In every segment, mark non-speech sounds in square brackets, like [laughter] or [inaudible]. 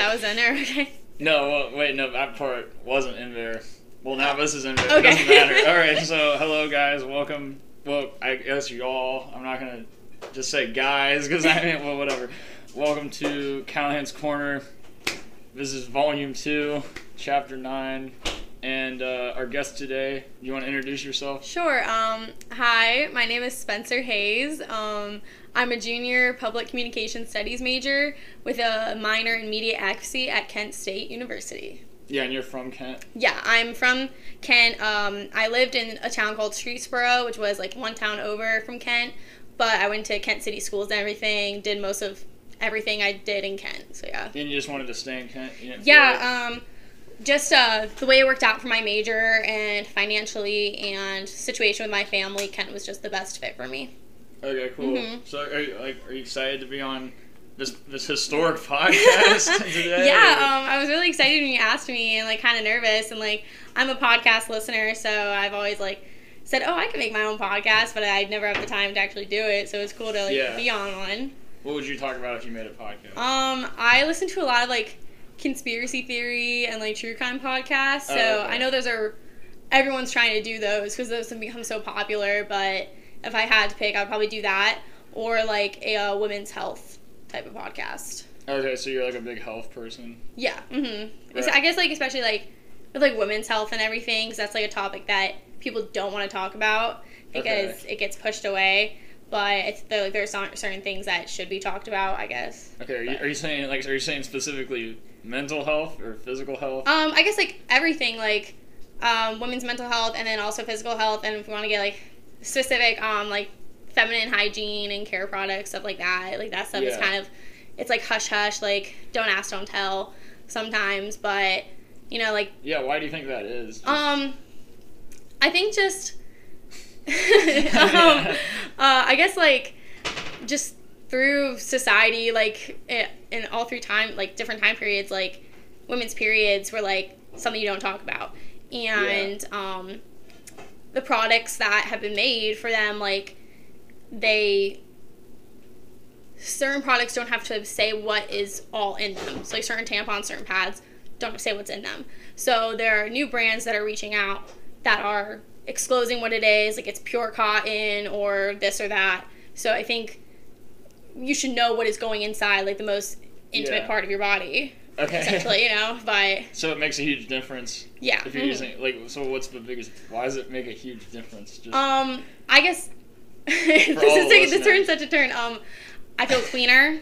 that was in there. [laughs] Okay. No, well, wait, no, that part wasn't in there. Well, now this is in there. Okay. It doesn't matter. [laughs] All right, so hello guys, welcome. Well, I guess you all. I'm not gonna just say guys because I mean, well, whatever. Welcome to Callahan's Corner. This is Volume Two, Chapter Nine, and uh, our guest today. You want to introduce yourself? Sure. Um, hi, my name is Spencer Hayes. Um, I'm a junior public communication studies major with a minor in media advocacy at Kent State University. Yeah, and you're from Kent. Yeah, I'm from Kent. Um, I lived in a town called Streetsboro, which was like one town over from Kent, but I went to Kent City schools and everything, did most of everything I did in Kent. So yeah. And you just wanted to stay in Kent. Like- Yeah, um, just uh, the way it worked out for my major and financially and situation with my family, Kent was just the best fit for me. Okay, cool. Mhm. So, are you, like, are you excited to be on this this historic [laughs] podcast [laughs] today? yeah, um, I was really excited when you asked me and like kind of nervous and like I'm a podcast listener, so I've always like said, oh, I can make my own podcast, but I'd never have the time to actually do it. So it's cool to like Yeah. be on one. what would you talk about if you made a podcast? Um, I listen to a lot of like conspiracy theory and like true crime podcasts. So Oh, okay. I know those are everyone's trying to do those because those have become so popular. But if I had to pick, I'd probably do that or like a uh, women's health type of podcast. okay, so you're like a big health person. Yeah. Mm-hmm. Right. I guess like especially like with like women's health and everything, because that's like a topic that people don't want to talk about because Okay. it gets pushed away. But it's there, like, there's cer- certain things that should be talked about, I guess. Okay, are you, are you saying like are you saying specifically mental health or physical health? Um, I guess like everything, like um, women's mental health, and then also physical health, and if we want to get like specific, um, like feminine hygiene and care products, stuff like that. Like that stuff is kind of, it's like hush hush, like don't ask, don't tell, sometimes. But you know, like yeah, why do you think that is? um, I think just, [laughs] [laughs] um, uh, I guess like just through society, like in all through time, like different time periods, like women's periods were like something you don't talk about, and um, the products that have been made for them, like they certain products don't have to say what is all in them. So like certain tampons, certain pads don't say what's in them. So there are new brands that are reaching out that are exposing what it is, like it's pure cotton or this or that. So I think you should know what is going inside, like the most intimate Yeah. part of your body, okay. essentially, you know. But So it makes a huge difference yeah, if you're Mhm. using like. So what's the biggest? Why does it make a huge difference? Just um, I guess [laughs] this is taking this turn listeners. such a turn. Um, I feel cleaner,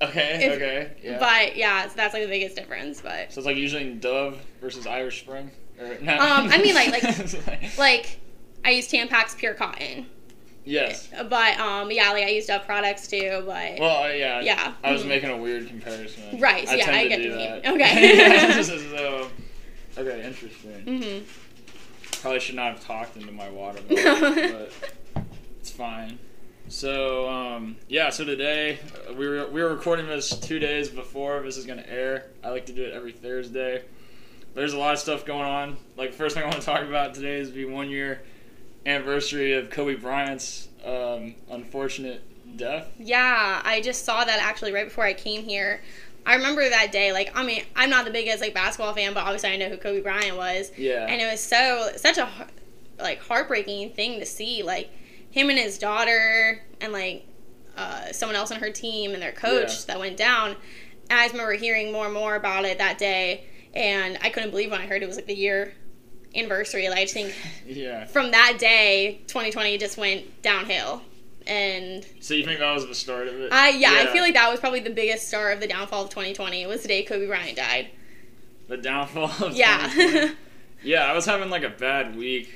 okay, if- okay, yeah. but yeah, so that's like the biggest difference. But so it's like using Dove versus Irish Spring. Or, no. Um, I mean, like- like- [laughs] like I use Tampax pure cotton, yes. but um, yeah, like I used Dove products too, but Well, uh, yeah. Yeah. I was Mhm. making a weird comparison. Right, I yeah, I to get do the that. meme. Okay. [laughs] so, [laughs] okay, interesting. Mm-hmm. Probably should not have talked into my water [laughs] bottle, but it's fine. So, um, yeah. So today uh, we were we were recording this two days before this is gonna air. I like to do it every Thursday. There's a lot of stuff going on. Like first thing I want to talk about today is the one year anniversary of Kobe Bryant's um, unfortunate death. yeah, I just saw that actually right before I came here. I remember that day. Like, I mean, I'm not the biggest like basketball fan, but obviously I know who Kobe Bryant was. Yeah. and it was so such a like heartbreaking thing to see like him and his daughter and like uh, someone else on her team and their coach Yeah. that went down and i just remember hearing more and more about it that day and i couldn't believe when i heard it was like the year anniversary like i think yeah. from that day 2020 just went downhill and So you think that was the start of it? I yeah, I feel like that was probably the biggest start of the downfall of 2020 was the day Kobe Bryant died. the downfall. Of Yeah. [laughs] Yeah, I was having like a bad week,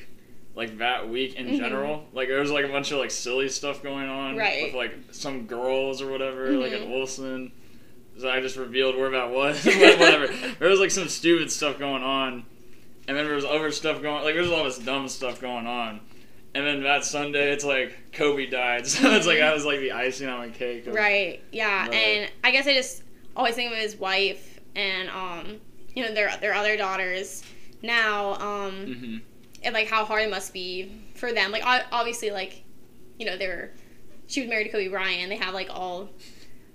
like that week in Mhm. general. Like there was like a bunch of like silly stuff going on Right. with like some girls or whatever, like Mhm. at Wilson. So I just revealed where that was. [laughs] Whatever. There was like some stupid stuff going on, and then there was other stuff going. Like there's all this dumb stuff going on. And then that Sunday, it's like Kobe died, [laughs] so it's like that was like the icing on my cake. of- Right. Yeah. Right. And I guess I just always think of his wife and um, you know, their their other daughters now um Mhm. and like how hard it must be for them. Like obviously like you know, they're she was married to Kobe Bryant. They have like all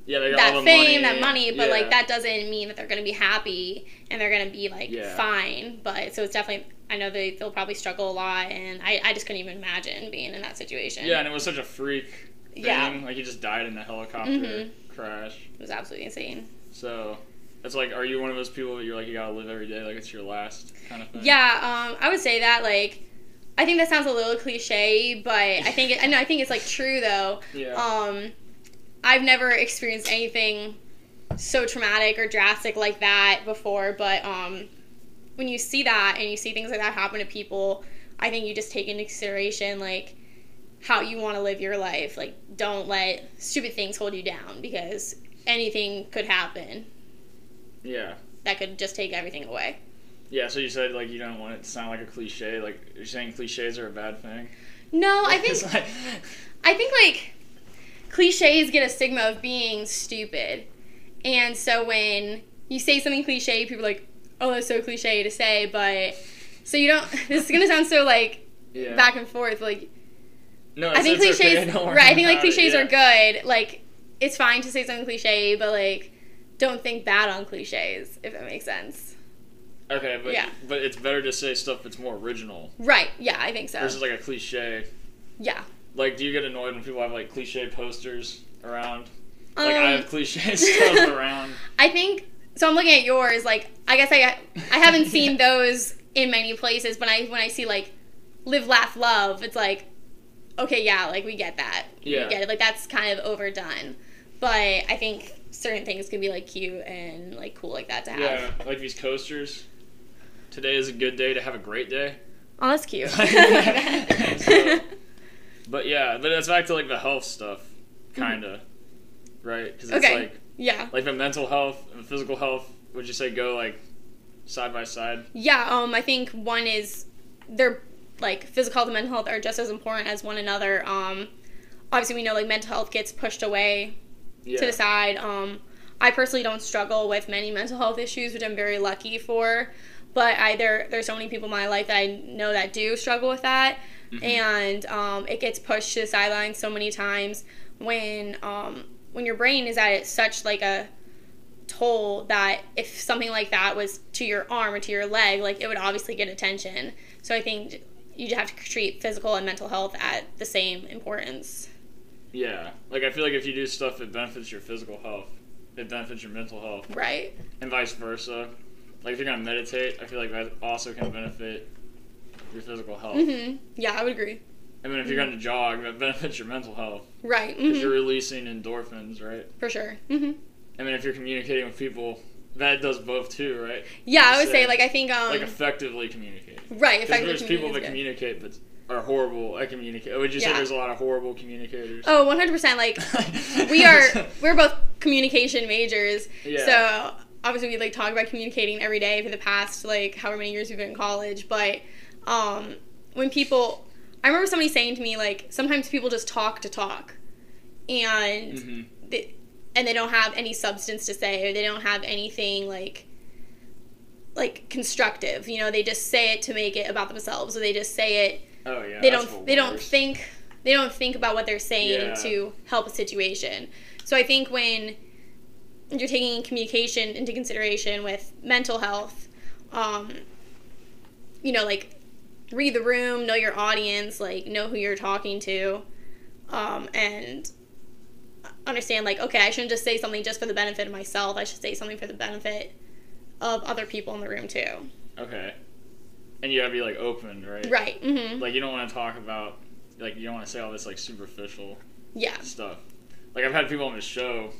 Yeah, they got that fame, money. that money, but yeah. like that doesn't mean that they're gonna be happy and they're gonna be like Yeah. fine. But so it's definitely I know they they'll probably struggle a lot, and I I just couldn't even imagine being in that situation. Yeah, and it was such a freak thing. Yeah. Like he just died in a helicopter Mhm. crash. it was absolutely insane. So it's like, are you one of those people that you're like you gotta live every day like it's your last kind of thing? Yeah, um, I would say that like. I think that sounds a little cliche, but I think it, I know I think it's like true though. Yeah. Um, I've never experienced anything so traumatic or drastic like that before, but um, when you see that and you see things like that happen to people, I think you just take into consideration like how you want to live your life. Like, don't let stupid things hold you down because anything could happen yeah. that could just take everything away. Yeah. So you said like you don't want it to sound like a cliche. Like you're saying cliches are a bad thing. No, I [laughs] think like- I think like cliches get a stigma of being stupid. And so when you say something cliche, people are like, oh, that's so cliche to say, but so you don't, [laughs] this is going to sound so like yeah. back and forth. Like, no, I think cliches, [laughs] okay, right? I think like about it, cliches yeah. are good. Like, it's fine to say something cliche, but like, don't think bad on cliches, if that makes sense. Okay, but Yeah. but it's better to say stuff that's more original Right. Yeah, I think so. versus like a cliche. yeah. Like, do you get annoyed when people have like cliche posters around? Like Um, I have cliche [laughs] stuff [laughs] around. I think so. I'm looking at yours. Like, I guess I I haven't [laughs] seen those in many places. But I when I see like live, laugh, love, it's like okay, yeah, like we get that. Yeah. we get it. Like that's kind of overdone. But I think certain things can be like cute and like cool like that to have. Yeah, like these coasters. Today is a good day to have a great day. Oh, that's cute. So- But yeah, but it's back to like the health stuff, kinda, right? Because it's Mm-hmm. Okay. like yeah. like the mental health and physical health. Would you say go like side by side? Yeah, um, I think one is they're like physical health and mental health are just as important as one another. Um, obviously, we know like mental health gets pushed away Yeah. to the side. Um, I personally don't struggle with many mental health issues, which I'm very lucky for. But I there there's so many people in my life that I know that do struggle with that, Mhm. and um, it gets pushed to the sidelines so many times when um, when your brain is at such like a toll that if something like that was to your arm or to your leg, like it would obviously get attention. So I think you have to treat physical and mental health at the same importance. Yeah, like I feel like if you do stuff that benefits your physical health, it benefits your mental health, Right. and vice versa. Like if you're gonna meditate, I feel like that also can benefit your physical health. Mhm. Yeah, I would agree. I mean, if you're gonna jog, that benefits your mental health Right. because mhm. you're releasing endorphins, right? For sure. hmm And then if you're communicating with people, that does both too, right? Yeah, I would Say, say like I think um like effectively communicating. right. Effectively there's people that communicate but are horrible at communicate. Would you say there's a lot of horrible communicators? Oh, 100 percent. Like [laughs] we are we're both communication majors. Yeah. So obviously we like talk about communicating every day for the past like however many years we've been in college. But um, when people, I remember somebody saying to me like sometimes people just talk to talk, and Mhm. they, and they don't have any substance to say or they don't have anything like like constructive. You know, they just say it to make it about themselves, or they just say it Oh yeah. they don't the they don't think they don't think about what they're saying Yeah. to help a situation. So I think when you're taking communication into consideration with mental health, um, you know, like read the room, know your audience, like know who you're talking to, um, and understand like okay, I shouldn't just say something just for the benefit of myself. I should say something for the benefit of other people in the room too. Okay. And you gotta be like open, right? Right. hmm Like you don't want to talk about like you don't want to say all this like superficial yeah. stuff. Like I've had people on the show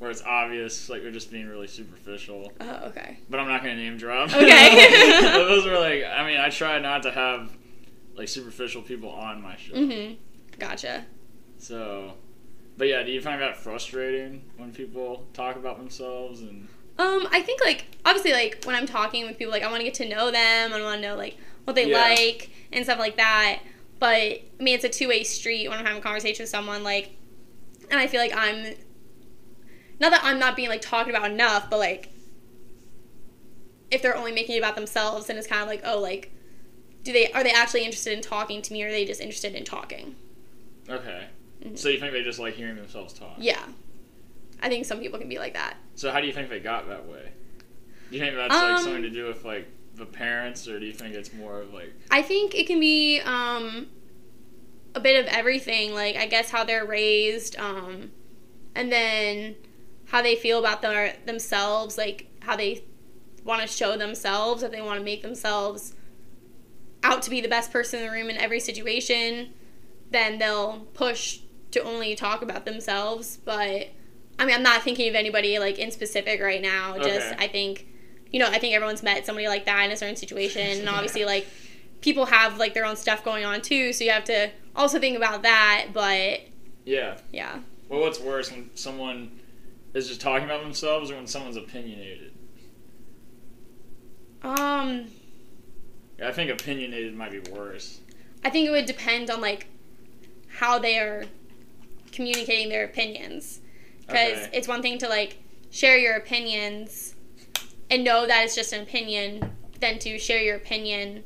where it's obvious like they're just being really superficial, Oh, okay. but I'm not gonna name drop. Okay. [laughs] [laughs] Those were like I mean I try not to have like superficial people on my show. Mm-hmm. Gotcha. So, but yeah, do you find that frustrating when people talk about themselves and Um, I think like obviously like when I'm talking with people, like I want to get to know them. I want to know like what they Yeah. like and stuff like that. But I mean, it's a two way street when I'm having a conversation with someone. Like, and I feel like I'm not that I'm not being like talked about enough, but like if they're only making it about themselves, and it's kind of like oh like do they are they actually interested in talking to me or are they just interested in talking? okay? Mhm. So you think they just like hearing themselves talk? Yeah. I think some people can be like that. So how do you think they got that way? Do you think that's Um, like something to do with like the parents, or do you think it's more of like I think it can be um, a bit of everything. Like I guess how they're raised, um, and then how they feel about their themselves. Like how they want to show themselves, if they want to make themselves out to be the best person in the room in every situation, then they'll push to only talk about themselves. But I mean, I'm not thinking of anybody like in specific right now. Just Okay. I think, you know, I think everyone's met somebody like that in a certain situation, [laughs] and Yeah. obviously like people have like their own stuff going on too, so you have to also think about that. But yeah? yeah, Well, what's worse when someone is just talking about themselves, or when someone's opinionated? um, Yeah, I think opinionated might be worse. I think it would depend on like how they are communicating their opinions. Because Okay. it's one thing to like share your opinions and know that it's just an opinion, than to share your opinion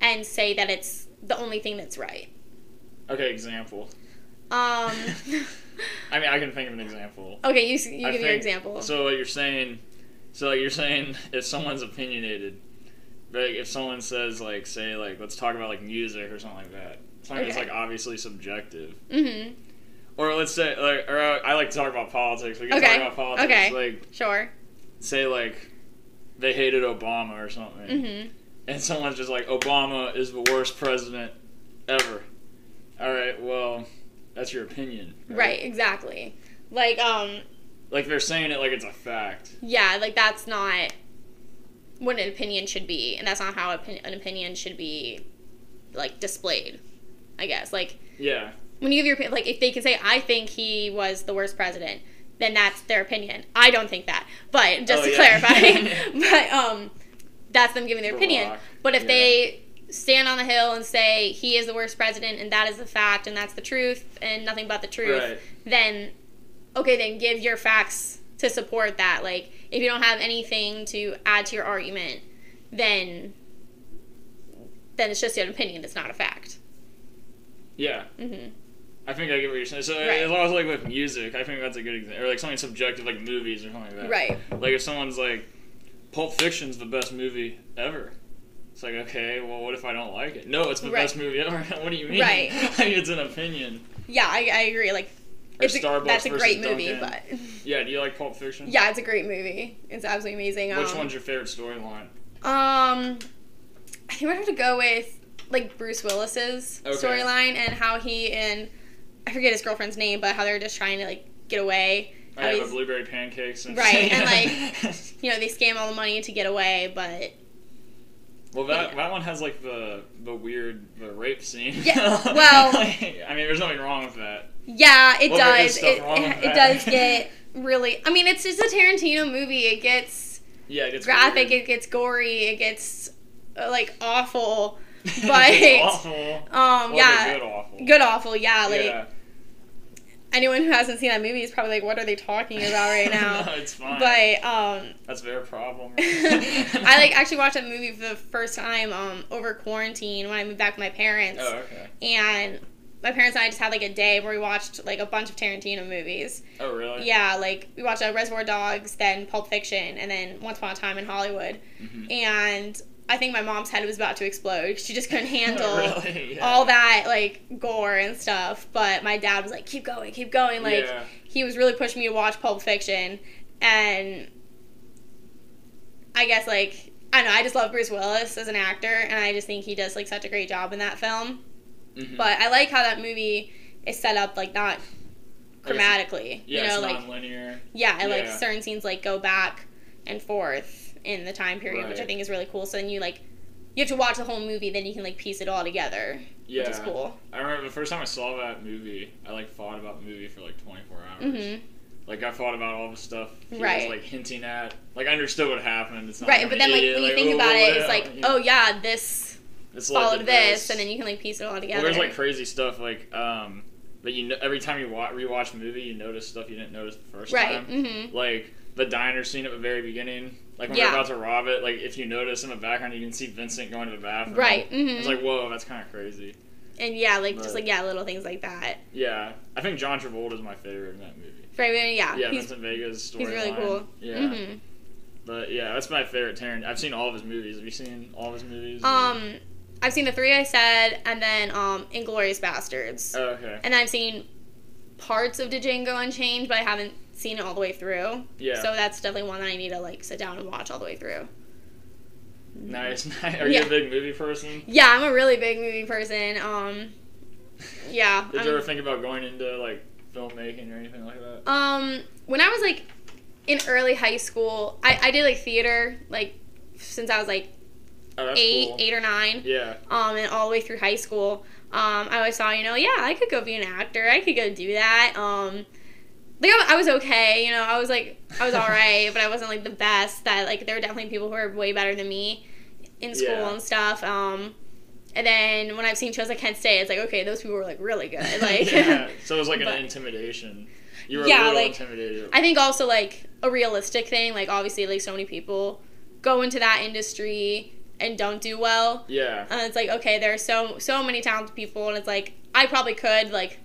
and say that it's the only thing that's right. Okay, example. Um, [laughs] [laughs] I mean, I can think of an example. okay, you, you I give your example. So what you're saying, so like you're saying, if someone's opinionated, like if someone says like, say like, let's talk about like music or something like that, something that's like obviously subjective, mm-hmm. or let's say like, or uh, I like to talk about politics. We can Okay. talk about politics. Okay. Like, Sure. say like, they hated Obama or something, Mm-hmm. and someone's just like, Obama is the worst president ever. All right, well, that's your opinion, Right, exactly. Like, um, Like they're saying it like it's a fact. yeah, like that's not what an opinion should be, and that's not how an opinion should be, like displayed. I guess like Yeah. when you give your like if they can say I think he was the worst president, then that's their opinion. I don't think that, but just Oh, to yeah. clarify, [laughs] [laughs] but um, that's them giving their The opinion. Rock, But if yeah. they stand on the hill and say he is the worst president and that is the fact and that's the truth and nothing but the truth, Right. then okay, then give your facts to support that. Like if you don't have anything to add to your argument, then then it's just an opinion. It's not a fact. Yeah. hmm I think I get what you're saying. So Right. as long as like with music, I think that's a good example, or like something subjective like movies or something like that. Right. Like if someone's like, Pulp Fiction's the best movie ever. It's like okay, well, what if I don't like it? No, it's the Right. best movie ever. [laughs] what do you mean? Right. [laughs] like it's an opinion. Yeah, I, I agree. Like Or it's a, Starbucks that's a great movie, Dunkin'. but [laughs] Yeah. Do you like Pulp Fiction? yeah, it's a great movie. It's absolutely amazing. Which um, one's your favorite storyline? Um, I think gonna have to go with like Bruce Willis's Okay. storyline and how he and I forget his girlfriend's name, but how they're just trying to like get away. I have a blueberry pancakes and Right, and, like- you know, they scam all the money to get away, but Well, that Yeah. that one has like the the weird the rape scene. Yeah, [laughs] well- Like, I mean, there's nothing wrong with that. yeah, it Well, does. It, it, it does [laughs] get really. I mean, it's just a Tarantino movie. It gets Yeah, it gets graphic. weird. It gets gory. It gets uh, like awful. [laughs] It's But awful. um, yeah, good awful. good awful. Yeah, like yeah. Anyone who hasn't seen that movie is probably like, what are they talking about right [laughs] now? no, it's fine. But um, That's their problem. [laughs] I like actually watched that movie for the first time um, over quarantine when I moved back with my parents, Oh, okay. and my parents and I just had like a day where we watched like a bunch of Tarantino movies. Oh, really? Yeah, like we watched uh, Reservoir Dogs, then Pulp Fiction, and then Once Upon a Time in Hollywood. Mhm. And I think my mom's head was about to explode. She just couldn't [laughs] handle Really? Yeah. all that like gore and stuff. But my dad was like, "Keep going, keep going!" Like yeah. he was really pushing me to watch Pulp Fiction, and I guess like I don't know, I just love Bruce Willis as an actor, and I just think he does like such a great job in that film. Mhm. But I like how that movie is set up, like not chromatically. yeah, you know, it's like non-linear. yeah, and like certain scenes like go back and forth in the time period, which I think is really cool. So then you like you have to watch the whole movie, then you can like piece it all together, Yeah. which is cool. I remember the first time I saw that movie, I like thought about the movie for like 24 hours. hmm Like I thought about all the stuff he Right. was like hinting at. Like I understood what happened. It's not Right, I'm but then like idiot, when you think oh, about it, it's like, you oh yeah, this to followed this, and then you can like piece it all together. Well, there's like crazy stuff like um that you know, every time you wa- rewatch a movie, you notice stuff you didn't notice the first right. time. hmm Like the diner scene at the very beginning, like when Yeah. they're about to rob it. Like if you notice in the background, you can see Vincent going to the bathroom. Right. hmm It's like whoa, that's kind of crazy. and yeah, like just like yeah, little things like that. Yeah, I think John Travolta is my favorite in that movie. Freddie, yeah, Yeah, he's Vincent Vega's storyline. he's really cool. Yeah. hmm But yeah, that's my favorite Tarantino. I've seen all of his movies. Have you seen all of his movies? Um, I've seen the three I said, and then um, Inglourious Basterds, Oh, okay. and I've seen parts of Django Unchained, but I haven't seen it all the way through. Yeah. So that's definitely one that I need to like sit down and watch all the way through. nice. [laughs] Are you Yeah. a big movie person? Yeah, I'm a really big movie person. Um, yeah. [laughs] Did I'm- you ever think about going into like filmmaking or anything like that? Um, when I was like in early high school, I, I did like theater like since I was like Oh, eight, cool. eight or nine. Yeah. Um, and all the way through high school. Um, I always thought, you know, yeah, I could go be an actor. I could go do that. Um, like I, was okay, you know. I was like, I was all right, but I wasn't like the best. That like there were definitely people who were way better than me in school Yeah. and stuff. Um, and then when I've seen shows like Kent State, it's like okay, those people were like really good. [laughs] Like, yeah. So it was like an intimidation. You were Yeah, a little like, intimidated. I think also like a realistic thing. Like obviously, like so many people go into that industry and don't do well. yeah. And it's like, okay, there are so so many talented people, and it's like I probably could like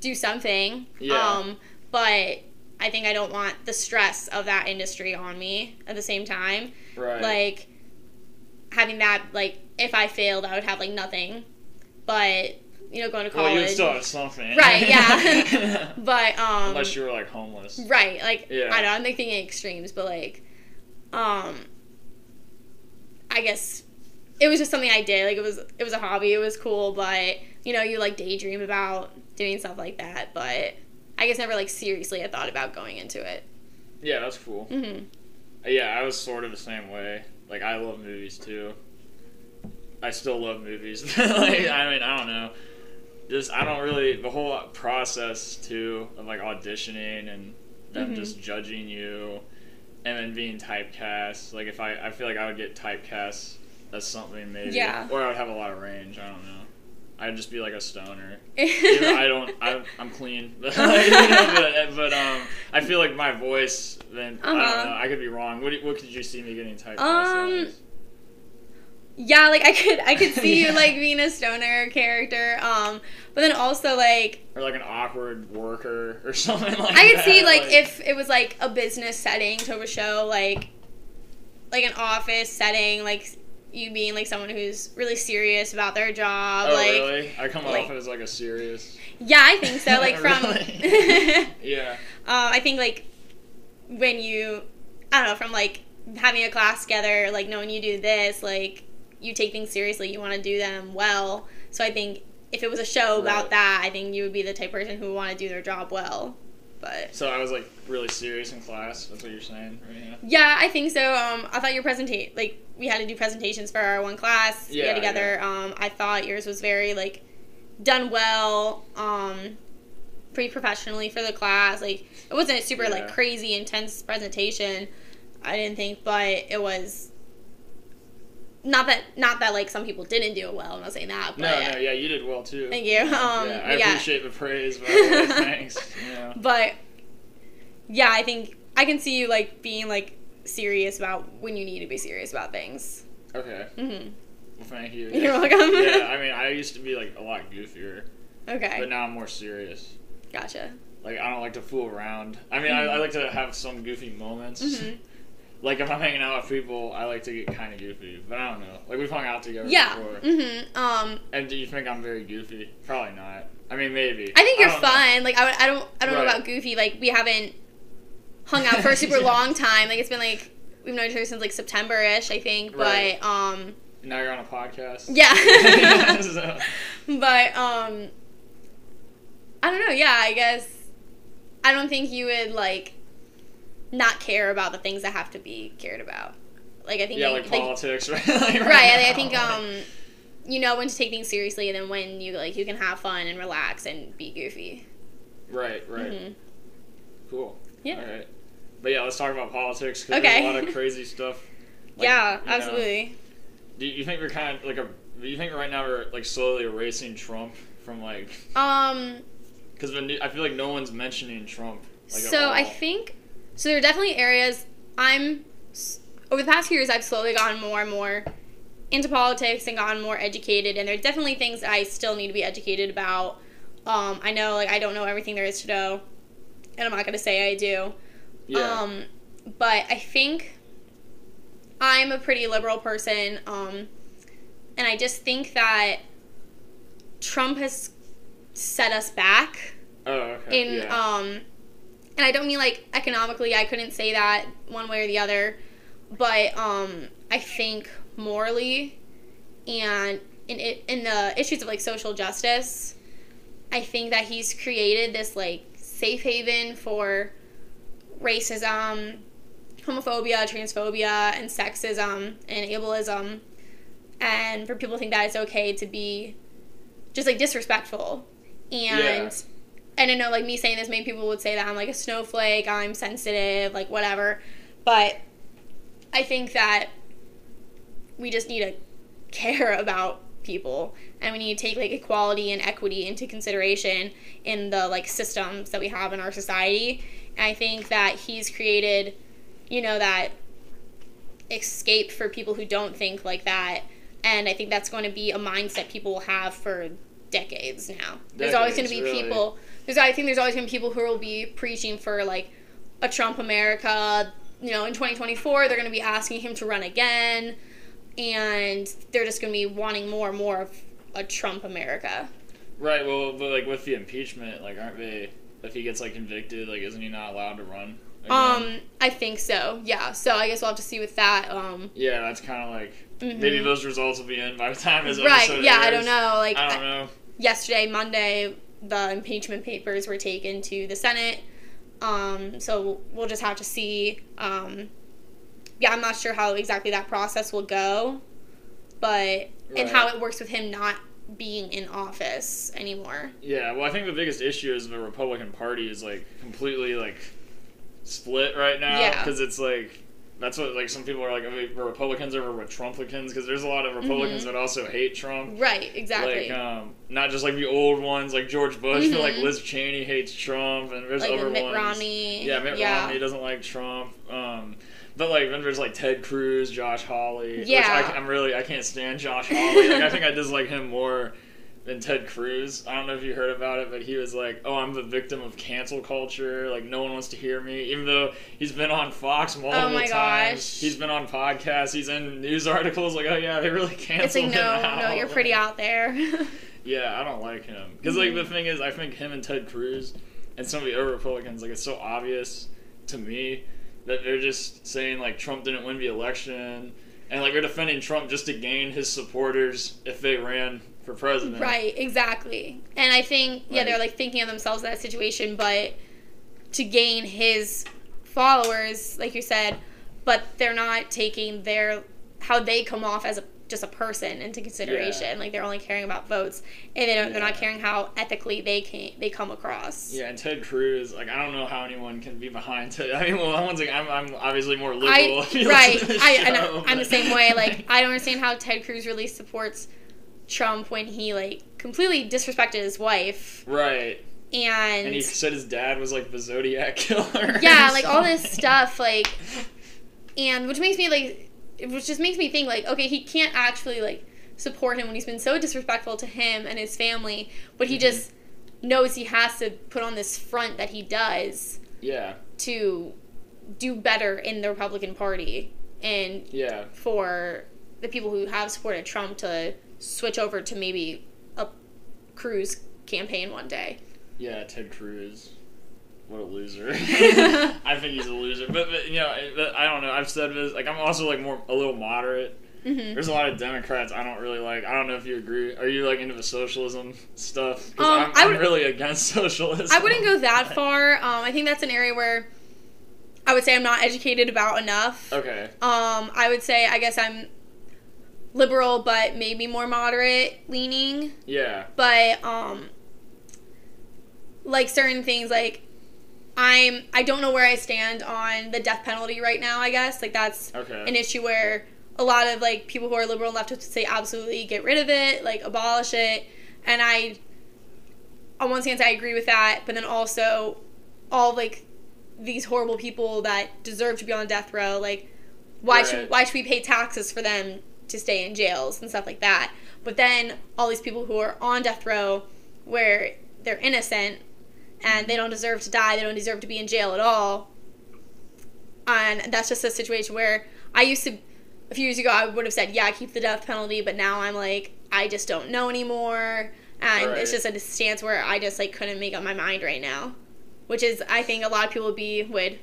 do something. Yeah. Um, but I think I don't want the stress of that industry on me at the same time. Right. Like having that like if I failed, I would have like nothing. But you know, going to well, college. you would still have something. Right, yeah. [laughs] [laughs] but um Unless you were like homeless. Right, like Yeah. I don't know I'm like thinking extremes, but like, um, I guess it was just something I did. Like it was it was a hobby. It was cool, but you know you like daydream about doing stuff like that. But I guess never like seriously I thought about going into it. Yeah, that's cool. hmm Yeah, I was sort of the same way. Like I love movies too. I still love movies. [laughs] like I mean, I don't know. Just I don't really the whole process too of like auditioning and them Mhm. just judging you and then being typecast. Like if I I feel like I would get typecast as something maybe. Yeah. Or I would have a lot of range. I don't know. I'd just be like a stoner. [laughs] I don't. I'm, I'm clean, but, [laughs] you know, but, but um, I feel like my voice. Then I Uh-huh. don't know. I could be wrong. What, what could you see me getting typecast Um, as? yeah, like I could I could [laughs] see you like being a stoner character. Um, but then also like Or like an awkward worker or something like that. I could that. see like if it was like a business setting to a show, like like an office setting, like you being like someone who's really serious about their job. Oh like really? I come like- off as like a serious. yeah, I think so. Like [laughs] from [laughs] Yeah. um, I think like when you I don't know, from like having a class together, like knowing you do this, like you take things seriously, you want to do them well. So I think if it was a show about Right. that, I think you would be the type of person who would want to do their job well. But So I was like really serious in class. That's what you're saying, right? Yeah. Yeah, I think so. Um, I thought your presentation, like, we had to do presentations for our one class Yeah, together. Um, I thought yours was very like done well, um, pretty professionally for the class. Like, it wasn't a super Yeah. like crazy intense presentation. I didn't think, but it was not that not that like some people didn't do it well. I'm not saying that, but No, no, yeah, you did well too. thank you. Um, yeah, I yeah. appreciate the praise, by the way. [laughs] Thanks. Yeah. But yeah, I think I can see you like being like serious about when you need to be serious about things. Okay. hmm Well, thank you. You're welcome. yeah, I [laughs] mean, I used to be like a lot goofier, Okay, but now I'm more serious. gotcha. Like I don't like to fool around. I mean, I, I like to have some goofy moments. Mhm. Like if I'm hanging out with people, I like to get kind of goofy. But I don't know. Like we've hung out together before. Yeah. before. hmm Um, And do you think I'm very goofy? Probably not. I mean, maybe. I think you're know. fun. Like I, would, I don't I don't know about goofy. Like we haven't hung out for a super [laughs] Yeah. long time. Like it's been like we've known each other since like September ish, I think. Right. But um, Now you're on a podcast. yeah. [laughs] [laughs] So- but um, I don't know. Yeah, I guess I don't think you would like not care about the things that have to be cared about. Like I think yeah, you- like politics, [laughs] right? Like, right. I, I think um, you know when to take things seriously, and then when you like you can have fun and relax and be goofy. Right, right. Mhm. Cool. Yeah. All right. But yeah, let's talk about politics because Okay. there's a lot of [laughs] crazy stuff. Like, yeah, you know, absolutely. do you think we're kind of like a? Do you think right now we're like slowly erasing Trump from like? Um, Because I feel like no one's mentioning Trump. Like, so I think so. There are definitely areas I'm over the past few years. I've slowly gotten more and more into politics and gotten more educated. And there are definitely things I still need to be educated about. Um, I know like I don't know everything there is to know and I'm not gonna say I do. Yeah. Um, but I think I'm a pretty liberal person, um, and I just think that Trump has set us back oh, okay. in yeah. um and I don't mean like economically I couldn't say that one way or the other but um I think morally and in in the issues of like social justice I think that he's created this like safe haven for racism homophobia transphobia and sexism and ableism and for people to think that it's okay to be just like disrespectful and Yeah. And I know like me saying this many people would say that I'm like a snowflake I'm sensitive like whatever but I think that we just need to [laughs] care about people and we need to take like equality and equity into consideration in the like systems that we have in our society and I think that he's created you know that escape for people who don't think like that and I think that's going to be a mindset people will have for decades now. There's always going to be really. people. There's I think there's always going to be people who will be preaching for like a Trump America. You know, in 2024, they're going to be asking him to run again, and they're just going to be wanting more and more of a Trump America. Right. Well, but like with the impeachment, like aren't they? If he gets like convicted, like isn't he not allowed to run? again? Um, I think so. Yeah. So I guess we'll have to see with that. Um, Yeah, that's kind of like mhm. maybe those results will be in by the time his right. Yeah. I don't know. Like I don't know. yesterday, Monday, the impeachment papers were taken to the Senate. Um, so we'll just have to see. Um, yeah, I'm not sure how exactly that process will go, but and how it works with him not being in office anymore. Yeah, well, I think the biggest issue is the Republican Party is like completely like split right now Yeah. because it's like that's what like some people are like "Oh, Republicans over with Trumplicans because there's a lot of Republicans Mhm. that also hate Trump. Right. Exactly. Like um, not just like the old ones like George Bush, but like Mhm. Liz Cheney hates Trump, and there's like other Mitt ones. Romney. Yeah, Mitt yeah. Romney doesn't like Trump. Um, but like then there's like Ted Cruz, Josh Hawley. Yeah. I, am really I can't stand Josh Hawley. like I think I dislike him more than Ted Cruz. I don't know if you heard about it, but he was like, "Oh, I'm the victim of cancel culture. Like no one wants to hear me." Even though he's been on Fox oh multiple Oh my times, gosh. he's been on podcasts, he's in news [laughs] articles. Like, oh yeah, they really canceled It's like him. no, no, you're pretty out there. [laughs] Yeah, I don't like him because like the thing is, I think him and Ted Cruz and some of the other Republicans, like it's so obvious to me that they're just saying like Trump didn't win the election, and like they're defending Trump just to gain his supporters if they ran for president. Right, exactly. And I think yeah, Like- they're like thinking of themselves in that situation, but to gain his followers, like you said, but they're not taking their how they come off as a just a person into consideration. Yeah. Like they're only caring about votes, and they don't. They're not caring how ethically they can they come across. Yeah, and Ted Cruz, like I don't know how anyone can be behind Ted. I mean, well, one's like I'm, I'm obviously more liberal. I right. listen to the I show, I'm the same way. Like I don't understand how Ted Cruz really supports Trump when he like completely disrespected his wife right, and and he said his dad was like the Zodiac [laughs] killer. yeah, like all this stuff, like, [laughs] and which makes me like, which just makes me think like, okay, he can't actually like support him when he's been so disrespectful to him and his family, but he Mhm. just knows he has to put on this front that he does Yeah, to do better in the Republican Party and yeah. for the people who have supported Trump to switch over to maybe a Cruz campaign one day. Yeah, Ted Cruz. What a loser. [laughs] [laughs] I think he's a loser. But, but you know, I don't know. I've said this. Like, I'm also like more a little moderate. hmm There's a lot of Democrats I don't really like. I don't know if you agree. Are you like into the socialism stuff? 'Cause Um, I'm, I'm would- really against [laughs] socialism. I wouldn't go that far. Um, I think that's an area where I would say I'm not educated about enough. Okay. Um, I would say I guess I'm liberal, but maybe more moderate leaning. Yeah. But um, like certain things, like I'm I don't know where I stand on the death penalty right now. I guess like that's Okay. an issue where a lot of like people who are liberal and left say absolutely get rid of it, like abolish it, and I on one hand I agree with that, but then also all like these horrible people that deserve to be on death row, like why Right. should why should we pay taxes for them to stay in jails and stuff like that? But then all these people who are on death row where they're innocent and they don't deserve to die. They don't deserve to be in jail at all. And that's just a situation where I used to, a few years ago, I would have said, yeah, keep the death penalty, but now I'm like, I just don't know anymore. And Right. it's just a stance where I just like couldn't make up my mind right now. Which is, I think a lot of people would be, would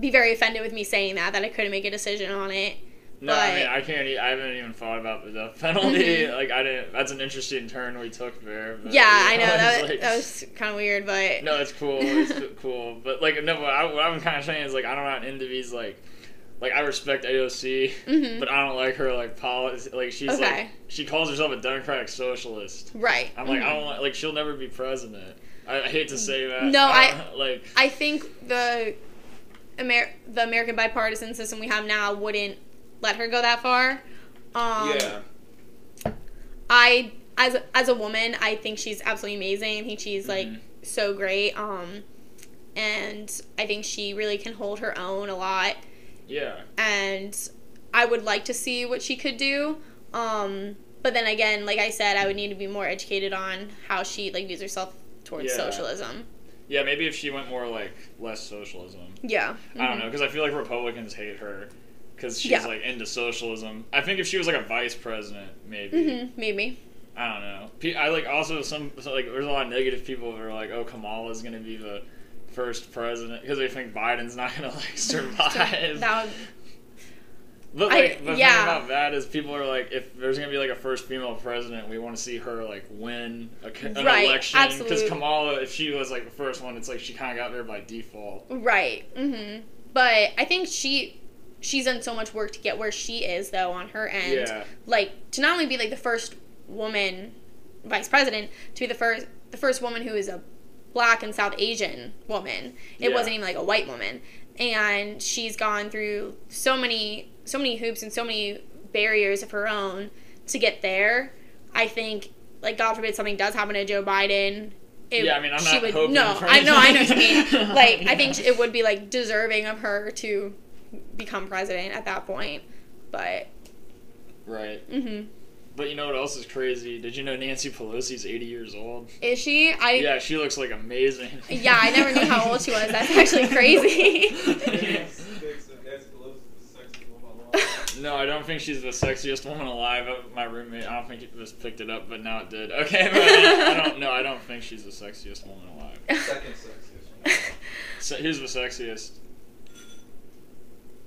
be very offended with me saying that, that I couldn't make a decision on it. No, I mean I can't. e- I haven't even thought about the death penalty. Mhm. [laughs] Like I didn't. That's an interesting turn we took there. But, Yeah, I know. [laughs] was That, like- that was kind of weird, but. No, it's cool. It's cool. But like, no. What, I, what I'm kind of saying is like I don't know. Indivi's like, like I respect AOC, Mhm. but I don't like her like policy. Like she's Okay. like she calls herself a democratic socialist. Right. I'm like Mhm. I don't like, like she'll never be president. I, I hate to say that. No, I- don't- like I think the Amer- the American bipartisan system we have now wouldn't let her go that far. Um, yeah. I as a, as a woman, I think she's absolutely amazing. I think she's like Mhm. so great. Um, and I think she really can hold her own a lot. yeah. And I would like to see what she could do. Um, but then again, like I said, I would need to be more educated on how she like views herself towards Yeah. socialism. Yeah, maybe if she went more like less socialism. Yeah. I don't Mhm. know because I feel like Republicans hate her because she's Yeah. like into socialism. I think if she was like a vice president, maybe. Mhm. Maybe. I don't know. I like also some like there's a lot of negative people who are like, oh, Kamala's gonna be the first president because they think Biden's not gonna like [laughs] survive. That would, but I- like the yeah. thing about that is people are like, if there's gonna be like a first female president, we want to see her like win a, an Right, election because. Kamala, if she was like the first one, it's like she kind of got there by default. Right. Mm-hmm. But I think she she's done so much work to get where she is though on her end. Yeah. Like to not only be like the first woman vice president, to be the first the first woman who is a black and South Asian woman. It Yeah. wasn't even like a white woman. And she's gone through so many so many hoops and so many barriers of her own to get there. I think like God forbid something does happen to Joe Biden. It, Yeah, I mean, I'm she not would, hoping No, for I know, I know what you mean. Like, I [laughs] think it would be like deserving of her to become president at that point. But, Right. hmm But you know what else is crazy? Did you know Nancy Pelosi's 80 years old? is she? I Yeah, she looks like amazing. yeah, I never knew how old she was. That's actually crazy. [laughs] [laughs] No, I don't think she's the sexiest woman alive. Uh, My roommate, I don't think it just picked it up, but now it did. Okay, [laughs] but I don't know. I don't think she's the sexiest woman alive. Second sexiest. So, who's the sexiest?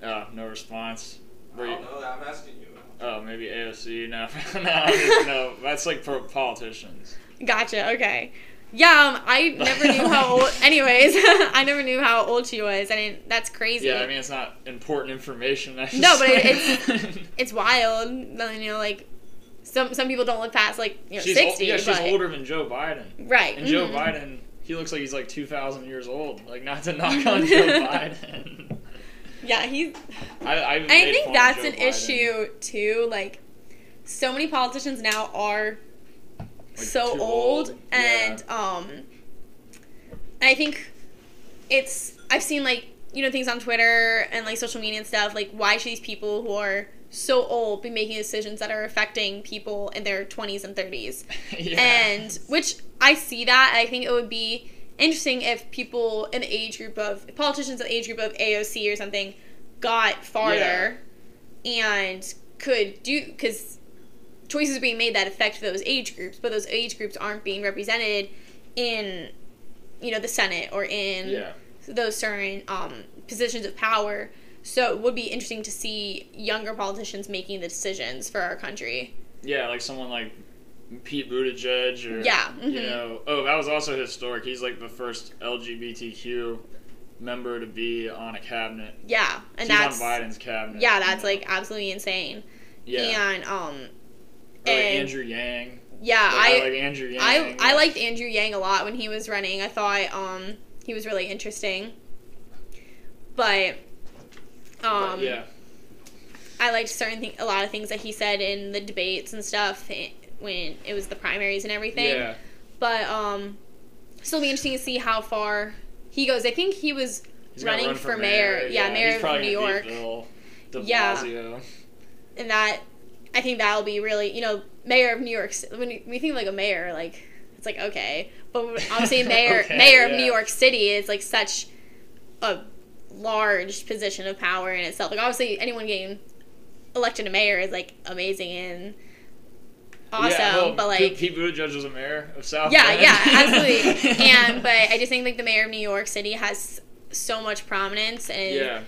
Oh, no response. I Were you- don't know. I'm asking you. Oh, maybe AOC. [laughs] No, [laughs] no, no. That's like for politicians. Gotcha. Okay. Yeah, um, I never knew how [laughs] old. Anyways, I never knew how old she was. I mean, that's crazy. Yeah, I mean it's not important information. I No, but it's it's wild. You know, like some some people don't look past like you know she's ol- sixty. yeah, she's but, older than Joe Biden. Right. And Joe mhm. Biden, he looks like he's like 2,000 years old. Like, not to knock on Joe Biden. Yeah, he's. I, I, I think that's Joe an Biden. issue too. Like, so many politicians now are Like, so old, old. and um, I think it's I've seen like you know things on Twitter and like social media and stuff. Like, why should these people who are so old be making decisions that are affecting people in their twenties and thirties? [laughs] yeah. and which I see that. I think it would be interesting if people in the age group of politicians in the age group of AOC or something got farther and could do because choices are being made that affect those age groups, but those age groups aren't being represented in you know the Senate or in yeah. those certain um, positions of power. So it would be interesting to see younger politicians making the decisions for our country. Yeah, like someone like Pete Buttigieg or Yeah, you mhm. know. Oh, that was also historic. He's like the first LGBTQ member to be on a cabinet. Yeah, and He's that's on Biden's cabinet. yeah, that's you know. like absolutely insane. yeah. And um, Or, like Andrew Yang. yeah, Like, I like Andrew Yang. I I liked Andrew Yang a lot when he was running. I thought um he was really interesting. But um But, yeah. I liked certain thing, a lot of things that he said in the debates and stuff when it was the primaries and everything. Yeah. But um still be interesting to see how far he goes. I think he was He's running run for, mayor. Yeah, mayor he's of New York. Bill Yeah. Blasio. and that I think that'll be really, you know, mayor of New York. When we think of like a mayor, like it's like okay, but obviously [laughs] mayor Okay, mayor of. New York City is like such a large position of power in itself. Like obviously anyone getting elected a mayor is like amazing and awesome, Yeah, well, but like Pete Buttigieg was a mayor of South. yeah, Bend. yeah, [laughs] absolutely. and but I just think like the mayor of New York City has so much prominence and yeah,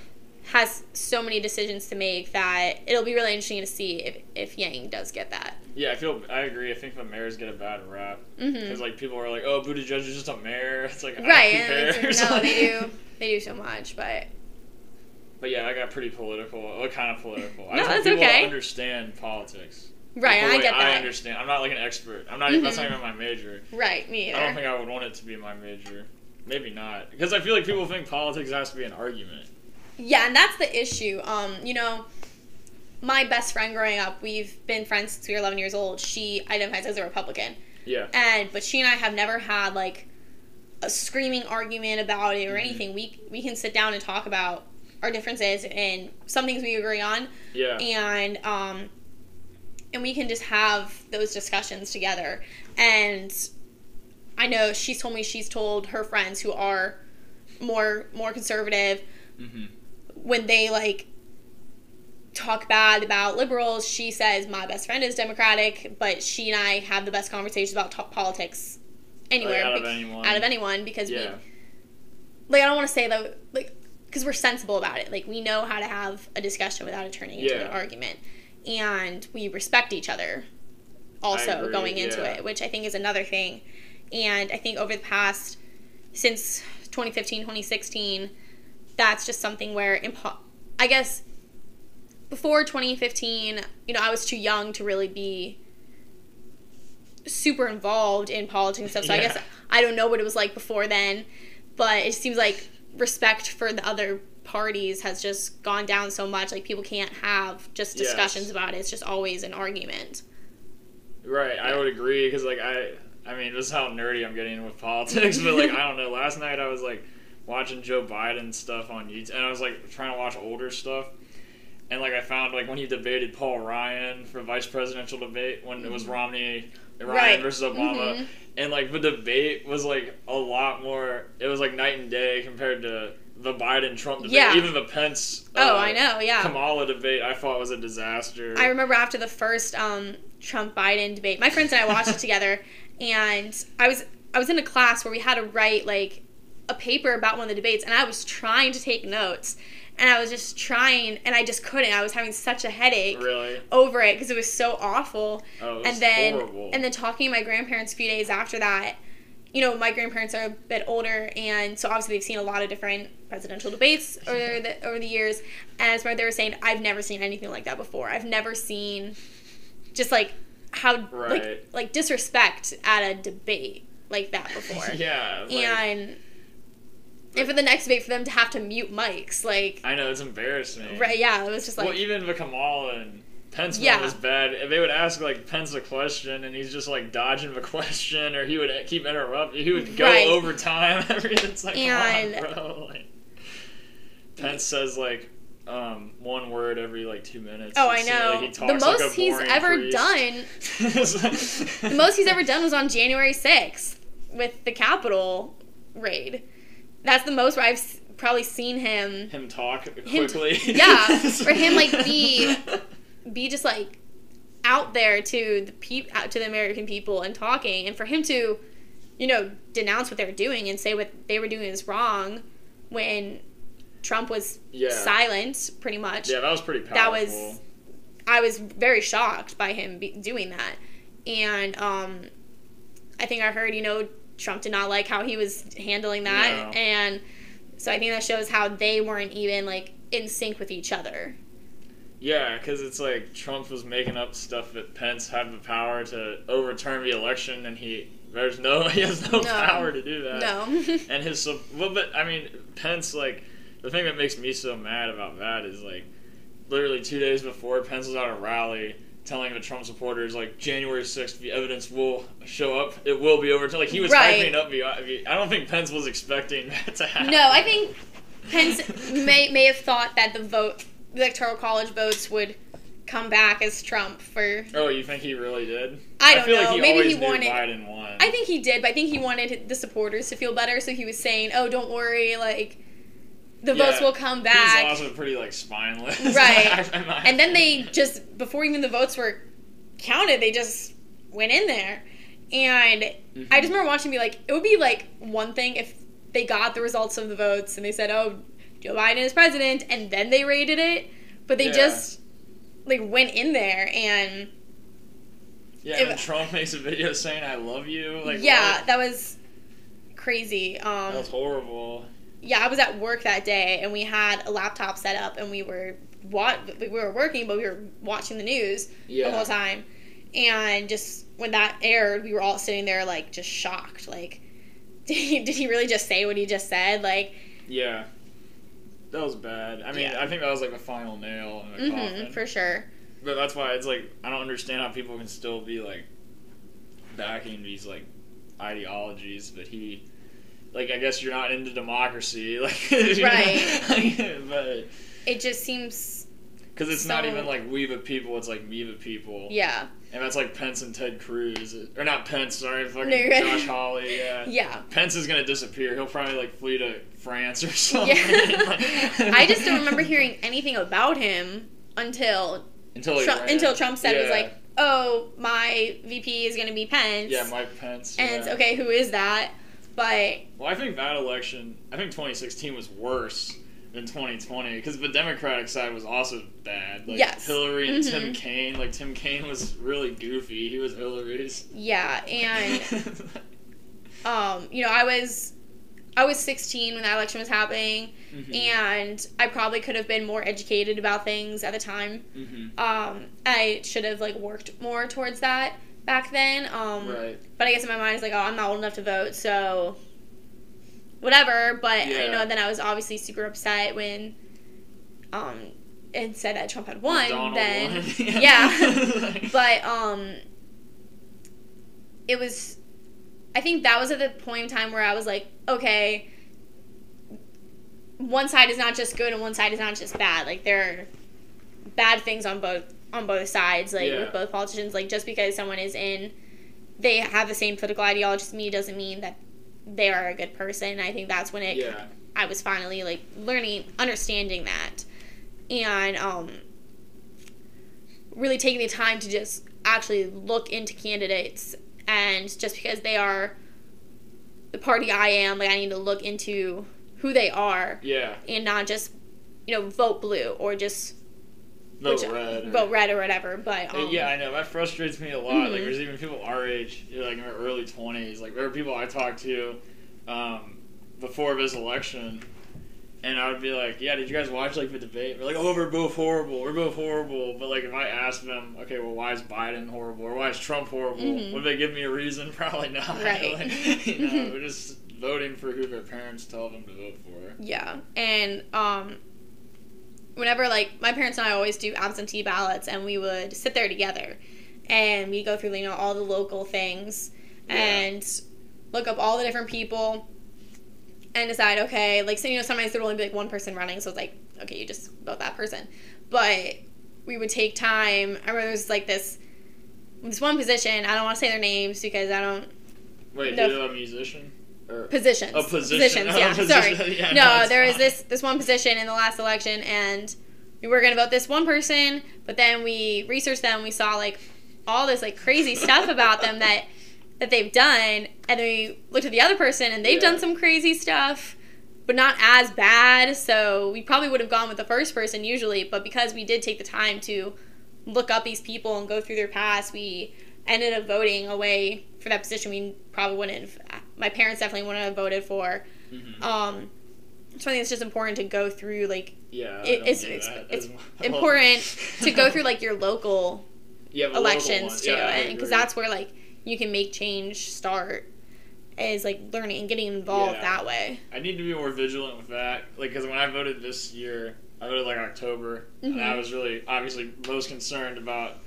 has so many decisions to make that it'll be really interesting to see if if Yang does get that. yeah. I feel I agree. I think the mayors get a bad rap because hmm like people are like, oh, Buttigieg is just a mayor. [laughs] It's like Right, who and it's cares? like, [laughs] no, they do they do so much, but But yeah, I got pretty political. What kind of political? I No, just want that's people okay. understand politics. Right, I get I understand. I'm not like an expert. I'm not. even That's not Mhm. even my major. Right, me I don't think I would want it to be my major. Maybe not, because I feel like people think politics has to be an argument. Yeah, and that's the issue. Um, you know, my best friend growing up, we've been friends since we were 11 years old. She identifies as a Republican. Yeah. and but she and I have never had like a screaming argument about it or Mhm. anything. We we can sit down and talk about our differences and some things we agree on, Yeah. and um, and we can just have those discussions together. And I know she's told me she's told her friends who are more more conservative hmm when they like talk bad about liberals, she says my best friend is Democratic, but she and I have the best conversations about politics anywhere Like, out of anyone. out of anyone because Yeah. we like I don't want to say that like because we're sensible about it. Like we know how to have a discussion without it turning into an argument, and we respect each other. Also agree, going into yeah. it, which I think is another thing, and I think over the past since 2015 2016 that's just something where impo- i guess before 2015 you know i was too young to really be super involved in politics and stuff so i guess i don't know what it was like before then but it seems like respect for the other parties has just gone down so much like people can't have just Yes. discussions about it it's just always an argument Right. I would agree because like I, I mean, this is how nerdy I'm getting with politics, but like I don't know. Last night I was like watching Joe Biden stuff on YouTube, and I was like trying to watch older stuff. And like I found like when he debated Paul Ryan for vice presidential debate when it was Romney Ryan Right. versus Obama, Mhm. and like the debate was like a lot more. It was like night and day compared to the Biden Trump debate. Yeah. Even the Pence. oh uh, i know yeah Kamala debate I thought was a disaster. I remember after the first um, Trump Biden debate, my friends and I watched it [laughs] together, and I was I was in a class where we had to write like a paper about one of the debates, and I was trying to take notes, and I was just trying, and I just couldn't. I was having such a headache really. over it because it was so awful. Oh, it was and then horrible. and then talking to my grandparents a few days after that. You know, my grandparents are a bit older, and so obviously they've seen a lot of different presidential debates over the over the years. And as far as they were saying, I've never seen anything like that before. I've never seen just like how Right. like like disrespect at a debate like that [laughs] before. yeah. Like, and and for the next debate, for them to have to mute mics, like I know it's embarrassing. right, yeah, it was just like well, even the Kamala and Pence Yeah. was bad. They would ask like Pence a question, and he's just like dodging the [laughs] question, or he would keep interrupting. He would go Right. over time. [laughs] It's like, And- on, bro. Like, Pence says like um, one word every like two minutes. Oh, I like know. he the like most a he's ever priest. done, [laughs] the most he's ever done was on January sixth with the Capitol raid. That's the most where I've probably seen him him talk Him- quickly. yeah, for him, like, be- be just like out there to the peop- out to the American people and talking, and for him to, you know, denounce what they were doing and say what they were doing is wrong, when Trump was Yeah. silent, pretty much. Yeah, that was pretty That was- I was very shocked by him be- doing that, and um, I think I heard you know Trump did not like how he was handling that, No. and so I think that shows how they weren't even like in sync with each other. Yeah, because it's like Trump was making up stuff that Pence had the power to overturn the election, and he there's no [laughs] he has no, No. power to do that. No, [laughs] And his well, but I mean Pence like the thing that makes me so mad about that is like literally two days before Pence was at a rally telling the Trump supporters like January sixth the evidence will show up it will be overturned like he was Right. hyping up the I don't think Pence was expecting [laughs] that to happen. no, I think Pence may may have thought that the vote, the electoral college votes would come back as Trump for. Oh, you think he really did? I don't feel know. like he Maybe he wanted. Biden won. I think he did, but I think he wanted the supporters to feel better, so he was saying, "Oh, don't worry, like the votes will come back." He's also pretty like spineless. [laughs] Right. [laughs] And then they just before even the votes were counted, they just went in there. And Mhm. I just remember watching be like, it would be like one thing if they got the results of the votes and they said, "Oh, Joe Biden is president," and then they raided it, but they Yeah. just like went in there and yeah, if- when Trump makes a video saying "I love you," like yeah, what? that was crazy. Um, that was horrible. yeah, I was at work that day and we had a laptop set up and we were wa- we were working, but we were watching the news Yeah. the whole time. And just when that aired, we were all sitting there like just shocked. Like, [laughs] did he, did he really just say what he just said? Like, Yeah. That was bad. I mean, Yeah. I think that was like the final nail in the hmm coffin. for sure. But that's why it's like I don't understand how people can still be like backing these like ideologies, but he like I guess you're not into democracy, [laughs] like [laughs] Right. [laughs] but It just seems, because it's not even like we the people, it's like me the people, yeah, and that's like Pence and Ted Cruz, or not Pence, sorry, fucking No. Josh Hawley, yeah. yeah. Pence is gonna disappear. He'll probably like flee to France or something. [laughs] I just don't remember hearing anything about him until until Trump, until Trump said it was like, "Oh, my VP is going to be Pence." yeah, Mike Pence. and yeah. okay, who is that? But Well, I think that election, I think 2016 was worse than 2020 because the Democratic side was also bad. Like Yes. Hillary and Tim Mhm. Kaine. Like Tim Kaine was really goofy. He was Hillary's. yeah, and [laughs] um, you know, I was I was 16 when that election was happening, Mhm. and I probably could have been more educated about things at the time. Mhm. Um, I should have like worked more towards that back then. Um, Right. but I guess in my mind it's like, oh, I'm not old enough to vote, so whatever. But Yeah. you know, then I was obviously super upset when um it said that Trump had won. Donald then won. [laughs] yeah, [laughs] but um, it was. I think that was at the point in time where I was like, okay, one side is not just good and one side is not just bad. Like there are bad things on both on both sides. Like Yeah. with both politicians, like just because someone is in, they have the same political ideology as me doesn't mean that they are a good person. I think that's when it. yeah. I was finally like learning, understanding that, and um, really taking the time to just actually look into candidates, and just because they are the party I am, like I need to look into who they are Yeah. and not just you know vote blue or just Vote which- red. or- vote red or whatever. But Uh, um, yeah, I know that frustrates me a lot. Like, Mhm. there's even people our age, you know, like in their early twenties. Like, there are people I talked to um, before this election, and I would be like, "Yeah, did you guys watch like the debate?" They're like, "Oh, we're both horrible. We're both horrible." But like, if I asked them, "Okay, well, why is Biden horrible or why is Trump horrible?" Mhm. Would they give me a reason? [laughs] Probably not. [laughs] Right. Like, [laughs] you know, we're just voting for who their parents tell them to vote for. Yeah, and um, whenever like my parents and I always do absentee ballots, and we would sit there together, and we go through you know all the local things, Yeah. and look up all the different people, and decide okay, like so you know sometimes there would only be like one person running, so it's like okay, you just vote that person, but we would take time. I remember there was like this this one position. I don't want to say their names because I don't Wait, No. you know a musician? Positions. Oh, position. Positions, [laughs] Oh, yeah. position. Sorry. [laughs] Yeah, no, no, there was fine. this this one position in the last election, and we were gonna vote this one person, but then we researched them. We saw like all this like crazy [laughs] stuff about them that that they've done, and then we looked at the other person, and they've Yeah. done some crazy stuff, but not as bad. So we probably would have gone with the first person usually, but because we did take the time to look up these people and go through their past, we ended up voting away for that position. We probably wouldn't have. My parents definitely wouldn't have voted for. Mhm. Um, so I think it's just important to go through like Yeah, it- it's- it's- [laughs] it's important [laughs] to go through like your local yeah, local elections ones. too, Yeah, because agree. that's where like you can make change start is like learning and getting involved Yeah. that way. I need to be more vigilant with that. Like, because when I voted this year, I voted like October, and I Mhm. was really obviously most concerned about.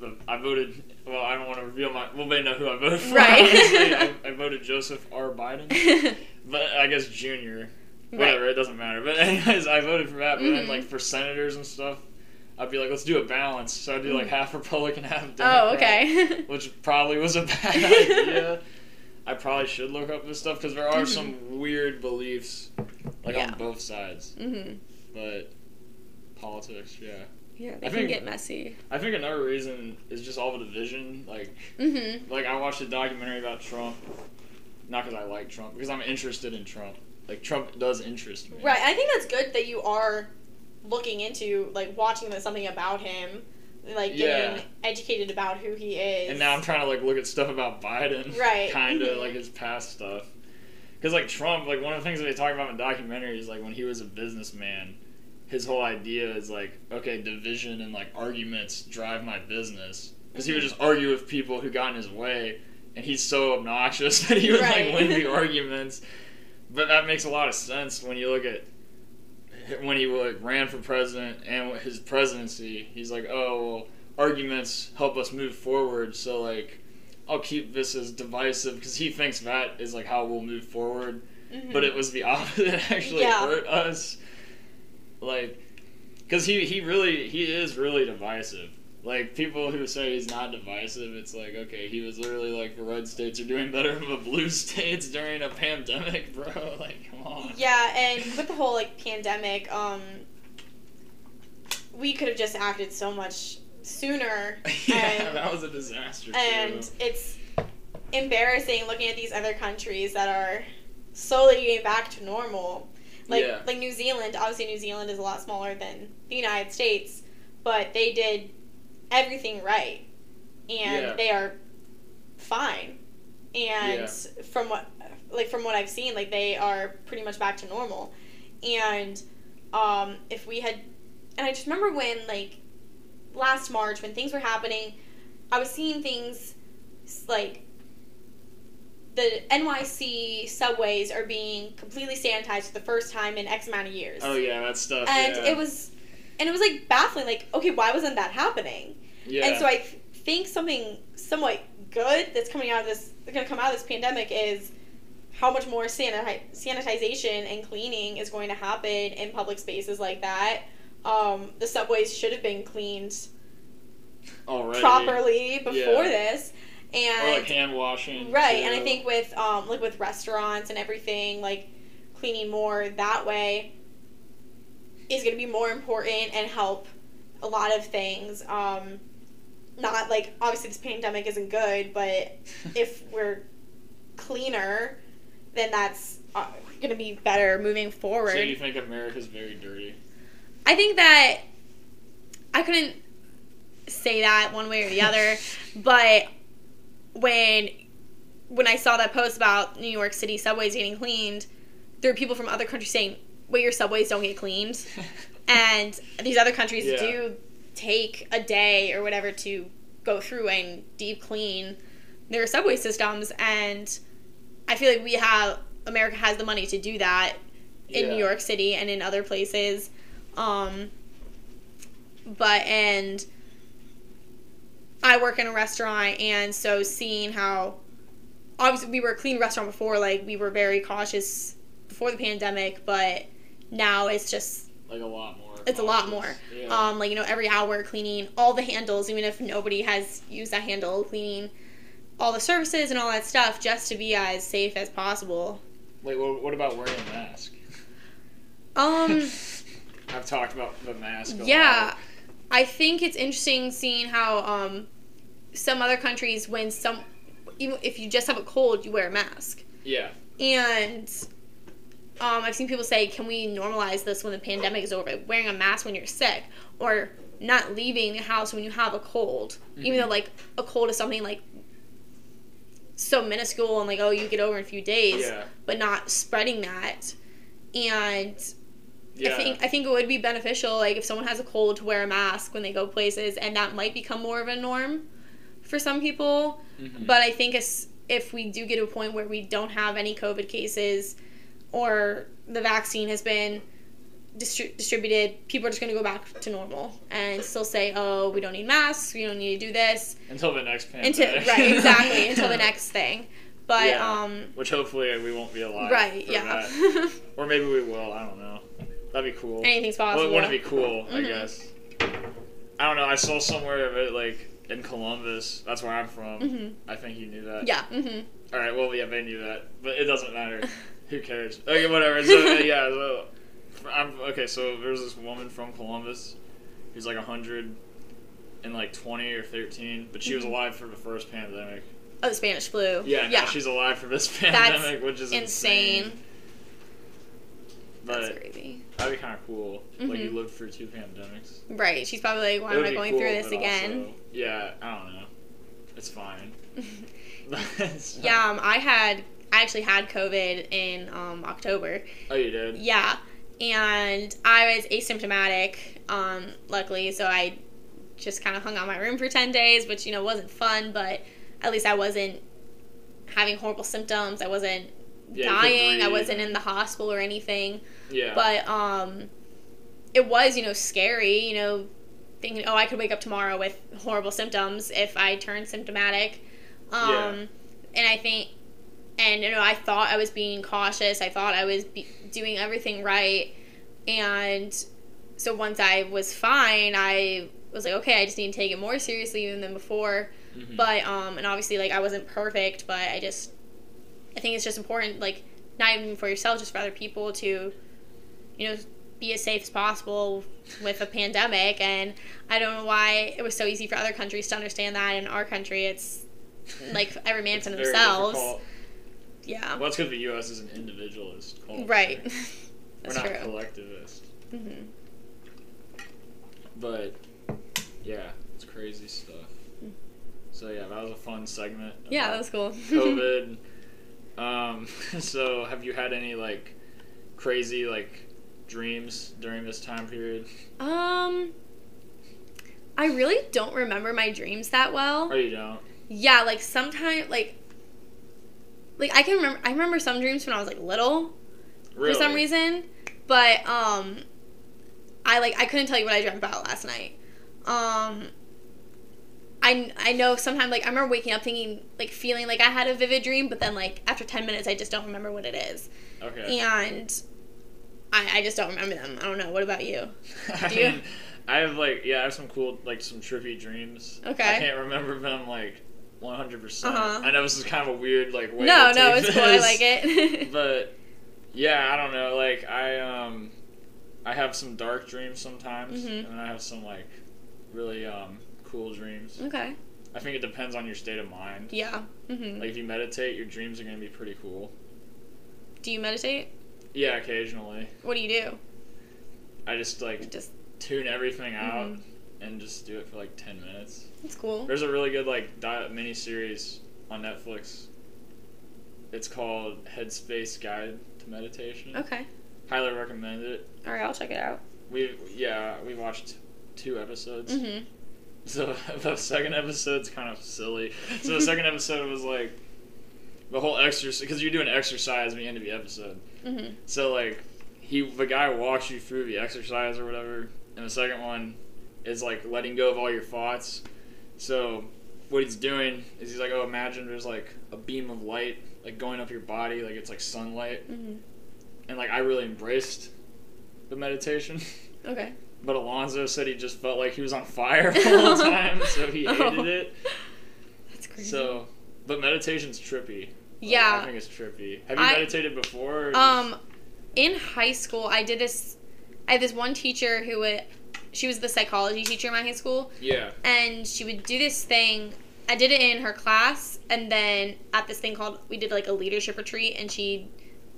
The, I voted. Well, I don't want to reveal my. Well, they know who I voted for. Right. [laughs] I, [laughs] I voted Joseph R. Biden, [laughs] but I guess Junior. Whatever, it doesn't matter. But anyways, I voted for that. But then Mhm. like for senators and stuff, I'd be like, let's do a balance. So I'd do like half Republican, half Democrat. oh, okay. Which probably was a bad idea. I probably should look up this stuff because there are Mhm. some weird beliefs, like Yeah. on both sides. hmm But politics, yeah. Yeah, they I can think- get messy. I think another reason is just all the division. Like, hmm like I watched a documentary about Trump, not because I like Trump, because I'm interested in Trump. Like Trump does interest me. Right. I think that's good that you are looking into like watching something about him, like getting Yeah. educated about who he is. And now I'm trying to like look at stuff about Biden, [laughs] Right. Kind of Mhm. like his past stuff. Because like Trump, like one of the things that they talk about in documentaries, like when he was a businessman, his whole idea is like, okay, division and like arguments drive my business. Because he would just argue with people who got in his way, and he's so obnoxious [laughs] that he would Right. like win the [laughs] arguments. But that makes a lot of sense when you look at when he like ran for president and his presidency. He's like, oh, well, arguments help us move forward. So like, I'll keep this as divisive because he thinks that is like how we'll move forward. Mhm. But it was the [laughs] opposite. It actually Yeah. hurt us. Like, because he he really he is really divisive. Like people who say he's not divisive, it's like okay, he was literally like the red states are doing better than the blue [laughs] states during a pandemic, [laughs] bro. [laughs] Like, come on. Yeah, and with the whole like pandemic, um, we could have just acted so much sooner. yeah, and, that was a disaster. and too. it's embarrassing looking at these other countries that are slowly getting back to normal. Like Yeah. like New Zealand, obviously New Zealand is a lot smaller than the United States, but they did everything right, and Yeah. they are fine. And Yeah. from what like from what I've seen, like they are pretty much back to normal. And um, if we had, and I just remember when like last March when things were happening, I was seeing things like the NYC subways are being completely sanitized for the first time in X amount of years. Oh yeah, that stuff. and yeah. it was, and it was like baffling. Like, okay, why wasn't that happening? Yeah. And so I think something somewhat good that's coming out of this, going to come out of this pandemic is how much more saniti- sanitization and cleaning is going to happen in public spaces like that. Um, the subways should have been cleaned Already. properly before Yeah. this, and Or like hand washing. right. And I think with um, like with restaurants and everything, like cleaning more that way is going to be more important and help a lot of things. Um, not like obviously this pandemic isn't good, but [laughs] if we're cleaner, then that's uh, going to be better moving forward. So you think America's very dirty? I think that I couldn't say that one way or the other, [laughs] but when when I saw that post about New York City subways getting cleaned, there were people from other countries saying, "Wait, your subways don't get cleaned," [laughs] and these other countries Yeah. do take a day or whatever to go through and deep clean their subway systems, and I feel like we have America has the money to do that in Yeah. New York City and in other places. Um, but and I work in a restaurant, and so seeing how obviously we were a clean restaurant before, like we were very cautious before the pandemic, but now it's just Like a lot more. it's a lot more. Yeah. Um, like you know, every hour cleaning all the handles, even if nobody has used that handle, cleaning all the surfaces and all that stuff, just to be as safe as possible. Wait, what, what about wearing a mask? Um. [laughs] I've talked about the mask. A Yeah, lot. I think it's interesting seeing how um, some other countries, when some, even if you just have a cold, you wear a mask. Yeah. And um, I've seen people say, "Can we normalize this when the pandemic is over? Wearing a mask when you're sick, or not leaving the house when you have a cold, even Mhm. though like a cold is something like so minuscule and like oh you get over in a few days, Yeah. but not spreading that." And Yeah. I think I think it would be beneficial, like if someone has a cold, to wear a mask when they go places, and that might become more of a norm for some people. Mhm. But I think if we do get to a point where we don't have any COVID cases, or the vaccine has been distri- distributed, people are just going to go back to normal and still say, "Oh, we don't need masks. We don't need to do this." until the next Until right, exactly, until the [laughs] next thing. But Yeah. um, Which hopefully we won't be alive. right, yeah. [laughs] Or maybe we will. I don't know. That'd be cool. Anything's Well, possible. it wouldn't be cool, I Mhm. guess. I don't know. I saw somewhere of it like in Columbus. That's where I'm from. Mhm. I think you knew that. Yeah. Mhm. All right. Well, yeah, they knew that, but it doesn't matter. [laughs] Who cares? Okay, whatever. So uh, yeah, so I'm okay. So there's this woman from Columbus who's like hundred and like twenty or thirteen, but she was Mhm. alive for the first pandemic. Oh, the Spanish flu. Yeah, Yeah. she's alive for this That's pandemic, which is insane. insane. That's But crazy. that'd be kind of cool. Like you Mhm. lived through two pandemics. Right. She's probably like, why am I going cool, through this again? also- yeah, I don't know. It's fine. It's [laughs] [laughs] yeah. Um, I had. I actually had COVID in um, October. Oh, you did. Yeah, and I was asymptomatic, um, luckily, so I just kind of hung out in my room for 10 days, which, you know, wasn't fun, but at least I wasn't having horrible symptoms. I wasn't Yeah, dying. I wasn't in the hospital or anything. Yeah. But um, it was, you know, scary, you know, thinking, oh, I could wake up tomorrow with horrible symptoms if I turned symptomatic. Um, Yeah. And I think, and, you know, I thought I was being cautious. I thought I was be- doing everything right. And so once I was fine, I was like, okay, I just need to take it more seriously even than before. Mhm. But, um, and obviously, like, I wasn't perfect, but I just, I think it's just important, like, not even for yourself, just for other people to, you know, be as safe as possible with a pandemic. And I don't know why it was so easy for other countries to understand that. In our country, it's like [laughs] every man It's for themselves. difficult. Yeah. Well, that's because the U.S. is an individualist culture. Right. [laughs] [laughs] We're not true. collectivist. hmm But yeah, it's crazy stuff. So yeah, that was a fun segment. Yeah, that was cool. COVID. um, so have you had any like crazy like dreams during this time period? Um, I really don't remember my dreams that well. Or you don't? Yeah, like sometimes, like, like I can remember. I remember some dreams when I was like little Really? for some reason, but um, I like I couldn't tell you what I dreamt about last night. Um, I I know sometimes like I remember waking up thinking like feeling like I had a vivid dream, but then like after ten minutes I just don't remember what it is, Okay. and I I just don't remember them. I don't know. What about you? I Do you? mean, [laughs] I have like yeah, I have some cool like some trippy dreams. Okay. I can't remember them like one hundred percent. Uh-huh. I know this is kind of a weird like way. no, no, it's cool. I like it. [laughs] [laughs] but yeah, I don't know. Like I um, I have some dark dreams sometimes, Mhm. and I have some like really um cool dreams. okay. I think it depends on your state of mind. Yeah. hmm Like if you meditate, your dreams are gonna be pretty cool. do you meditate? Yeah, occasionally. What do you do? I just like Just tune everything out Mhm. and just do it for like ten minutes. it's cool. There's a really good like di- mini series on Netflix. It's called Headspace Guide to Meditation. Okay. Highly recommend it. All right, I'll check it out. We yeah we watched two episodes. Mhm. [laughs] So the second episode's kind of silly. So the second [laughs] episode was like the whole exercise because you're doing exercise at the end of the episode. Mhm. So like he the guy walks you through the exercise or whatever, and the second one is like letting go of all your thoughts. So what he's doing is he's like, oh, imagine there's like a beam of light like going up your body, like it's like sunlight, Mhm. and like I really embraced the meditation. [laughs] Okay. But Alonzo said he just felt like he was on fire [laughs] [laughs] the whole time, so he hated Oh. it. That's crazy. So, but meditation's trippy. Like, Yeah. I think it's trippy. Have you I- meditated before? or Um, in high school, I did this. I had this one teacher who would. She was the psychology teacher in my high school, yeah. and she would do this thing. I did it in her class, and then at this thing called we did like a leadership retreat, and she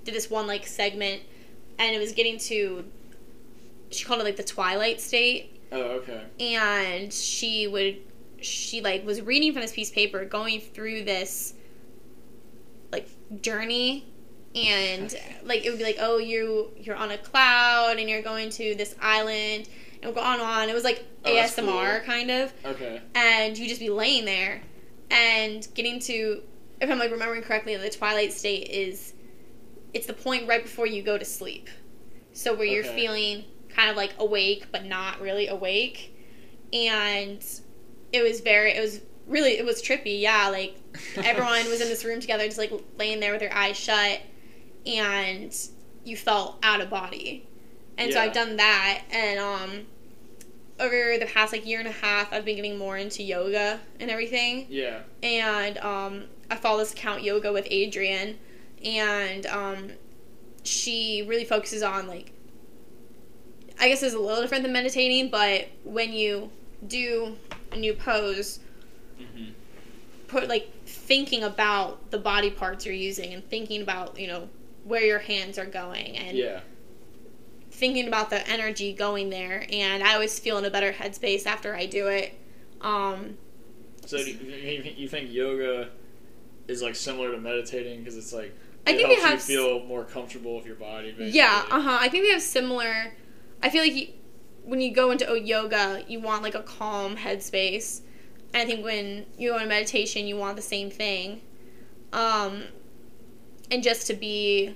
did this one like segment, and it was getting to. She called it like the twilight state, Oh, okay. and she would she like was reading from this piece of paper going through this journey and like it would be like oh you you're on a cloud and you're going to this island and go on and on. It was like Oh, asmr cool. kind of. Okay. and you just be laying there. And getting to if i'm like remembering correctly the twilight state is it's the point right before you go to sleep. So where you're feeling kind of like awake but not really awake. And it was very it was really it was trippy. Yeah like [laughs] everyone was in this room together just like laying there with their eyes shut and you felt out of body and so i've done that and um over the past like year and a half, I've been getting more into yoga and everything. Yeah. And um, I follow this account, Yoga with Adriene, and um, she really focuses on like, I guess it's a little different than meditating, but when you do a new pose, hmm put like thinking about the body parts you're using and thinking about you know where your hands are going and Yeah. thinking about the energy going there and i always feel in a better headspace after i do it um So do you, you- think yoga is like similar to meditating because it's like I it think they helps have you feel more comfortable with your body. Basically. yeah uh-huh i think they have similar i feel like you, when you go into yoga you want like a calm headspace and i think when you go into meditation you want the same thing um and just to be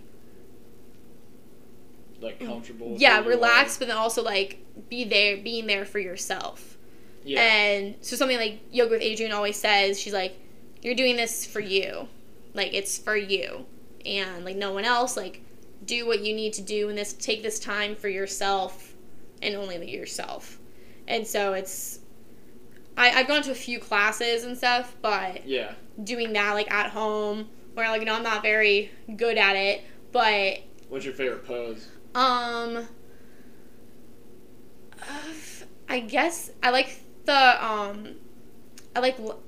Like comfortable. yeah who you relax but then also like be there being there for yourself. Yeah. and so something like yoga with adriene always says she's like you're doing this for you like it's for you and like no one else like do what you need to do and this take this time for yourself and only yourself and so it's I, i've gone to a few classes and stuff but yeah. doing that like at home where like you know i'm not very good at it but What's your favorite pose? um, I guess I like the um, I like l-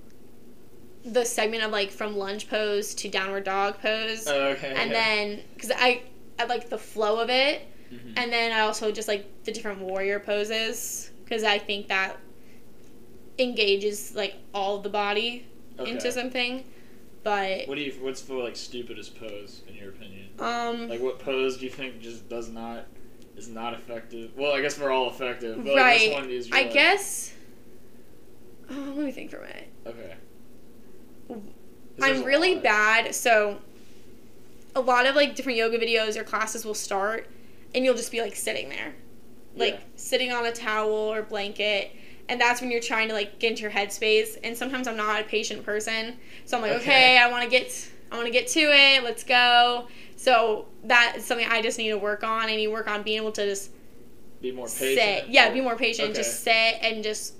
the segment of like from lunge pose to downward dog pose, Oh, okay. and yeah. then because I I like the flow of it, Mhm. and then I also just like the different warrior poses because I think that engages like all the body okay. into something. But What do you? What's the like stupidest pose in your opinion? um, Like what pose do you think just does not is not effective? Well, I guess we're all effective, but like, right. this one is. I like- guess. Oh, let me think for a minute. Okay. I'm really bad. So, a lot of like different yoga videos or classes will start, and you'll just be like sitting there, like Yeah. sitting on a towel or blanket, and that's when you're trying to like get into your headspace. And sometimes I'm not a patient person, so I'm like, okay, Okay. I want to get, I want to get to it. Let's go. So that is something I just need to work on. I need to work on being able to just Be more patient. sit. Yeah, be more patient. Okay. Just sit and just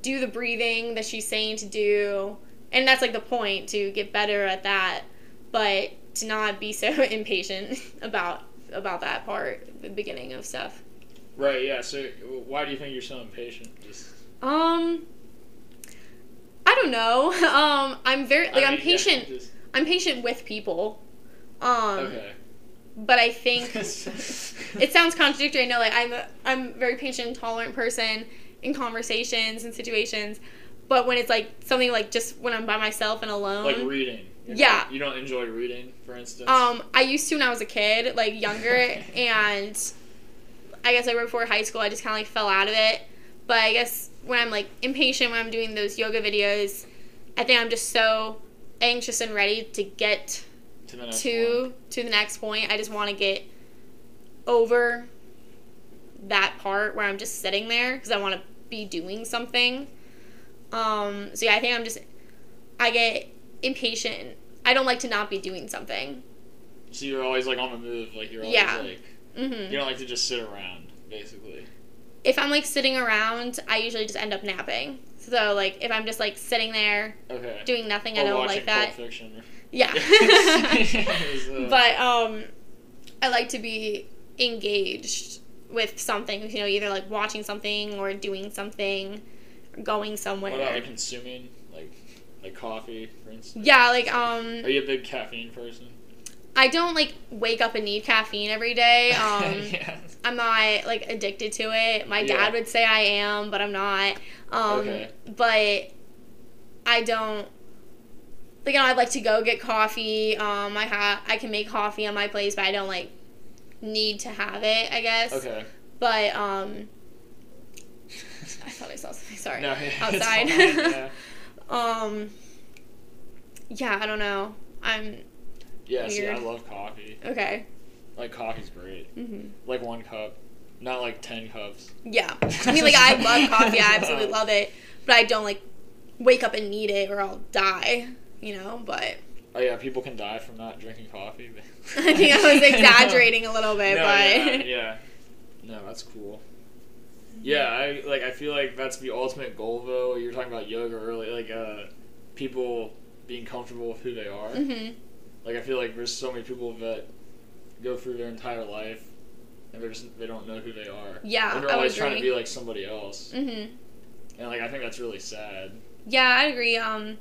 do the breathing that she's saying to do. And that's like the point to get better at that, but to not be so [laughs] impatient about about that part, the beginning of stuff. Right. Yeah. So why do you think you're so impatient? Just. Um I don't know. [laughs] Um I'm very like I I'm mean, yeah, patient. just- I'm patient with people. Um okay. but I think [laughs] it sounds contradictory. I know, like I'm a, I'm a very patient and tolerant person in conversations and situations, but when it's like something like just when I'm by myself and alone, like reading. You're Yeah. not- you don't enjoy reading, for instance. um, I used to when I was a kid, like younger, [laughs] and I guess like right before high school, I just kind of like fell out of it. But I guess when I'm like impatient when I'm doing those yoga videos, I think I'm just so anxious and ready to get to the next to to the next point. I just want to get over that part where I'm just sitting there because I want to be doing something. Um, so yeah, I think I'm just I get impatient. I don't like to not be doing something. So you're always like on the move, like you're always Yeah. like hmm you don't like to just sit around, basically. If I'm like sitting around, I usually just end up napping. So like if I'm just like sitting there Okay. doing nothing, I don't like that. Yeah. [laughs] [laughs] But um I like to be engaged with something, you know, either like watching something or doing something or going somewhere. What about like consuming, like like coffee, for instance? yeah, like um Are you a big caffeine person? I don't like wake up and need caffeine every day. [laughs] Um yeah. I'm not like addicted to it. My Yeah. dad would say I am, but I'm not. Um Okay. but I don't like you know, I'd like to go get coffee. Um I have I can make coffee on my place, but I don't like need to have it, I guess. Okay. But um I thought I saw something, sorry. No, [laughs] yeah, Outside. fine, yeah. um Yeah, I don't know. I'm Yeah, see, I love coffee. okay. Like coffee's great. hmm Like one cup, not like ten cups. Yeah. I mean like I [laughs] love coffee, I absolutely [laughs] love it. But I don't like wake up and need it or I'll die, you know, but Oh yeah, people can die from not drinking coffee. [laughs] I think I was exaggerating a little bit, no, but yeah, yeah. No, that's cool. Yeah, I like. I feel like that's the ultimate goal, though. You were talking about yoga earlier, like uh, people being comfortable with who they are. Mhm. Like I feel like there's so many people that go through their entire life and they're just they don't know who they are. Yeah, and they're always trying to be like somebody else. Mm-hmm. And like I think that's really sad. Yeah, I agree. Um,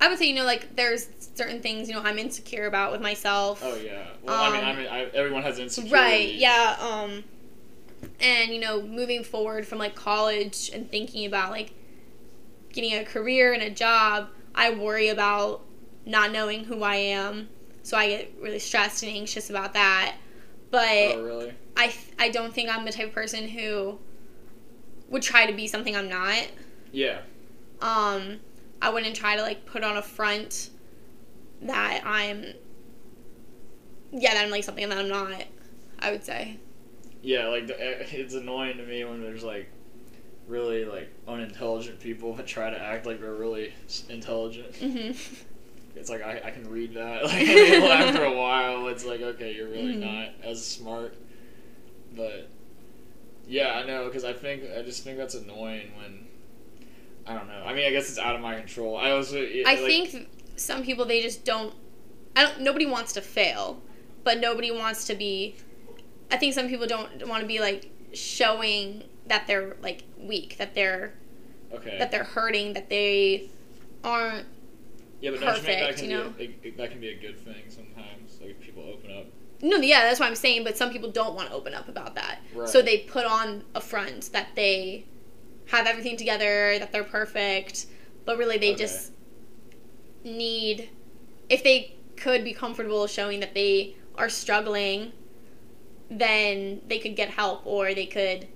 I would say you know like there's certain things you know I'm insecure about with myself. Oh yeah. Well, I mean, I Um, mean, I, everyone has insecurities. Right. Yeah. Um, and you know, moving forward from like college and thinking about like getting a career and a job, I worry about not knowing who I am, so I get really stressed and anxious about that. But Oh really? I I don't think I'm the type of person who would try to be something I'm not. Yeah. Um, I wouldn't try to like put on a front that I'm yeah, that I'm like something that I'm not. I would say. Yeah. Like eh, [laughs] it's annoying to me when there's like really like unintelligent people [laughs] that try to act like they're really intelligent. Mhm. [laughs] It's like I, I can read that. [laughs] Like [laughs] after a while, it's like okay, you're really Mhm. not as smart. But yeah, I know because I think I just think that's annoying when I don't know. I mean, I guess it's out of my control. I also I like, think some people they just don't. I don't. Nobody wants to fail, but nobody wants to be. I think some people don't want to be like showing that they're like weak, that they're okay. that they're hurting, that they aren't. Yeah, but think that can you be know? a, that can be a good thing sometimes? Like people open up. No, yeah, that's what I'm saying. But some people don't want to open up about that, Right. so they put on a front that they have everything together, that they're perfect, but really they Okay. just need. If they could be comfortable showing that they are struggling, then they could get help, or they could,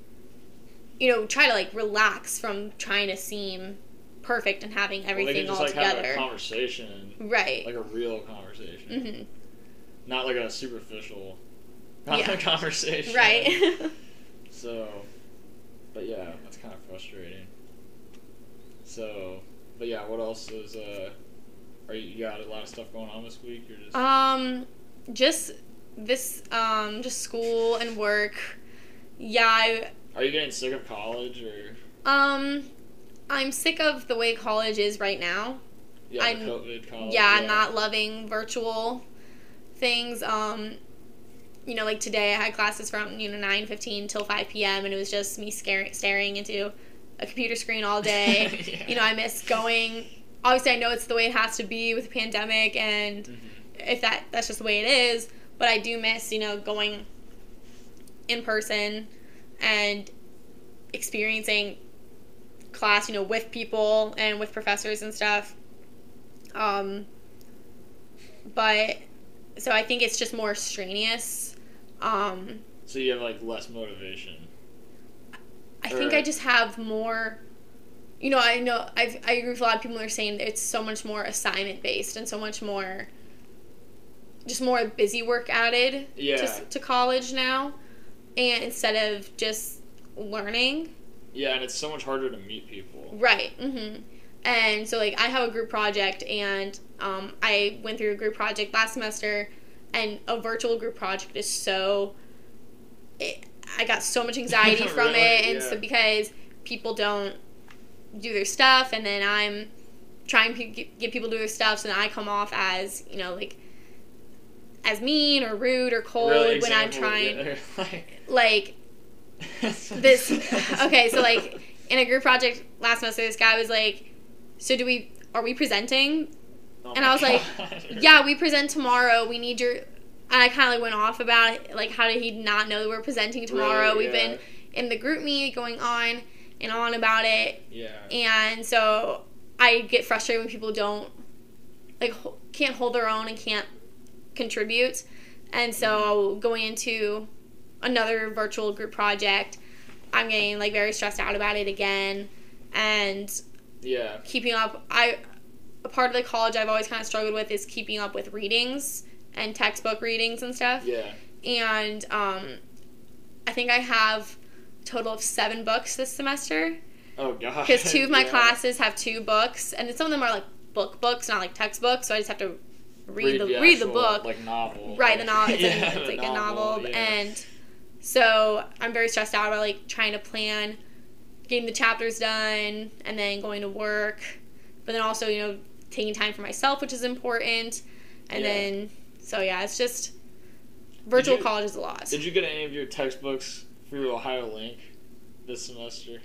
you know, try to like relax from trying to seem perfect and having Well, everything can just all like together. conversation, right. like a real conversation, hmm not like a superficial Yeah. [laughs] conversation. Right. [laughs] So, but yeah, that's kind of frustrating. So, but yeah, what else is uh? Are you, you got a lot of stuff going on this week? You're just Um, just this, um, just school and work. Yeah, I, are you getting sick of college or um, I'm sick of the way college is right now. yeah, I'm- COVID college? yeah, I'm not loving virtual things. Um, you know, like today I had classes from you know nine fifteen till five p.m. and it was just me scaring, staring into a computer screen all day. [laughs] Yeah. You know, I miss going. Obviously, I know it's the way it has to be with the pandemic, and Mhm. if that that's just the way it is. But I do miss you know going in person and experiencing class, you know, with people and with professors and stuff. Um, but so I think it's just more strenuous. Um, So you have like less motivation. I think I just have more. You know, I know I've, I agree with a lot of people who are saying it's so much more assignment based and so much more, just more busy work added Yeah. to, to college now, and instead of just learning. Yeah, and it's so much harder to meet people. Right. hmm And so, like, I have a group project, and um, I went through a group project last semester, and a virtual group project is so. It, I got so much anxiety [laughs] from Really? it, and Yeah. so because people don't do their stuff, and then I'm trying to get get people to do their stuff, so then I come off as you know like as mean or rude or cold Really when I'm trying [laughs] like [laughs] this okay so like in a group project last semester this guy was like so do we are we presenting Oh and I was like, yeah we present tomorrow we need your and i kind of like went off about it like how did he not know that we're presenting tomorrow Really? we've Yeah. been in the group meet going on and on about it Yeah. and so i get frustrated when people don't like can't hold their own and can't contribute and so going into another virtual group project i'm getting like very stressed out about it again and Yeah. keeping up i a part of the college i've always kind of struggled with is keeping up with readings and textbook readings and stuff Yeah. and um, i think i have a total of seven books this semester Oh god. because two of my [laughs] Yeah. classes have two books and some of them are like book books not like textbooks so i just have to read, the read the book like novel. right the novel it's, [laughs] yeah, a, it's the like a novel yeah. and So I'm very stressed out about like trying to plan getting the chapters done and then going to work. But then also, you know, taking time for myself, which is important. And Yeah. then so yeah, it's just virtual you- college is a lot. Did you get any of your textbooks through OhioLINK this semester?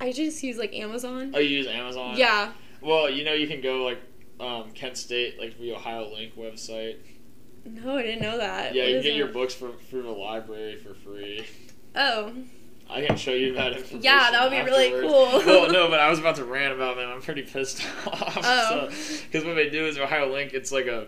I just use like Amazon. Oh, you use Amazon? Yeah. Well, you know you can go like um, Kent State, like the OhioLINK website. No, I didn't know that. Yeah, What you get your books from through the library for free. Oh. I can show you that information. Yeah, that would be really cool. [laughs] well, no, but I was about to rant about them. I'm pretty pissed [laughs] off. Oh. Because what they do is OhioLINK. It's like a,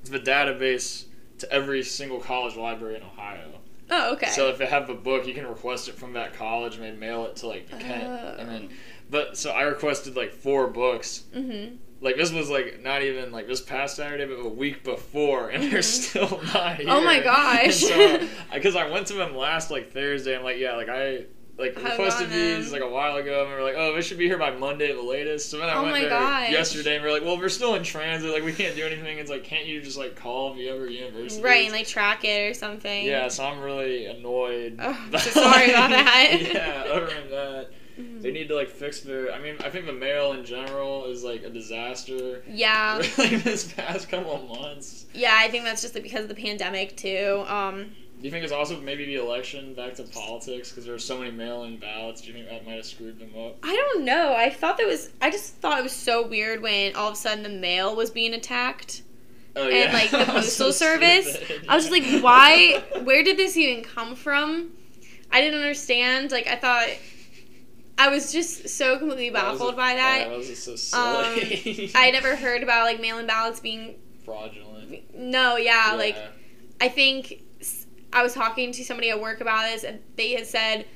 it's a database to every single college library in Ohio. Oh, okay. So if they have a book, you can request it from that college and they mail it to like Kent, Oh. and then. But so I requested like four books. mhm. Like this was like not even like this past Saturday, but a week before, and they're Mhm. still not here. Oh my gosh. And so, [laughs] because I went to them last like Thursday, I'm like, yeah, like I like requested these like a while ago, and we were like, oh, this should be here by Monday at the latest. So then I Oh went my there gosh. yesterday, and we are like, well, we're still in transit, like we can't do anything. It's like, can't you just like call Viever University? Right, and like track it or something. Yeah, so I'm really annoyed. Oh, [laughs] so sorry about that. yeah, other than that, Mhm. they need to like fix their. I mean, I think the mail in general is like a disaster. Yeah. [laughs] like this past couple of months. Yeah, I think that's just because of the pandemic too. Um, Do you think it's also maybe the election back to politics because there are so many mail-in ballots? Do you think that might have screwed them up? I don't know. I thought that was. I just thought it was so weird when all of a sudden the mail was being attacked. Oh yeah. And, like, the [laughs] postal so service, stupid. I was just like, why? [laughs] Where did this even come from? I didn't understand. Like, I thought. I was just so completely That baffled a- by that. That was so Um. I never heard about like mail-in ballots being. fraudulent. No, yeah, Yeah. like I think I was talking to somebody at work about this, and they had said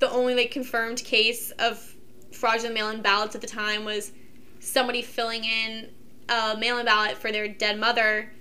the only like confirmed case of fraudulent mail-in ballots at the time was somebody filling in a mail-in ballot for their dead mother,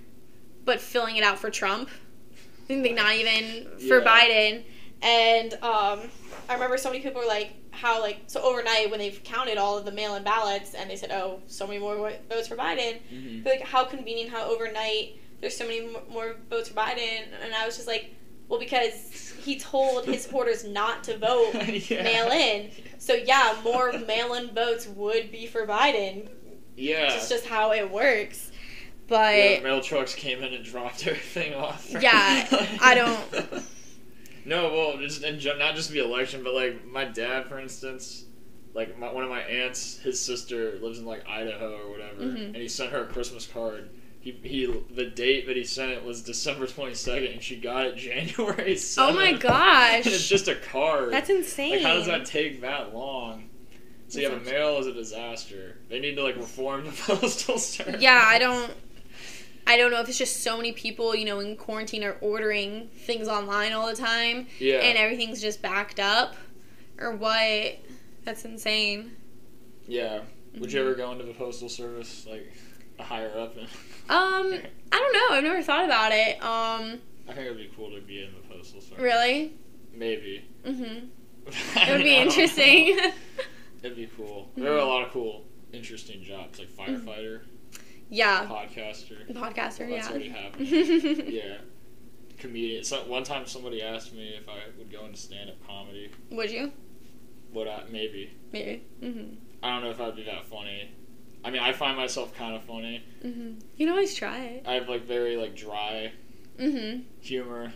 but filling it out for Trump. I think like, not even [laughs] for Yeah. Biden. And um, I remember so many people were like, how like so overnight when they've counted all of the mail-in ballots and they said, oh, so many more votes for Biden. Mhm. They're like, how convenient how overnight there's so many more votes for Biden. And I was just like, well, because he told his [laughs] supporters not to vote [laughs] Yeah. mail in. So yeah, more mail-in votes would be for Biden. Yeah. It's just how it works. But Yeah, mail trucks came in and dropped everything off. Yeah, I don't- [laughs] no, well, just in, not just the election, but like my dad, for instance, like my, one of my aunts, his sister lives in like Idaho or whatever, Mhm. and he sent her a Christmas card. He, he the date that he sent it was December twenty second, and she got it [laughs] January. 7th. oh my And it's just a card. that's insane. Like, how does that take that long? So yeah, the mail is a disaster. They need to like reform the [laughs] postal service. yeah, I don't. I don't know if it's just so many people, you know, in quarantine are ordering things online all the time, Yeah. and everything's just backed up, or what. That's insane. yeah. Would you ever go into the postal service like a higher up? In, [laughs] Um, I don't know. I've never thought about it. Um, I think it'd be cool to be in the postal service. really. Maybe. Mhm. [laughs] It would be interesting. [laughs] It'd be cool. There are a lot of cool, interesting jobs like Mm-hmm. Yeah. podcaster. Podcaster. Well, that's yeah. already. [laughs] Yeah. Comedian. So, one time somebody asked me if I would go into stand up comedy. Would you? Would I? Maybe. Maybe. Mhm. I don't know if I'd be that funny. I mean, I find myself kind of funny. Mhm. You can always try it. I have like very like dry Mhm. humor.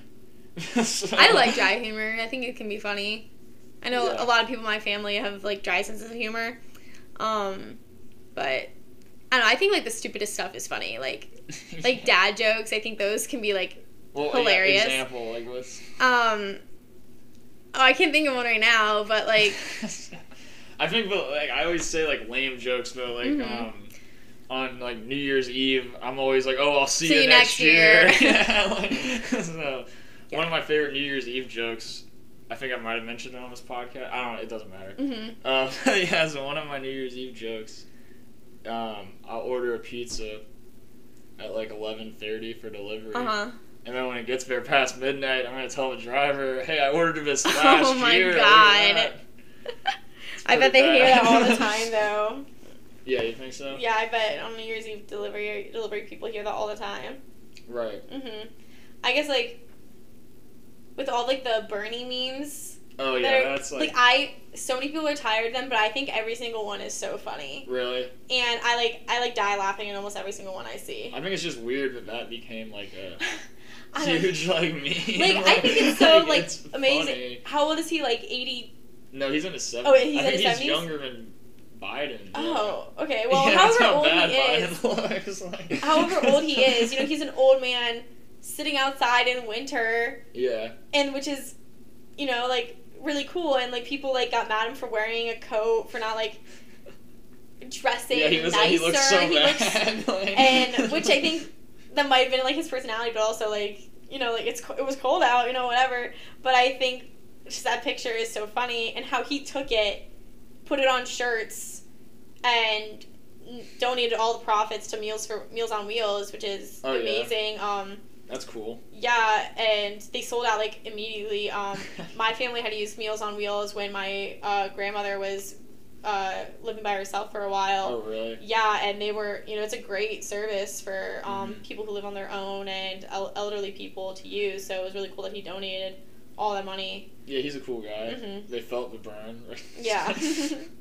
So- [laughs] I like dry humor. I think it can be funny. I know Yeah. a lot of people in my family have like dry senses of humor. Um, but I don't know. I think like the stupidest stuff is funny. Like like [laughs] dad jokes. I think those can be like well, yeah, hilarious. example like what's. um. Oh, I can't think of one right now, but like [laughs] I think, but like I always say, like lame jokes though. Like Mhm. um, on like New Year's Eve, I'm always like, "Oh, I'll see, See you, you next next year." year. yeah, [laughs] like, so, Yeah. one of my favorite New Year's Eve jokes. I think I might have mentioned it on this podcast. I don't know. It doesn't matter. mhm. Um, yeah, so one of my New Year's Eve jokes, um, I'll order a pizza at like eleven thirty for delivery, uh huh. and then when it gets there past midnight, I'm gonna tell the driver, "Hey, I ordered this [laughs] Oh last my year." God. [laughs] I bet they pretty hear that all the time though. [laughs] Yeah, you think so? Yeah, I bet on New Year's Eve delivery delivery people hear that all the time. Right. Mhm. I guess like with all like the Bernie memes. Oh that yeah, are- that's like, I so many people are tired of them, but I think every single one is so funny, really. and I like I like die laughing in almost every single one I see. I think it's just weird that that became like a [laughs] huge like meme. Like I think [laughs] it's so like it's amazing. funny. How old is he? Like eighty? No, he's in his seventies. Oh, he's I in think his he's 70s? younger than Biden. yeah. Oh, okay. [laughs] Well, yeah, however how old he is. Like. however old he is, you know, he's an old man sitting outside in winter, Yeah. and which is, you know, like really cool. And like people like got mad at him for wearing a coat for not like dressing Yeah, he was. nicer. He looks so He looks- [laughs] bad. [laughs] like- and which I [laughs] think that might have been like his personality, but also like you know like it's it was cold out, you know whatever. But I think just that picture is so funny, and how he took it, put it on shirts, and donated all the profits to Meals for Meals on Wheels, which is Oh, yeah. amazing. Um, That's cool. yeah, and they sold out like immediately. Um, [laughs] my family had to use Meals on Wheels when my uh, grandmother was uh, living by herself for a while. Oh really? Yeah, and they were, you know, it's a great service for um, Mhm. people who live on their own and el- elderly people to use. So it was really cool that he donated all that money. Yeah, he's a cool guy. Mhm. They felt the burn. [laughs] Yeah.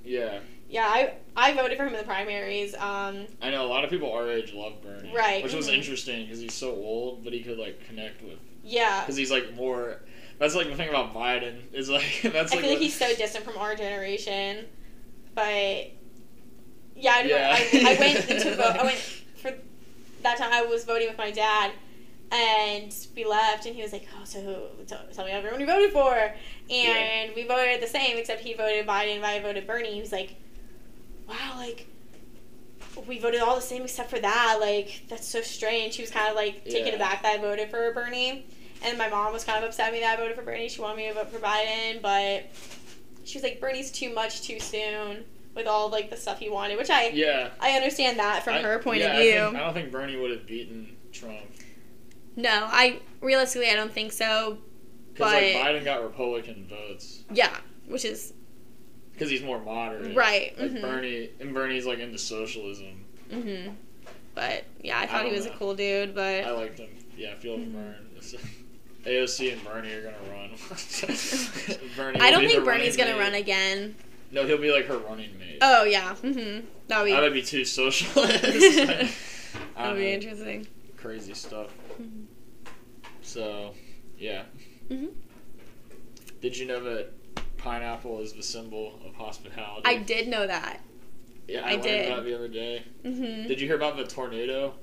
yeah, [laughs] yeah, I I voted for him in the primaries. Um, I know a lot of people our age love Bernie. Right, Which was mhm. interesting because he's so old, but he could like connect with yeah, because he's like more. That's like the thing about Biden is like [laughs] that's I like feel like he's so distant from our generation, but yeah, I, Yeah. I, I went [laughs] into vote. I went for that time. I was voting with my dad, and we left, and he was like, "Oh, so tell, tell me everyone you voted for," and Yeah. we voted the same, except he voted Biden, and I voted Bernie. He was like, "Wow, like." We voted all the same except for that. Like that's so strange. She was kind of like taken Yeah. aback that I voted for Bernie, and my mom was kind of upset at me that I voted for Bernie. She wanted me to vote for Biden, but she was like, Bernie's too much too soon with all like the stuff he wanted, which I Yeah. I understand that from I- her point yeah, of I view. think- I, don't think Bernie would have beaten Trump no, I realistically I don't think so. because like Biden got Republican votes Yeah, which is because he's more moderate. right. Like mhm, Bernie and Bernie's like into socialism. mhm. But yeah, I I thought he don't was a cool dude. But I liked him. Yeah, I feel Mhm. Bern. AOC and Bernie are gonna run. [laughs] Bernie I don't think Bernie's gonna mate. run again. No, he'll be like her running mate. Oh yeah, mhm. That would That be would be too [laughs] socialist. that would be know. interesting. Crazy stuff. Mhm. So, yeah. Mhm. Did you know that pineapple is the symbol of hospitality? I did know that. Yeah, I, I learned did. that the other day. Mhm. Did you hear about the tornado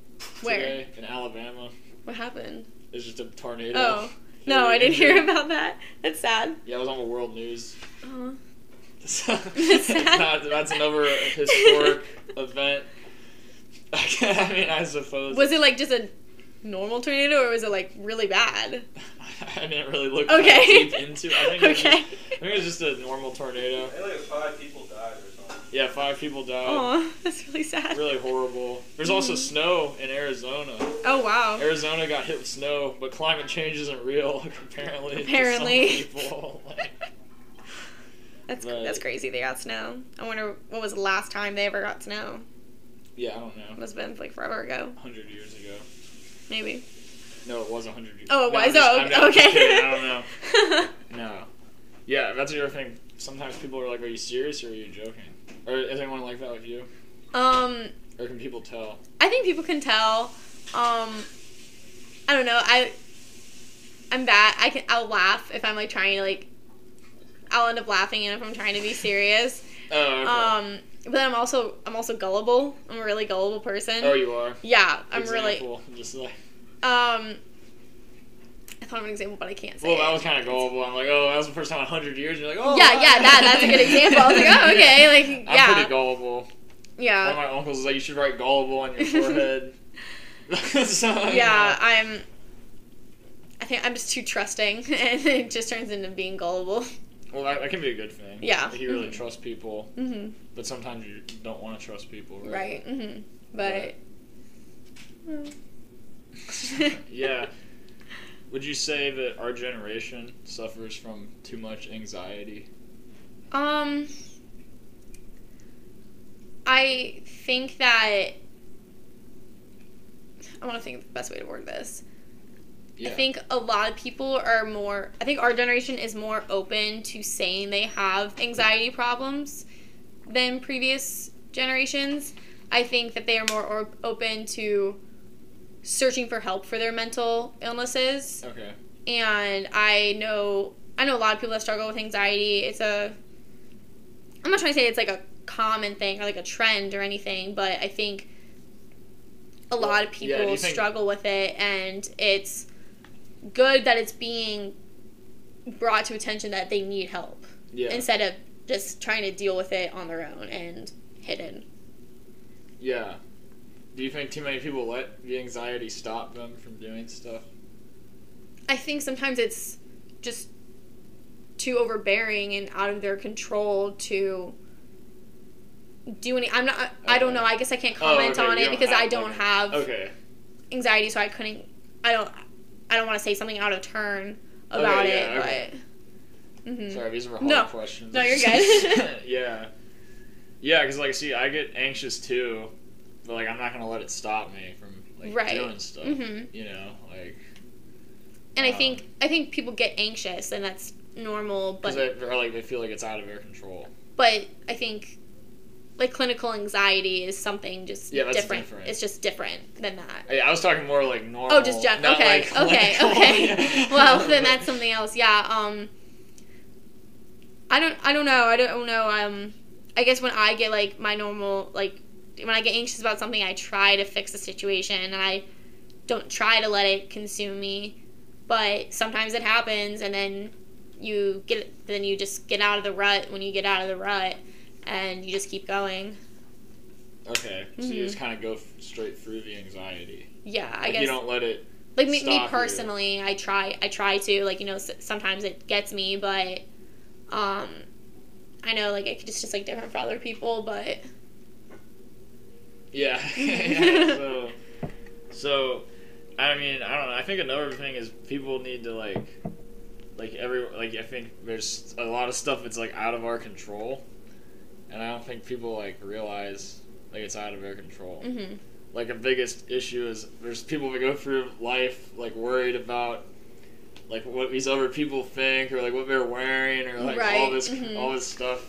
Where? today in Alabama? What happened? It's just a tornado. Oh [laughs] no, I didn't hear about that. That's sad. Yeah, it was on the world news. [laughs] [laughs] Oh. That's that's another historic event. I mean, I suppose. Was it like just a normal tornado or was it like really bad? [laughs] I didn't really look Okay. that deep into. it. I think it was [laughs] okay. just, I think it was just a normal tornado. I think like five people died or something. Yeah, five people died. Oh, [laughs] that's really sad. Really horrible. There's also Mhm. snow in Arizona. Oh wow. Arizona got hit with snow, but climate change isn't real apparently. Apparently. people. Like, That's But- that's crazy. They got snow. I wonder what was the last time they ever got snow. yeah, I don't know. It Must have been like forever ago, hundred years ago. Maybe. No, it was hundred years. Oh, it was. Oh, okay. kidding, I don't know. [laughs] No. Yeah, that's the other thing. Sometimes people are like, "Are you serious or are you joking?" Or is anyone like that with you? um, Or can people tell? I think people can tell. Um, I don't know. I I'm bad. I can. I'll laugh if I'm like trying to like. I'll end up laughing, and if I'm trying to be serious. Oh, okay. Um, but I'm also I'm also gullible. I'm a really gullible person. oh, you are. Yeah, I'm really. Example, Just like. Um, I thought of an example, but I can't say. Well, that was kind of gullible. I'm like, oh, that was the first time in hundred years. You're like, oh. Yeah, yeah, that that's a good [laughs] example. I was like, oh, okay, like I'm yeah, pretty gullible. Yeah. One of yeah, my uncles is like, you should write gullible on your forehead. [laughs] so, [laughs] yeah. I'm. I think I'm just too trusting, and it just turns into being gullible. Well, that, that can be a good thing. Yeah. Like, you really Mhm. trust people, hmm but sometimes you don't want to trust people, right? Right. hmm [laughs] But. yeah. Would you say that our generation suffers from too much anxiety? Um, I think that I want to think of the best way to word this. Yeah. I think a lot of people are more. I think our generation is more open to saying they have anxiety problems than previous generations. I think that they are more or- open to searching for help for their mental illnesses Okay. and I know I know a lot of people that struggle with anxiety. It's a I'm not trying to say it's like a common thing or like a trend or anything, but I think a lot of people you think- struggle with it and it's good that it's being brought to attention that they need help Yeah. instead of just trying to deal with it on their own and hidden. yeah. Do you think too many people let the anxiety stop them from doing stuff? I think sometimes it's just too overbearing and out of their control to do any. I'm not. I, I don't know. I guess I can't Oh, comment okay, on you it because I don't like- have Okay. anxiety, so I couldn't. I don't. I don't want to say something out of turn about Okay, it, yeah, okay. but. hmm Sorry, these are hard No. questions. No, you're [laughs] good. [laughs] yeah. Yeah, because like, see, I get anxious too, but like, I'm not gonna let it stop me from like Right. doing stuff. hmm You know, like, And I Um, think I think people get anxious, and that's normal. But or like they feel like it's out of their control. but I think like clinical anxiety is something just Yeah, different. different. It's just different than that. Hey, I was talking more like normal. Oh, just gen- not, okay, like, [laughs] okay, okay. [laughs] well, then that's something else. Yeah. Um. I don't. I don't know. I don't know. Um. I guess when I get like my normal like when I get anxious about something, I try to fix the situation and I don't try to let it consume me. But sometimes it happens, and then you get then you just get out of the rut when you get out of the rut, and you just keep going. Okay, so Mhm. you just kind of go f- straight through the anxiety. Yeah, I Like, guess you don't let it. like me, me stop you. personally i try i try to like you know s- sometimes it gets me but um i know like it just just like different for other people but Yeah. [laughs] yeah. [laughs] So, so, I mean, I don't know. I think another thing is people need to like, like every like I think there's a lot of stuff that's like out of our control, and I don't think people like realize like it's out of their control. hmm Like a biggest issue is there's people that go through life like worried about like what these other people think or like what they're wearing or like all Right, this mhm. all this stuff.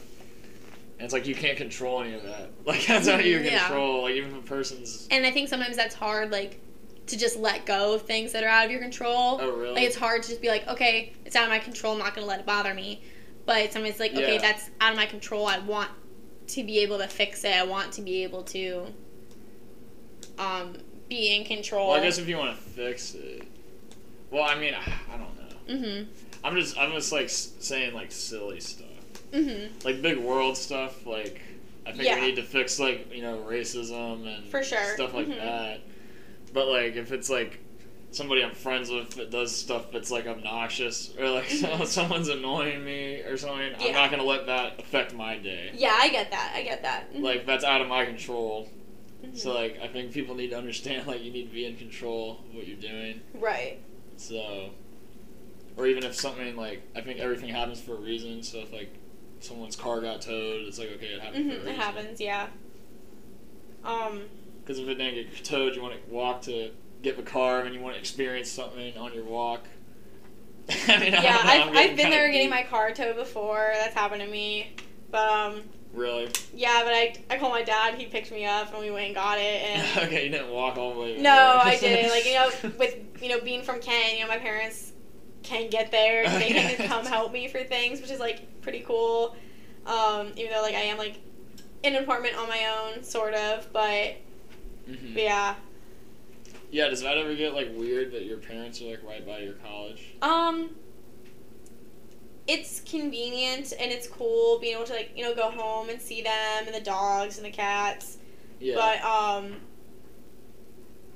And it's like you can't control any of that. [laughs] Like that's out of your Mhm, yeah. control. Like even if a person's and i think sometimes that's hard like to just let go of things that are out of your control oh really like it's hard to just be like okay it's out of my control i'm not gonna let it bother me but sometimes it's like okay Yeah. that's out of my control i want to be able to fix it i want to be able to um be in control Well, I guess if you want to fix it. Well, I mean, I don't know. mhm I'm just I'm just like saying like silly stuff, mhm like big world stuff. Like I think Yeah. we need to fix like you know racism and For sure. stuff like Mhm. that. But like if it's like somebody I'm friends with that does stuff that's like obnoxious or like [laughs] Mhm. someone's annoying me or something, I'm not gonna let that affect my day. yeah i get that i get that Mhm. Like that's out of my control. Mhm. So like I think people need to understand like you need to be in control of what you're doing. right So, or even if something like I think everything happens for a reason. So if like someone's car got towed, it's like okay, it happened for a hmm reason. it happens yeah um Because if it didn't get towed, you want to walk to get the car, and you want to experience something on your walk. [laughs] I mean, yeah I've, I'm I've been there getting my car towed before that's happened to me but um really. yeah but i i called my dad he picked me up and we went and got it and [laughs] okay, you didn't walk all the way. no i didn't like you know [laughs] with you know being from kent you know my parents can get there they Okay. can come help me for things which is like pretty cool um even though like i am like in an apartment on my own sort of but, Mhm. but yeah Yeah, does that ever get like weird that your parents are like right by your college? Um, it's convenient and it's cool being able to like you know go home and see them and the dogs and the cats. Yeah. But um,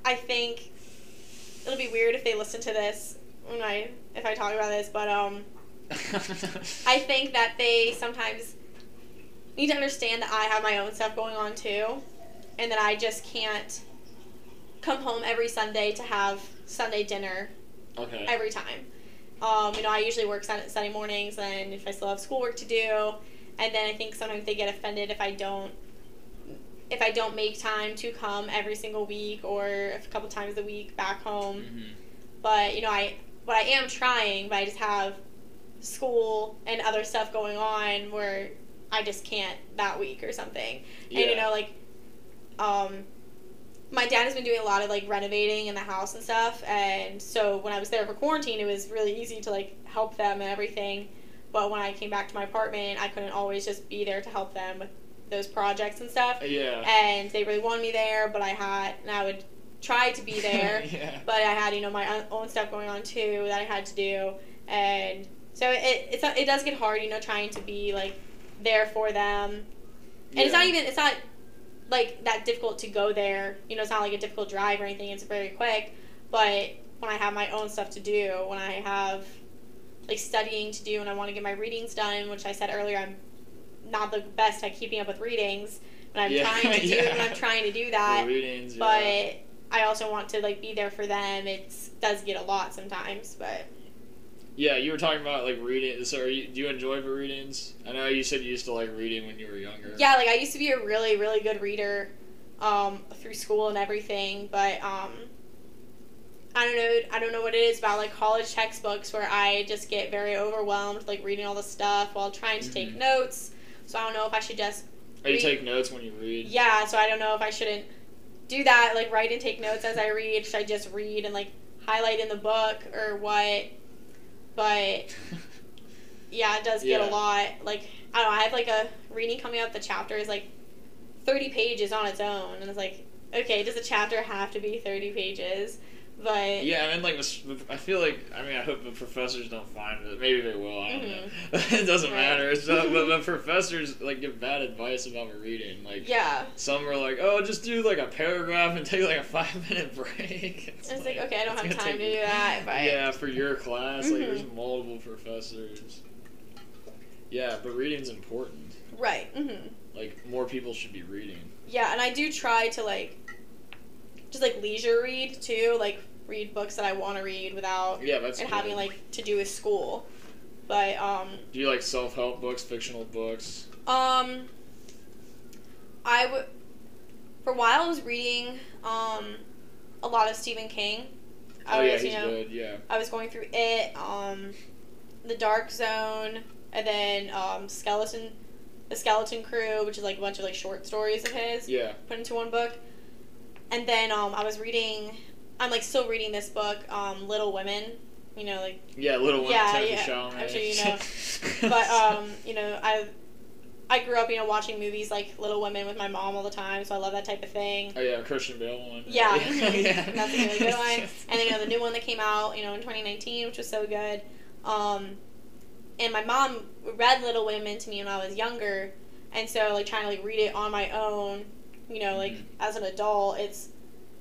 I think it'll be weird if they listen to this when I if I talk about this. But um, [laughs] I think that they sometimes need to understand that I have my own stuff going on too, and that I just can't come home every Sunday to have Sunday dinner okay. every time. Um, you know, I usually work Sunday, Sunday mornings, and if I still have schoolwork to do, and then I think sometimes they get offended if I don't, if I don't make time to come every single week or a couple times a week back home. Mhm. but you know, I but I am trying, but I just have school and other stuff going on where I just can't that week or something. And you know, like, um, my dad has been doing a lot of like renovating in the house and stuff, and so when I was there for quarantine, it was really easy to like help them and everything. But when I came back to my apartment, I couldn't always just be there to help them with those projects and stuff. Uh, yeah. And they really wanted me there, but I had, and I would try to be [laughs] there yeah. but I had you know my own- stuff going on too that I had to do, and so it it's it does get hard, you know, trying to be like there for them, and it's not even it's not like that difficult to go there. You know, it's not like a difficult drive or anything. It's very quick, but when I have my own stuff to do, when I have like studying to do, and I want to get my readings done, which I said earlier, I'm not the best at keeping up with readings. When I'm Yeah, trying to [laughs] do, yeah. when I'm trying to do that, readings, but yeah. I also want to like be there for them. It does get a lot sometimes, but Yeah, you were talking about like reading. So, are you, do you enjoy the readings? I know you said you used to like reading when you were younger. yeah, like I used to be a really really good reader um, through school and everything, but um, I don't know. I don't know what it is about like college textbooks where I just get very overwhelmed like reading all the stuff while trying to take Mhm. notes. So I don't know if I should just Or you take notes when you read. yeah. So I don't know if I shouldn't do that like write and take notes as I read. Should I just read and like highlight in the book or what? But yeah, it does get Yeah. a lot. Like I don't know, I have like a reading coming up. The chapter is like thirty pages on its own, and it's like, okay, does a chapter have to be thirty pages? But Yeah, I mean, like, I feel like, I mean, I hope the professors don't find it. Maybe they will. I don't know. [laughs] it doesn't Mm-hmm. Right. matter. It's not, but, but [laughs] professors like give bad advice about reading. Like, yeah, some are like, "Oh, just do like a paragraph and take like a five minute [laughs] break." it's like okay, I don't have time to do that. But Yeah, for your class, like, there's Mhm. multiple professors. Yeah, but reading's important. right. hmm Like, more people should be reading. Yeah, and I do try to like just like leisure read too, like read books that I want to read without Yeah, that's. it having like to do with school. But um Do you like self help books, fictional books? um I would for a while I was reading um a lot of Stephen King. I oh yeah, was, he's you know, good. Yeah. I was going through it, um The Dead Zone, and then um Skeleton The Skeleton Crew, which is like a bunch of like short stories of his Yeah. put into one book. And then um, I was reading, I'm like still reading this book, um, Little Women. You know, like, Yeah, Little Women, Yeah, Timothy yeah, Chalamet. I'm sure you know. [laughs] but um, you know, I I grew up, you know, watching movies like Little Women with my mom all the time, so I love that type of thing. oh yeah, Christian Bale one. Yeah, yeah. [laughs] that's a really [laughs] good one. And then you know the new one that came out, you know, in 2019, which was so good. Um, and my mom read Little Women to me when I was younger, and so like trying to like read it on my own, you know, like Mhm. as an adult, it's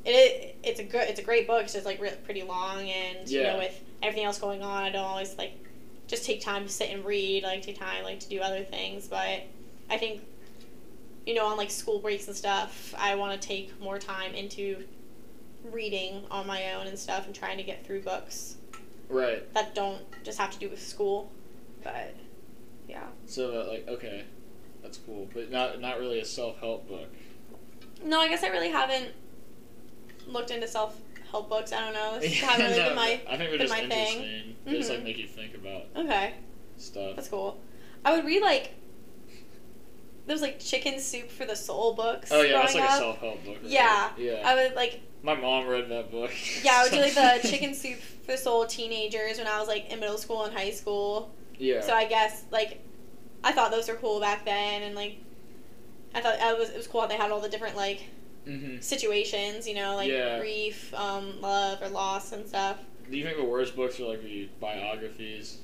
it it's a good it's a great book. It's just like re- pretty long, and you know with everything else going on, I don't always like just take time to sit and read. Like take time like to do other things, but I think you know on like school breaks and stuff, I want to take more time into reading on my own and stuff and trying to get through books Right. that don't just have to do with school. But yeah. So uh, like okay, that's cool, but not not really a self help book. No, I guess I really haven't looked into self help books. I don't know. [laughs] This Yeah, really no, been my I think they're just my thing. interesting. They just like Mhm. make you think about Okay. stuff. That's cool. I would read like those like chicken soup for the soul books. Oh yeah, that's like a self help book. Right? Yeah. Yeah. I would like My mom read that book. yeah, I would do like the [laughs] chicken soup for the soul teenagers when I was like in middle school and high school. Yeah. So I guess like I thought those were cool back then and like I thought it was it was cool how they had all the different like hmm situations, you know, like Yeah. grief, um, love or loss and stuff. Do you think the worst books are like the biographies?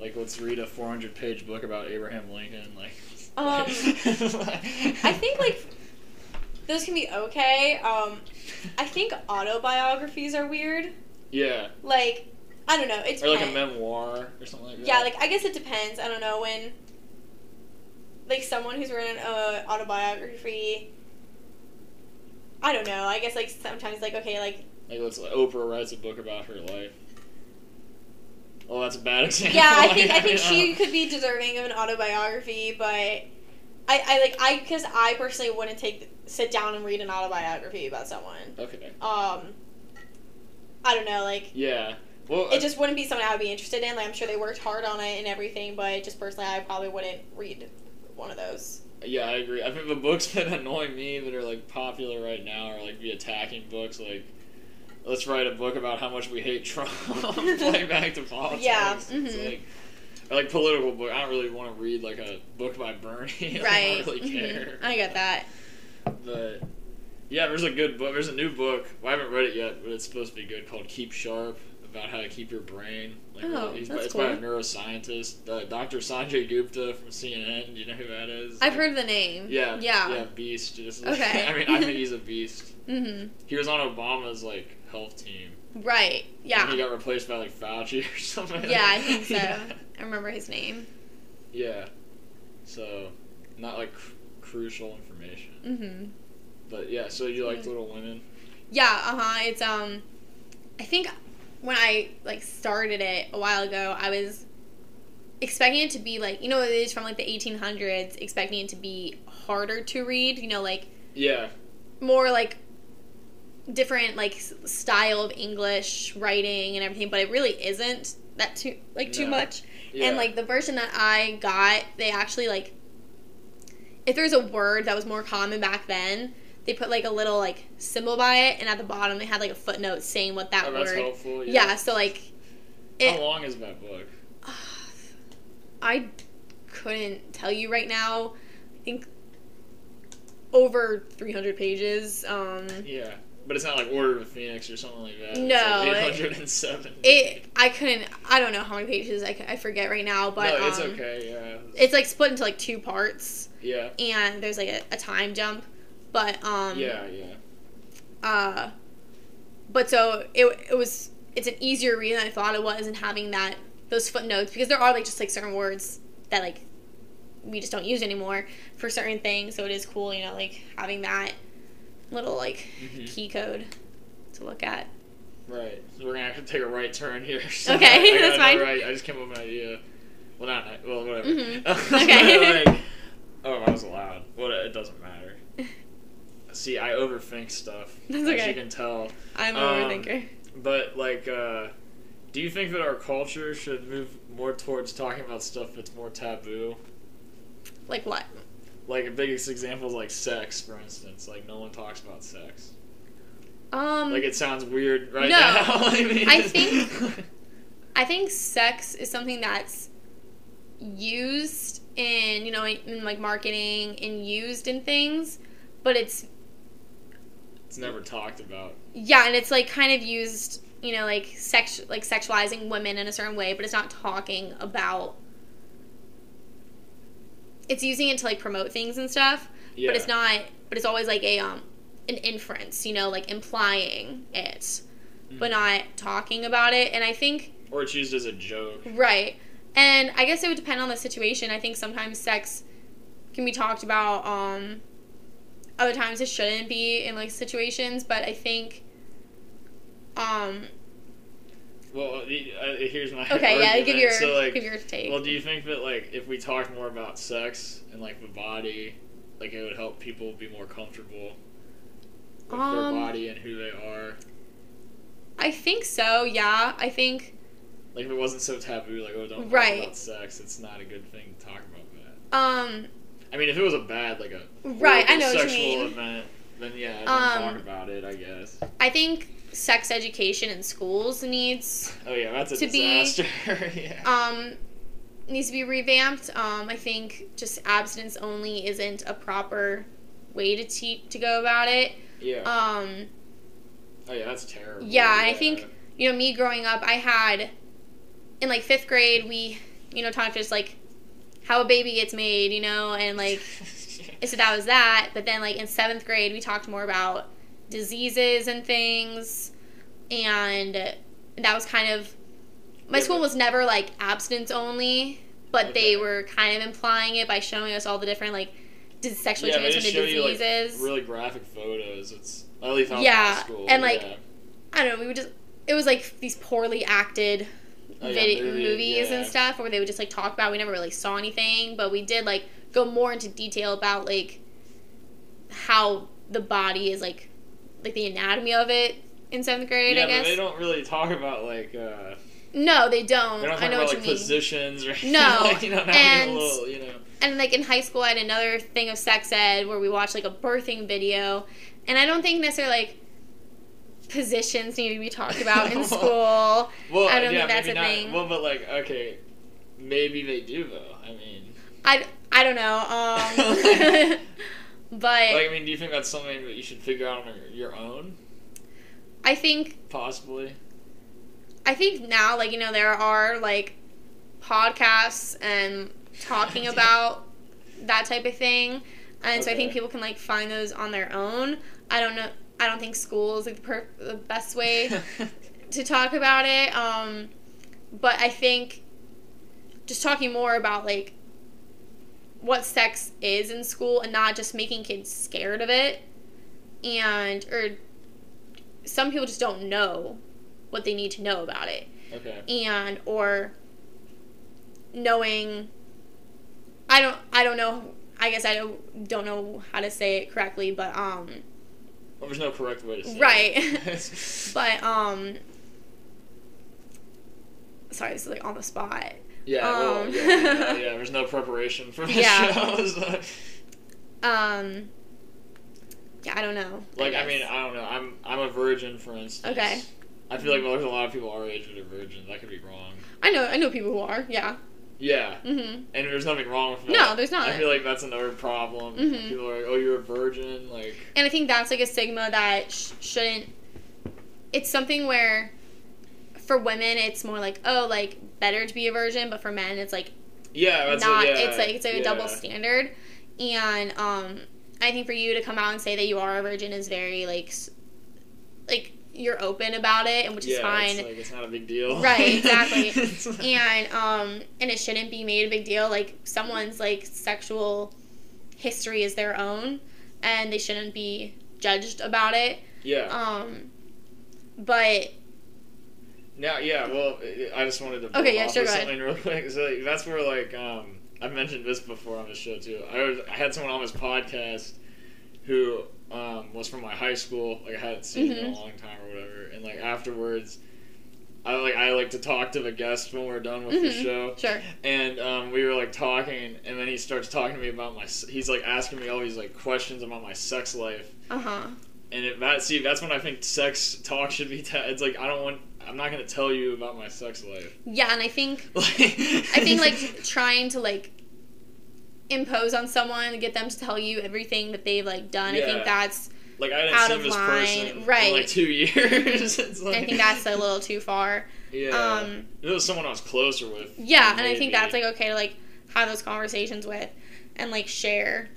Like let's read a 400 page book about Abraham Lincoln. Like. [laughs] Um, I think like those can be okay. Um, I think autobiographies are weird. Yeah. Like I don't know. It's Or like a memoir or something like that. yeah. Like I guess it depends. I don't know when. Like someone who's written an uh, autobiography. I don't know. I guess like sometimes like okay like Like let's like Oprah writes a book about her life. Oh, that's a bad [laughs] example. yeah. I think I [laughs] think she could be deserving of an autobiography, but I I like I because I personally wouldn't take sit down and read an autobiography about someone. Okay. Um, I don't know, like Yeah. Well, it just wouldn't be something I would be interested in. Like I'm sure they worked hard on it and everything, but just personally, I probably wouldn't read one of those. Yeah, I agree. I think the books [laughs] that annoy me that are like popular right now are like the attacking books. Like, let's write a book about how much we hate Trump. [laughs] Playing back to politics. Yeah, It's mhm. like, or like political book. I don't really want to read like a book by Bernie. right. [laughs] I don't really Mhm. care. I get that. But yeah, there's a good book. There's a new book. Well, I haven't read it yet, but it's supposed to be good. Called Keep Sharp about how to keep your brain. Like, Oh, he's that's it's by a neuroscientist, uh, Dr. Sanjay Gupta from CNN. Do you know who that is? I've heard the name. Yeah, Yeah. yeah, beast. Just [laughs] Okay. I mean, I think [laughs] he's a beast. mm-hmm. He was on Obama's like health team. Right. Yeah. And he got replaced by like Fauci or [laughs] something. Yeah, I think so. yeah. I remember his name. Yeah. So, not like cr- crucial information, Mm-hmm. but yeah. So you like. Little Women? Yeah, uh-huh. It's um I think when I like started it a while ago, I was expecting it to be like, you know, it is from like the 1800s, expecting it to be harder to read, you know, like Yeah. more like different like style of English writing and everything, but it really isn't that too like too No. much. yeah. And like the version that I got, they actually like if there's a word that was more common back then, they put like a little like symbol by it and at the bottom they had like a footnote saying what that oh, that's word. helpful. Yeah. Yeah. so like How long is that book? [sighs] I couldn't tell you right now. I think over 300 pages. Um Yeah. But it's not like Order of Phoenix or something like that. No, it- It's like 807. it I couldn't I don't know how many pages I, I forget right now, but no, it's um, okay. Yeah. It's like split into like two parts yeah. and there's like a, a time jump. But um Yeah. Yeah. uh but so it, it was it's an easier read than i thought it was and having that those footnotes because there are like just like certain words that like we just don't use anymore for certain things so it is cool you know like having that little like Mhm. key code to look at Right. So we're gonna have to take a right turn here. [laughs] So Okay, I, [laughs] I that's fine. Right. I just came up with an idea. Well, not well, whatever. Mhm. [laughs] Okay. like, oh, that was loud. What? It doesn't matter. See, I overthink stuff. [laughs] That's As okay. you can tell. i'm an Um, overthinker But like, uh, do you think that our culture should move more towards talking about stuff that's more taboo? like what Like a biggest example is like sex, for instance. Like no one talks about sex. um Like it sounds weird right No. now. [laughs] I, mean, I [laughs] think- I think sex is something that's used in, you know, in, in, like marketing and used in things, but it's it's never talked about. yeah, and it's like kind of used, you know, like sex like sexualizing women in a certain way, but it's not talking about it's using it to like promote things and stuff, Yeah. but it's not but it's always like a um an inference, you know, like implying it, but Mhm. not talking about it. And I think Or it's used as a joke. Right. And I guess it would depend on the situation. I think sometimes sex can be talked about, um other times it shouldn't be in like situations, but I think um Well, uh, here's my okay, yeah, argument. give your so, like, give your take. Well, do you think that like if we talk more about sex and like the body, like it would help people be more comfortable with their Um, body and who they are? I think so, yeah. I think Like if it wasn't so taboo, like oh don't Right. talk about sex, it's not a good thing to talk about that. um I mean, if it was a bad like a Right, I know what you sexual mean. event, then yeah, don't Um, talk about it. I guess. I think sex education in schools needs Oh yeah, that's a to be- disaster. [laughs] yeah. um needs to be revamped. Um, I think just abstinence only isn't a proper way to teach to go about it. yeah. Um, oh yeah, that's terrible. yeah, I think- you know, me growing up, I had in like fifth grade, we you know talked just like how a baby gets made, you know, and like [laughs] so that was that. But then like in seventh grade, we talked more about diseases and things, and that was kind of my school was never like abstinence only, but they were kind of implying it by showing us all the different like sexually yeah, transmitted show you like diseases. really graphic photos. It's at least I was Yeah, school. and, like, yeah. I don't know. We would just it was like these poorly acted Oh, yeah, vid- movie- movies yeah. and stuff where they would just like talk about. We never really saw anything, but we did like go more into detail about like how the body is like like the anatomy of it in seventh grade. yeah, I guess. but they don't really talk about like uh, no, they don't. they don't I know about what like you mean. positions or [laughs] No, like, you know, and- little, you know. and like in high school, I had another thing of sex ed where we watched like a birthing video, and I don't think necessarily like positions need to be talked about in [laughs] school. Well, I don't yeah, think that's a not, thing. Well, but like, okay, maybe they do though. I mean, I, I don't know. Um, [laughs] [laughs] but like, I mean, do you think that's something that you should figure out on your own, I think possibly? I think now like you know there are like podcasts and talking about that type of thing, and so I think people can like find those on their own. I don't know. I don't think school is like the, per- the best way [laughs] to talk about it. Um, but I think just talking more about like what sex is in school and not just making kids scared of it and or some people just don't know what they need to know about it okay. and or knowing I don't I don't know I guess I don't don't know how to say it correctly but um Well, there's no correct way to say Right. it. [laughs] but um sorry this is like on the spot yeah, well, Um. yeah, yeah, [laughs] yeah, There's no preparation for the Yeah. shows. [laughs] um yeah I don't know like, I, guess. mean, I don't know. I'm I'm a virgin, for instance. Okay. I feel like well, there's a lot of people our age that are virgins. I could be wrong. I know I know people who are yeah Yeah, mhm and there's nothing wrong with that. No, there's not. I feel like that's another problem. Mhm. People are like, "Oh, you're a virgin." Like, and I think that's like a stigma that sh- shouldn't. It's something where, for women, it's more like oh, like better to be a virgin, but for men, it's like yeah, that's not. A, yeah, it's like it's like a double standard, and um, I think for you to come out and say that you are a virgin is very like, like you're open about it, and which yeah, is fine. It's, like, it's not a big deal. Right, exactly. [laughs] And um and it shouldn't be made a big deal like someone's like sexual history is their own and they shouldn't be judged about it yeah. um but Now, yeah, well, I just wanted to. Okay, yeah, sure, go ahead. Something real quick. So like, that's where like um, I've mentioned this before on the show too. I was I had someone on this podcast who um, was from my high school. Like I hadn't seen him in a Mhm. long time or whatever. And like afterwards, I like I like to talk to the guest when we're done with the Mhm. show. sure And um, we were like talking, and then he starts talking to me about my. He's like asking me all these like questions about my sex life. uh-huh And it, that see, that's when I think sex talk should be. Ta- it's like I don't want. I'm not gonna tell you about my sex life. yeah and i think [laughs] Like, i think like trying to like impose on someone get them to tell you everything that they've like done i think that's like I hadn't out seen of this line, person right. in like two [laughs] years. [laughs] it's like, i think that's a little too far yeah. um it was someone I was closer with. Yeah, and I think that's like okay to like have those conversations with and like share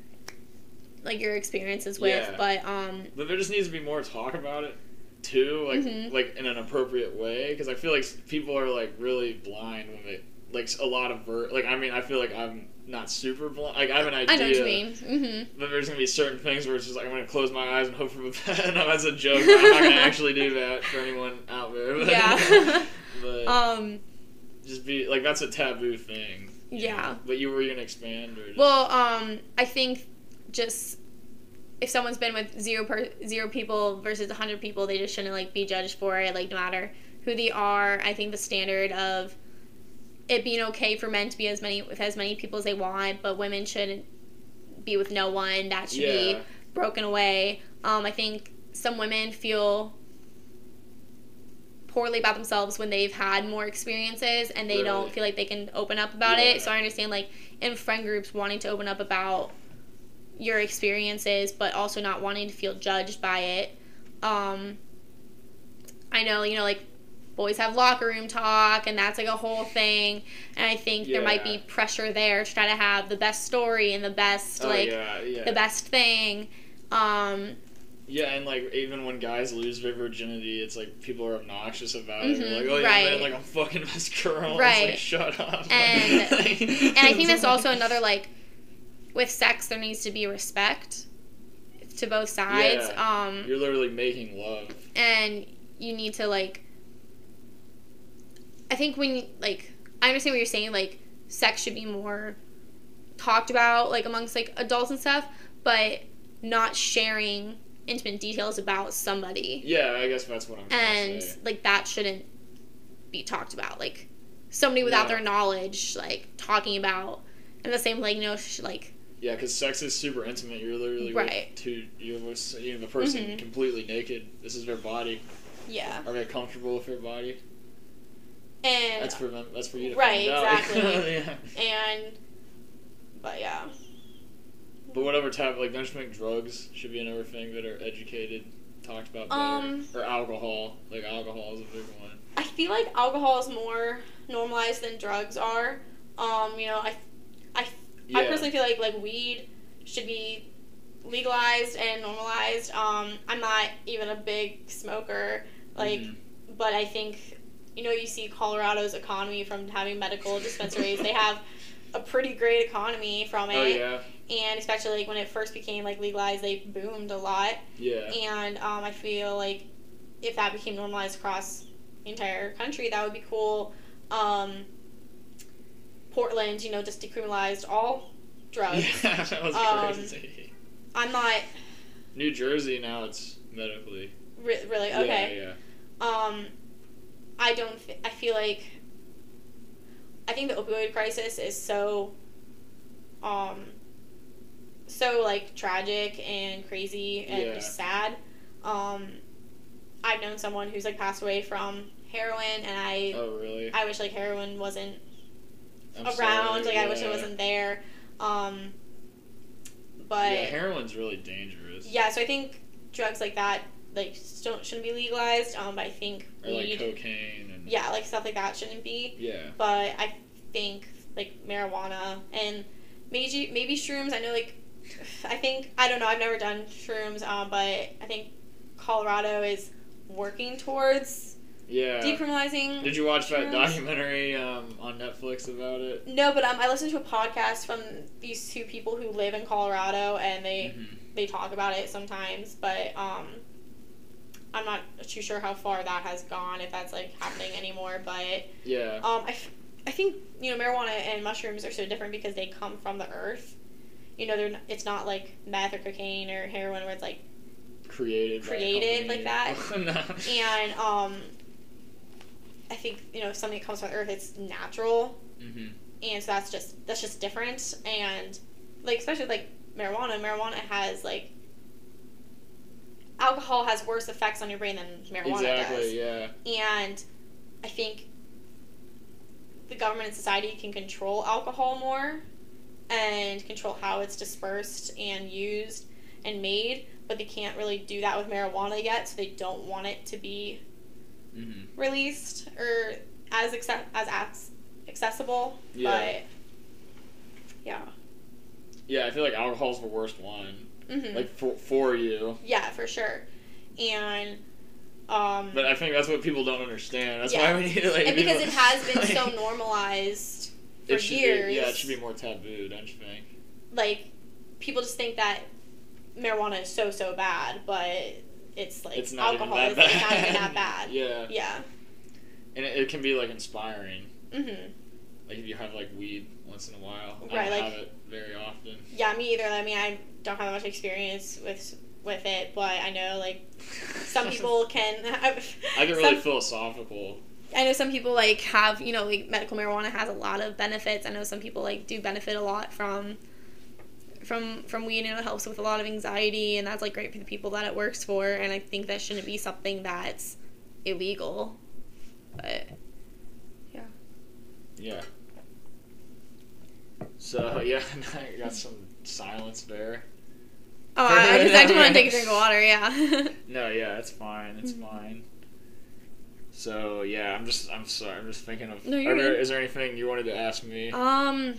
like your experiences with. Yeah. But um But there just needs to be more talk about it too, like Mhm. like in an appropriate way, because I feel like people are like really blind when they like a lot of ver- like I mean I feel like I'm not super blind. Like I have an idea. I know what you mean. hmm But there's gonna be certain things where it's just like I'm gonna close my eyes and hope for the [laughs] best. no, that's a joke. I'm not gonna actually do that for anyone out there. [laughs] [laughs] But, Yeah. but um just be like that's a taboo thing. Yeah. know? But you were gonna expand or just, well, um I think just if someone's been with zero per zero people versus a hundred people, they just shouldn't like be judged for it. Like no matter who they are, I think the standard of it being okay for men to be as many with as many people as they want, but women shouldn't be with no one. That should be broken away. Um, I think some women feel poorly about themselves when they've had more experiences and they don't feel like they can open up about Yeah. it. So I understand like in friend groups wanting to open up about your experiences but also not wanting to feel judged by it. Um, I know, you know, like boys have locker room talk and that's like a whole thing and I think there might be pressure there to try to have the best story and the best oh, like yeah, yeah. the best thing. Um, Yeah, and like even when guys lose their virginity, it's like people are obnoxious about it. They're like, oh yeah, right. man, like I'm fucking [laughs] this girl. Right. It's like shut up. And- Like- [laughs] and I think that's [laughs] also another like with sex there needs to be respect to both sides. Yeah. Um, You're literally making love. and you need to like. I think when like I understand what you're saying, like sex should be more talked about like amongst like adults and stuff, but not sharing intimate details about somebody Yeah, I guess that's what I'm and like that shouldn't be talked about like somebody without Yeah. their knowledge like talking about and the same like you know sh- like Yeah, because sex is super intimate. You're literally Right. with two. You have a, you have a person Mhm. completely naked. This is their body. Yeah. Are they comfortable with their body? And That's for them. That's for you to Right, find out. exactly. [laughs] yeah. and but yeah. But whatever type, like don't you think drugs should be another thing that are educated, talked about better, Um, or alcohol? Like alcohol is a big one. I feel like alcohol is more normalized than drugs are. Um, you know, I I I personally feel like like weed should be legalized and normalized. Um, I'm not even a big smoker, like, Mhm. but I think you know you see Colorado's economy from having medical dispensaries. they have a pretty great economy from it, Oh yeah, and especially like when it first became like legalized, they boomed a lot. yeah. And um, I feel like if that became normalized across the entire country, that would be cool. Um, Portland, you know, just decriminalized all drugs. [laughs] Yeah, that was Um, crazy. I'm not New Jersey now it's medically. re- really okay. Yeah, yeah. Um, I don't. I feel like. I think the opioid crisis is so. Um. So like tragic and crazy and Yeah. just sad. Um, I've known someone who's like passed away from heroin, and I. Oh really? I wish like heroin wasn't I'm around. sorry, like I wish it wasn't there. Um. But yeah, heroin's really dangerous. yeah, so I think drugs like that like don't shouldn't be legalized. Um, but I think Or like cocaine and. yeah, like stuff like that shouldn't be. Yeah. But I think like marijuana and maybe maybe shrooms. I know like [sighs] I think I don't know. I've never done shrooms. Um, but I think Colorado is working towards Yeah. decriminalizing. Did you watch that documentary um, on Netflix about it? No, but um, I listened to a podcast from these two people who live in Colorado, and they Mhm. they talk about it sometimes. But um, I'm not too sure how far that has gone, if that's like happening anymore. But Yeah. um, I, f- I think you know marijuana and mushrooms are so different because they come from the earth. You know, they're n- it's not like meth or cocaine or heroin where it's like created. created like [laughs] No. and um. I think you know if something comes from the earth, it's natural. Mhm. and so that's just that's just different and like especially like marijuana marijuana has like alcohol has worse effects on your brain than marijuana Exactly. Yeah. does and i think the government and society can control alcohol more and control how it's dispersed and used and made but they can't really do that with marijuana yet so they don't want it to be Mhm. released or as acce- as ac- accessible. Yeah. But yeah. Yeah, I feel like alcohol's the worst one. Hmm Like for for you. yeah, for sure. And um But I think that's what people don't understand. That's Yeah. why we need to like. and because people- it has been [laughs] so normalized for years. Be, yeah, it should be more taboo, don't you think? like people just think that marijuana is so so bad, but it's like it's alcohol is like, not even that [laughs] bad. yeah, Yeah. and it, it can be like inspiring. Mhm. Like if you have like weed once in a while. I Right, don't like- have it very often. Yeah, me either. I mean, I don't have much experience with with it, but I know like some [laughs] people can. I get really some- philosophical. I know some people like have you know like medical marijuana has a lot of benefits. I know some people like do benefit a lot from from from weed and it helps with a lot of anxiety and that's like great for the people that it works for and I think that shouldn't be something that's illegal. But yeah. Yeah. So [laughs] yeah, I got some silence there. oh, I, I just I just want to take a [laughs] drink of water. Yeah. [laughs] No, yeah, it's fine. It's Mhm. fine. So yeah, I'm just I'm sorry. I'm just thinking of. No, you're there, is there anything you wanted to ask me? um.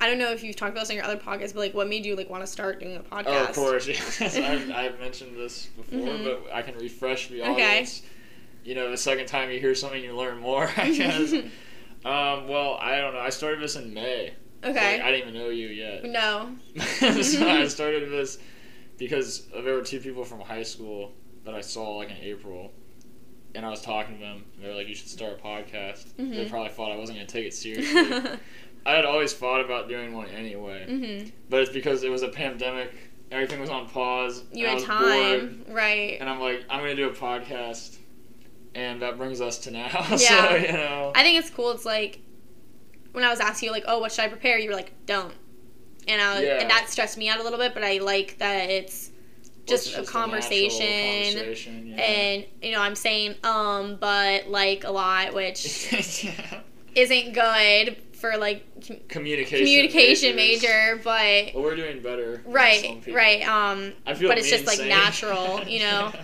I don't know if you've talked about this on your other podcast, but like, what made you like want to start doing a podcast? Oh, of course. Yes, I've, I've mentioned this before, Mhm. but I can refresh the audience. Okay. You know, the second time you hear something, you learn more. I guess. Um, well, I don't know. I started this in May. Okay. like, I didn't even know you yet. no. [laughs] so I [laughs] started this because there were two people from high school that I saw like in April, and I was talking to them. And they were like, "You should start a podcast." They Mhm. probably thought I wasn't gonna take it [laughs] seriously. I had always thought about doing one anyway, mhm. but it's because it was a pandemic everything was on pause. You had time, bored, right? and I'm like, I'm gonna do a podcast, and that brings us to now. [laughs] so Yeah. you know, I think it's cool. It's like when I was asking you, like, oh, what should I prepare? You were like, don't. And I was, Yeah. and that stressed me out a little bit, but I like that it's just, It's a natural conversation. conversation, yeah. And you know, I'm saying um, but like a lot, which [laughs] Yeah. isn't good for like com- communication. communication majors. major, but Well, we're doing better. right, right. Um, I feel but it's just like natural, you know. [laughs]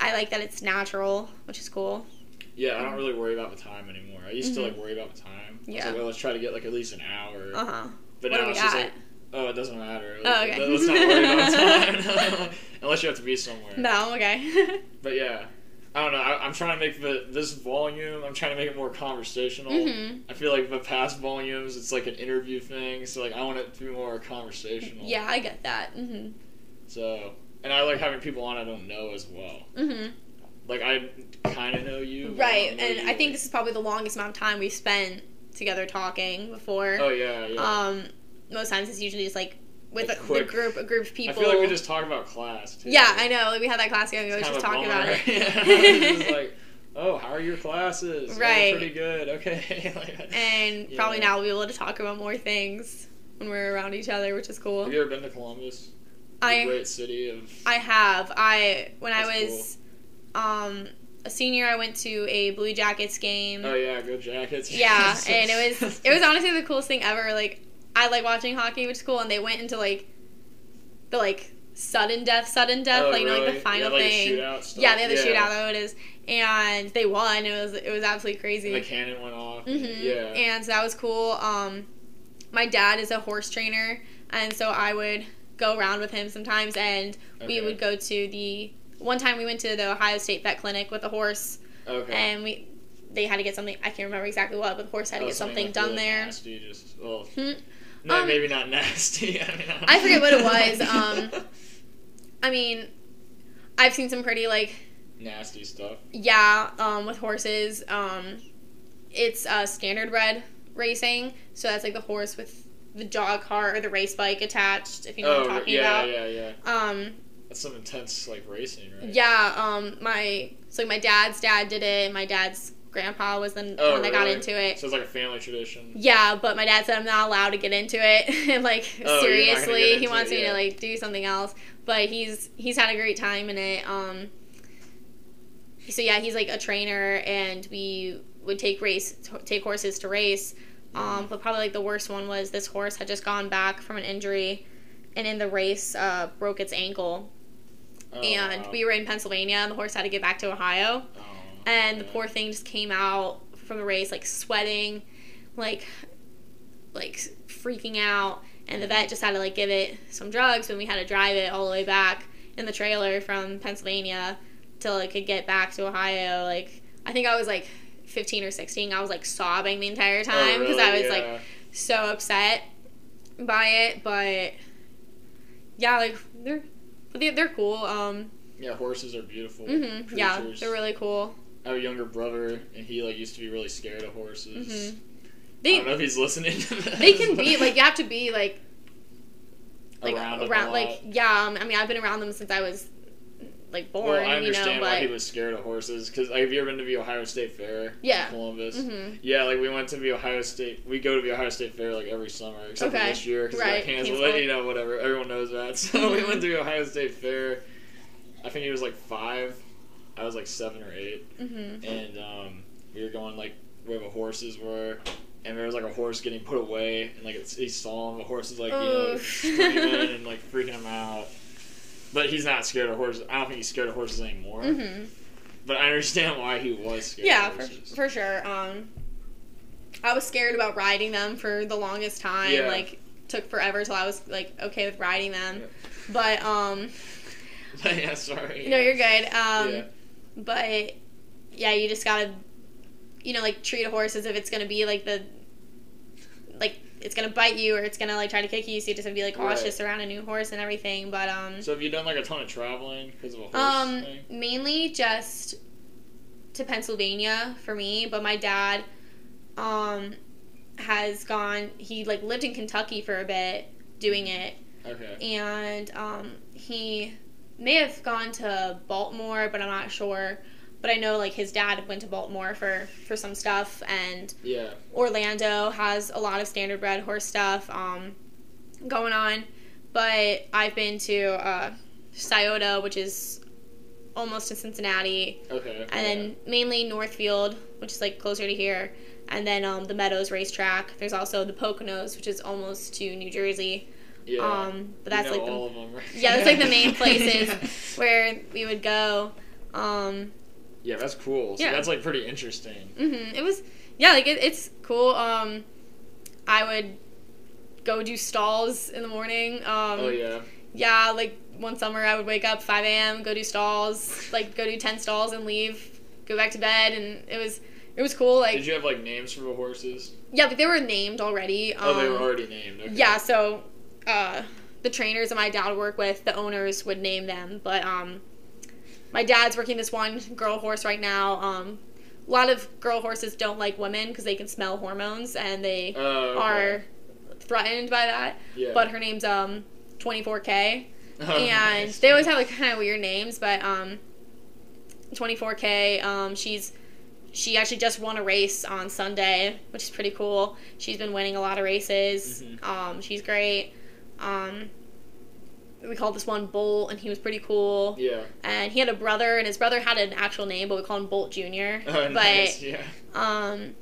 I like that it's natural, which is cool. Yeah, I don't really worry about the time anymore. I used to Mhm. like worry about the time. Yeah. like, well, let's try to get like at least an hour. Uh huh. but What now it's just at? like, oh, it doesn't matter. Oh, okay. Let's not worry about [laughs] time. [laughs] Unless you have to be somewhere. No, okay. [laughs] But yeah, I don't know. I, I'm trying to make the this volume. I'm trying to make it more conversational. mhm. I feel like the past volumes, it's like an interview thing. So like, I want it to be more conversational. Yeah, I get that. Mhm. So, and I like having people on I don't know as well. Mhm. Like I kind of know you. but I Right, know and you, I think this is probably the longest amount of time we've spent together talking before. Oh yeah, yeah. Um, most times it's usually just like with A a, quick- the group, a group of people. I feel like we just talk about class too. yeah, I know. Like we had that class going. We kind just a talking about it. [laughs] yeah. It's [laughs] like, oh, how are your classes? Oh, Right. pretty good. [laughs] Okay. Like, and probably now we'll be able to talk about more things when we're around each other, which is cool. Have you ever been to Columbus? I great city of. I have. I when I was um a senior, I went to a Blue Jackets game. Oh yeah, go Jackets. Yeah, [laughs] and it was it was honestly the coolest thing ever. Like I like watching hockey, which is cool, and they went into like the like sudden death, sudden death, Oh, like you know, like the final yeah, thing. Yeah, they had the shootout though it is, and they won. It was it was absolutely crazy. And the cannon went off. hmm Yeah. And so that was cool. Um, my dad is a horse trainer, and so I would go around with him sometimes, and we would go to the. One time we went to the Ohio State Vet Clinic with a horse, okay. and we they had to get something. I can't remember exactly what, but the horse had to Oh, get something like done really there. Nasty, just well, Hmm. no, Um, maybe not [laughs] nasty. I, mean, I forget what it was, um, [laughs] I mean, I've seen some pretty like nasty stuff. yeah um, with horses. Um, it's uh, standard bred racing, so that's like the horse with the jog cart or the race bike attached. If you know oh what I'm talking yeah, about. yeah, yeah. Yeah. Um, That's some intense like racing, right? yeah. Um, my so my dad's dad did it. My dad's grandpa was the Oh, one that got into it. So it's like a family tradition. Yeah, but my dad said I'm not allowed to get into it. and [laughs] like Oh, you're not gonna seriously, he wants it, me yeah. to like do something else. But he's he's had a great time in it. Um so yeah, he's like a trainer and we would take race take horses to race. Um but probably like the worst one was this horse had just gone back from an injury and in the race uh broke its ankle. Oh, and wow. we were in Pennsylvania and the horse had to get back to Ohio Oh, and the poor thing just came out from the race like sweating like like freaking out and the vet just had to like give it some drugs and we had to drive it all the way back in the trailer from pennsylvania till it could get back to ohio like i think i was like 15 or 16 i was like sobbing the entire Oh, time because i really? was like so upset by it but yeah like they're they're, they're cool um Yeah, horses are beautiful. hmm yeah they're really cool I have a younger brother, and he like used to be really scared of horses. hmm I don't know if he's listening. To this. they can be like you have to be like like around, around, like yeah um, i mean i've been around them since i was like born Well, I you know understand why but he was scared of horses. Because like, have you ever been to the Ohio State Fair? Yeah. In Columbus. hmm Yeah, like we went to the Ohio State. We go to the Ohio State Fair like every summer, except Okay. for this year because Right, got canceled. canceled. [laughs] You know, whatever. Everyone knows that. [laughs] So we went to the Ohio State Fair. I think he was like five. I was like seven or eight, hmm and um, we were going like where the horses were. And there was like a horse getting put away, and like it's, he saw him. The horse is like you know screaming [laughs] and like freaking him out. But he's not scared of horses. I don't think he's scared of horses anymore. hmm But I understand why he was scared. yeah for, for sure um i was scared about riding them for the longest time Yeah. like took forever till i was like okay with riding them Yeah. but um [laughs] yeah, sorry. [laughs] no you're good um yeah. but yeah you just gotta you know like treat a horse as if it's gonna be like the like it's gonna bite you or it's gonna like try to kick you so you just have to be like cautious around a new horse and everything but um So have you done like a ton of traveling because of a horse um thing? mainly just to pennsylvania for me but my dad um has gone he like lived in kentucky for a bit doing it Okay. and um, he may have gone to Baltimore, but I'm not sure. But I know like his dad went to Baltimore for for some stuff, and Yeah. Orlando has a lot of standard bred horse stuff um, going on. But I've been to uh, Scioto, which is almost to Cincinnati, Okay. and then mainly Northfield, which is like closer to here, and then um, the Meadows racetrack. There's also the Poconos, which is almost to New Jersey. yeah. Um, but You that's know like the all of them, right? yeah, that's like the main [laughs] places where we would go. Um, Yeah, that's cool. So Yeah. that's like pretty interesting. hmm It was yeah, like it, it's cool. Um, I would go do stalls in the morning. Um, oh yeah. yeah, like one summer I would wake up 5 a.m., go do stalls, like go do 10 stalls and leave, go back to bed, and it was it was cool. Like Did you have like names for the horses? yeah, but they were named already. Um, oh, they were already named. Okay. Yeah, so uh, the trainers that my dad would work with, the owners would name them. But um, my dad's working this one girl horse right now. Um, a lot of girl horses don't like women because they can smell hormones and they Oh, okay. are threatened by that. Yeah. But her name's um 24K, Oh, [laughs] and nice. they always have like kind of weird names. But um, 24K, um, she's she actually just won a race on Sunday, which is pretty cool. She's been winning a lot of races. Mhm. Um, she's great. Um, we called this one Bolt, and he was pretty cool. Yeah. And he had a brother, and his brother had an actual name, but we called him Bolt Junior. [laughs] Oh, but nice. Yeah. um,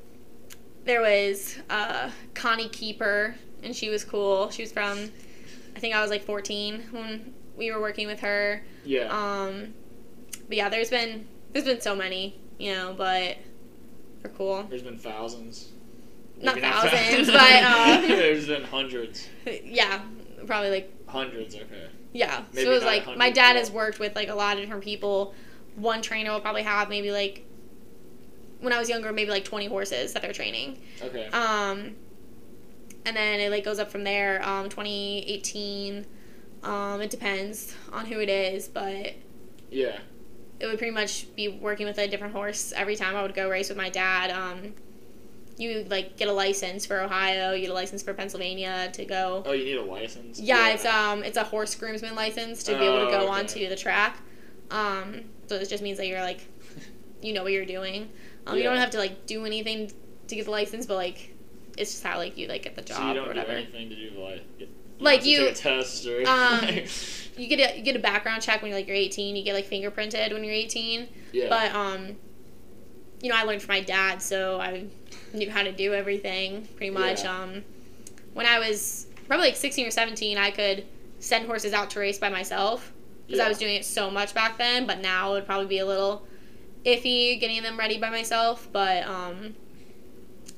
there was uh, Connie Keeper, and she was cool. She was from, I think I was like 14 when we were working with her. Yeah. Um, but yeah, there's been there's been so many, you know, but they're cool. There's been thousands. Not thousands, but uh, [laughs] there's been hundreds. yeah, probably like Hundreds. Okay. yeah. Maybe so it was like my dad total. has worked with like a lot of different people. One trainer will probably have maybe like when I was younger, maybe like 20 horses that they're training. Okay. Um, and then it like goes up from there. Um, 2018. Um, it depends on who it is, but yeah. it would pretty much be working with a different horse every time I would go race with my dad. Um, you like get a license for Ohio, you get a license for Pennsylvania to go. Oh, you need a license. Yeah, it's um it's a horse groomsman license to be able to Oh, go okay. onto the track. Um, so it just means that you're like, you know what you're doing. Um, You don't have to like do anything to get the license, but like, it's just how like you like get the job so you or don't do whatever. anything to do like. You Like you- test or. um, You get a you get a background check when you're like you're 18. You get like fingerprinted when you're 18. yeah. But um, you know, I learned from my dad, so I knew how to do everything pretty much. Yeah. Um, when I was probably like 16 or 17, I could send horses out to race by myself because I was doing it so much back then. But now it would probably be a little iffy getting them ready by myself. But um,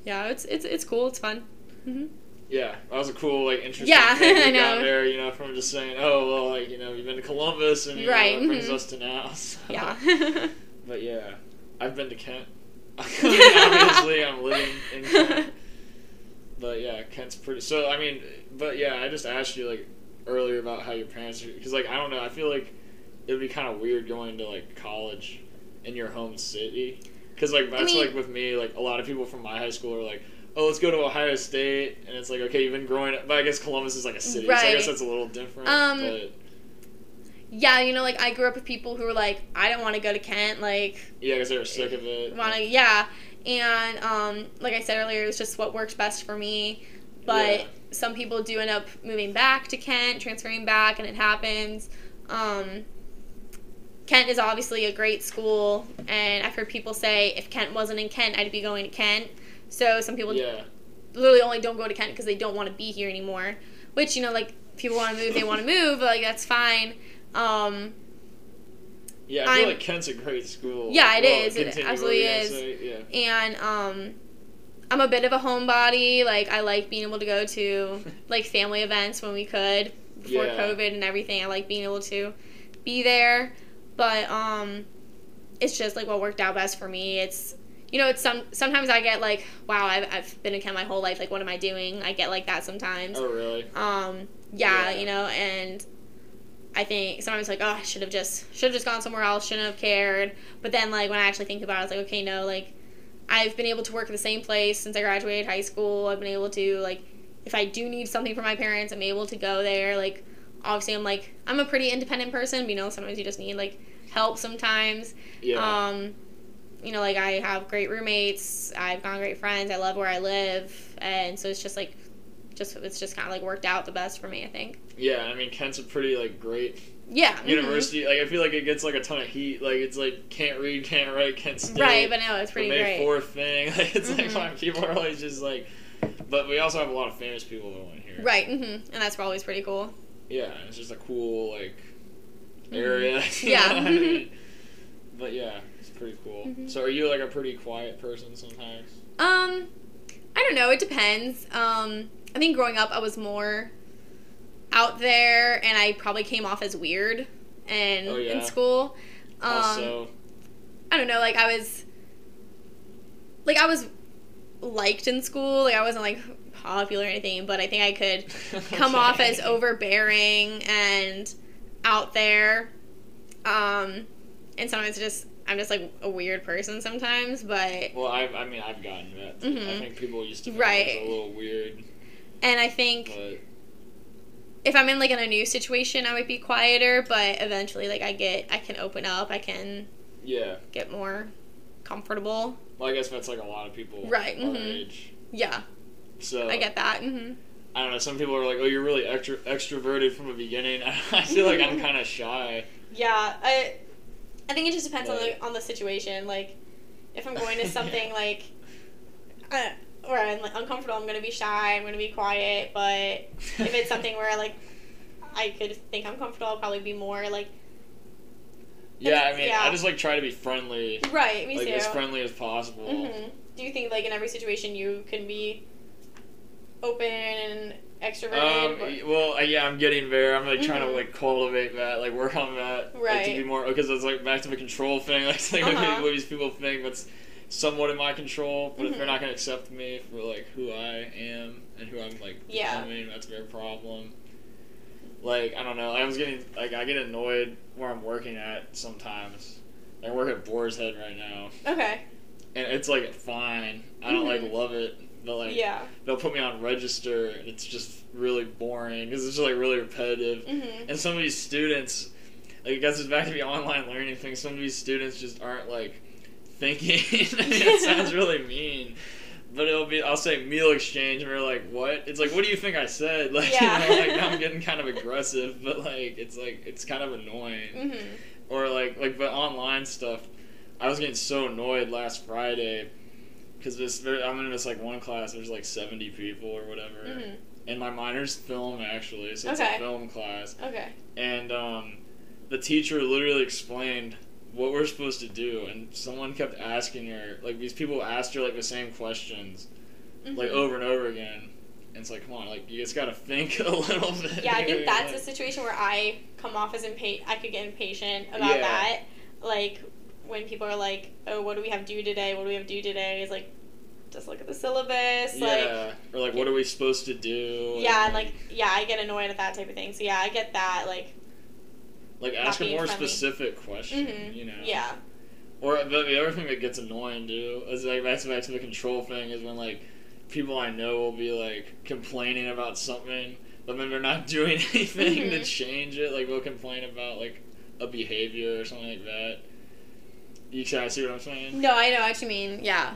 yeah, it's it's it's cool. It's fun. hmm Yeah, that was a cool, like, interesting Yeah, [laughs] thing I know. there, you know, from just saying, oh, well, like, you know, you've been to Columbus, and, you Right, know, that brings mhm. us to now. so- [laughs] Yeah. But, yeah, I've been to Kent. [laughs] I obviously, I'm [laughs] living in Kent. But, yeah, Kent's pretty... So, I mean, but, yeah, I just asked you, like, earlier about how your parents... Because, like, I don't know, I feel like it would be kind of weird going to, like, college in your home city. Because, like, that's, mean- like, with me, like, a lot of people from my high school are like, oh, let's go to Ohio State, and it's like, okay, you've been growing up, but I guess Columbus is like a city, so I guess that's a little different. Um, but yeah, you know, like I grew up with people who were like, I don't want to go to Kent, like yeah, because they were sick of it. want to yeah. And um, like i said earlier it was just what worked best for me. But Yeah. some people do end up moving back to kent transferring back and it happens. Um, kent is obviously a great school and i've heard people say if kent wasn't in kent i'd be going to kent. So some people yeah, literally only don't go to kent because they don't want to be here anymore. Which you know like people want to move they want to move like that's fine um, yeah, I feel I'm- like Kent's a great school. Yeah, it Well, is. It absolutely is. say? Yeah. and um I'm a bit of a homebody. Like I like being able to go to [laughs] like family events when we could before Yeah. COVID and everything. I like being able to be there. But um it's just like what worked out best for me. It's you know, it's some sometimes I get like, wow, I've, I've been in Kent my whole life. Like, what am I doing? I get like that sometimes. Oh, really? Um, yeah, Yeah. you know, and I think sometimes like, oh, I should have just should have just gone somewhere else, shouldn't have cared. But then like when I actually think about it, I was like, okay, no, like I've been able to work at the same place since I graduated high school. I've been able to like if I do need something from my parents, I'm able to go there. Like obviously I'm like I'm a pretty independent person. But, you know, sometimes you just need like help. Sometimes. Yeah. Um, you know, like I have great roommates. I've got great friends. I love where I live, and so it's just like, just it's just kind of like worked out the best for me. I think. yeah, I mean Kent's a pretty like great Yeah. mhm. university. Like I feel like it gets like a ton of heat. Like it's like can't read, can't write, Kent State. Right, but no, it's the pretty May great. Fourth thing. [laughs] Like it's like Mhm. fine. [laughs] People are always just like, but we also have a lot of famous people that went here. Right, hmm and that's always pretty cool. Yeah, it's just a cool like Mhm. area. [laughs] Yeah. I mean? but yeah, it's pretty cool. Mhm. So are you like a pretty quiet person sometimes? Um, I don't know. It depends. Um, I think growing up, I was more out there, and I probably came off as weird in Oh, yeah. in school. Um, also, I don't know. Like I was, like I was liked in school. Like I wasn't like popular or anything, but I think I could [laughs] come off as overbearing and out there. Um, and sometimes just I'm just like a weird person sometimes, but Well, I, I mean, I've gotten that. I Mhm. think people used to Right. A little weird, and I think but if I'm in like in a new situation, I might be quieter, but eventually like I get I can open up, I can yeah. get more comfortable. Well, I guess that's like a lot of people Right, mhm. age. Yeah, So I get that. hmm I don't know. Some people are like, "Oh, you're really extra extroverted from the beginning." [laughs] I feel like I'm kind of shy. [laughs] Yeah, I I think it just depends on the on the situation. Like, if I'm going to [laughs] something like, uh, where I'm like uncomfortable, I'm gonna be shy. I'm gonna be quiet. But if it's something where like I could think I'm comfortable, I'll probably be more like yeah, I mean, Yeah. I just like try to be friendly, right. Me like too. as friendly as possible. hmm Do you think like in every situation you can be open and extroverted? Um, or- well, uh, yeah, I'm getting there. I'm like trying to Mhm. like cultivate that, like work on that, like, to be more because it's like back to the control thing. [laughs] Like, like okay, Uh-huh. what these people think that's somewhat in my control, but if they're Mhm. not gonna accept me for like who I am and who I'm like Yeah. becoming, that's their problem. Like I don't know. I was getting like I get annoyed where I'm working at sometimes. I work at Boar's Head right now, okay. and it's like fine. I don't like Mhm. love it, but like yeah. they'll put me on register and it's just really boring because it's just like really repetitive hmm and some of these students like I guess it's back to the online learning thing some of these students just aren't like thinking [laughs] it [laughs] sounds really mean but it'll be I'll say meal exchange and we're like what it's like what do you think I said [laughs] like Yeah. you know like now I'm getting kind of aggressive but like it's like it's kind of annoying hmm or like like the online stuff. I was getting so annoyed last Friday because this I'm in this like one class. There's like 70 people or whatever, hmm and my minor's film actually, so it's Okay. a film class. Okay. And um, the teacher literally explained what we're supposed to do, and someone kept asking her like these people asked her like the same questions like Mhm. over and over again. And it's like, come on, like you just gotta think [laughs] a little bit. Yeah, I think that's like- [laughs] a situation where I come off as impatient. I could get impatient about Yeah. that. Like when people are like, "Oh, what do we have due today? What do we have due today?" Is like, just look at the syllabus. Like, yeah, or like what are we supposed to do? yeah, and like, yeah, I get annoyed at that type of thing. So yeah, I get that. Like, like ask a more friendly. specific question, mhm, you know. yeah, Or the, the other thing that gets annoying too is like back to back to the control thing is when like people I know will be like complaining about something, but then they're not [laughs] doing anything to Mhm. change it. Like they'll complain about like a behavior or something like that. You try to see what I'm saying? No, I know what you mean. Yeah,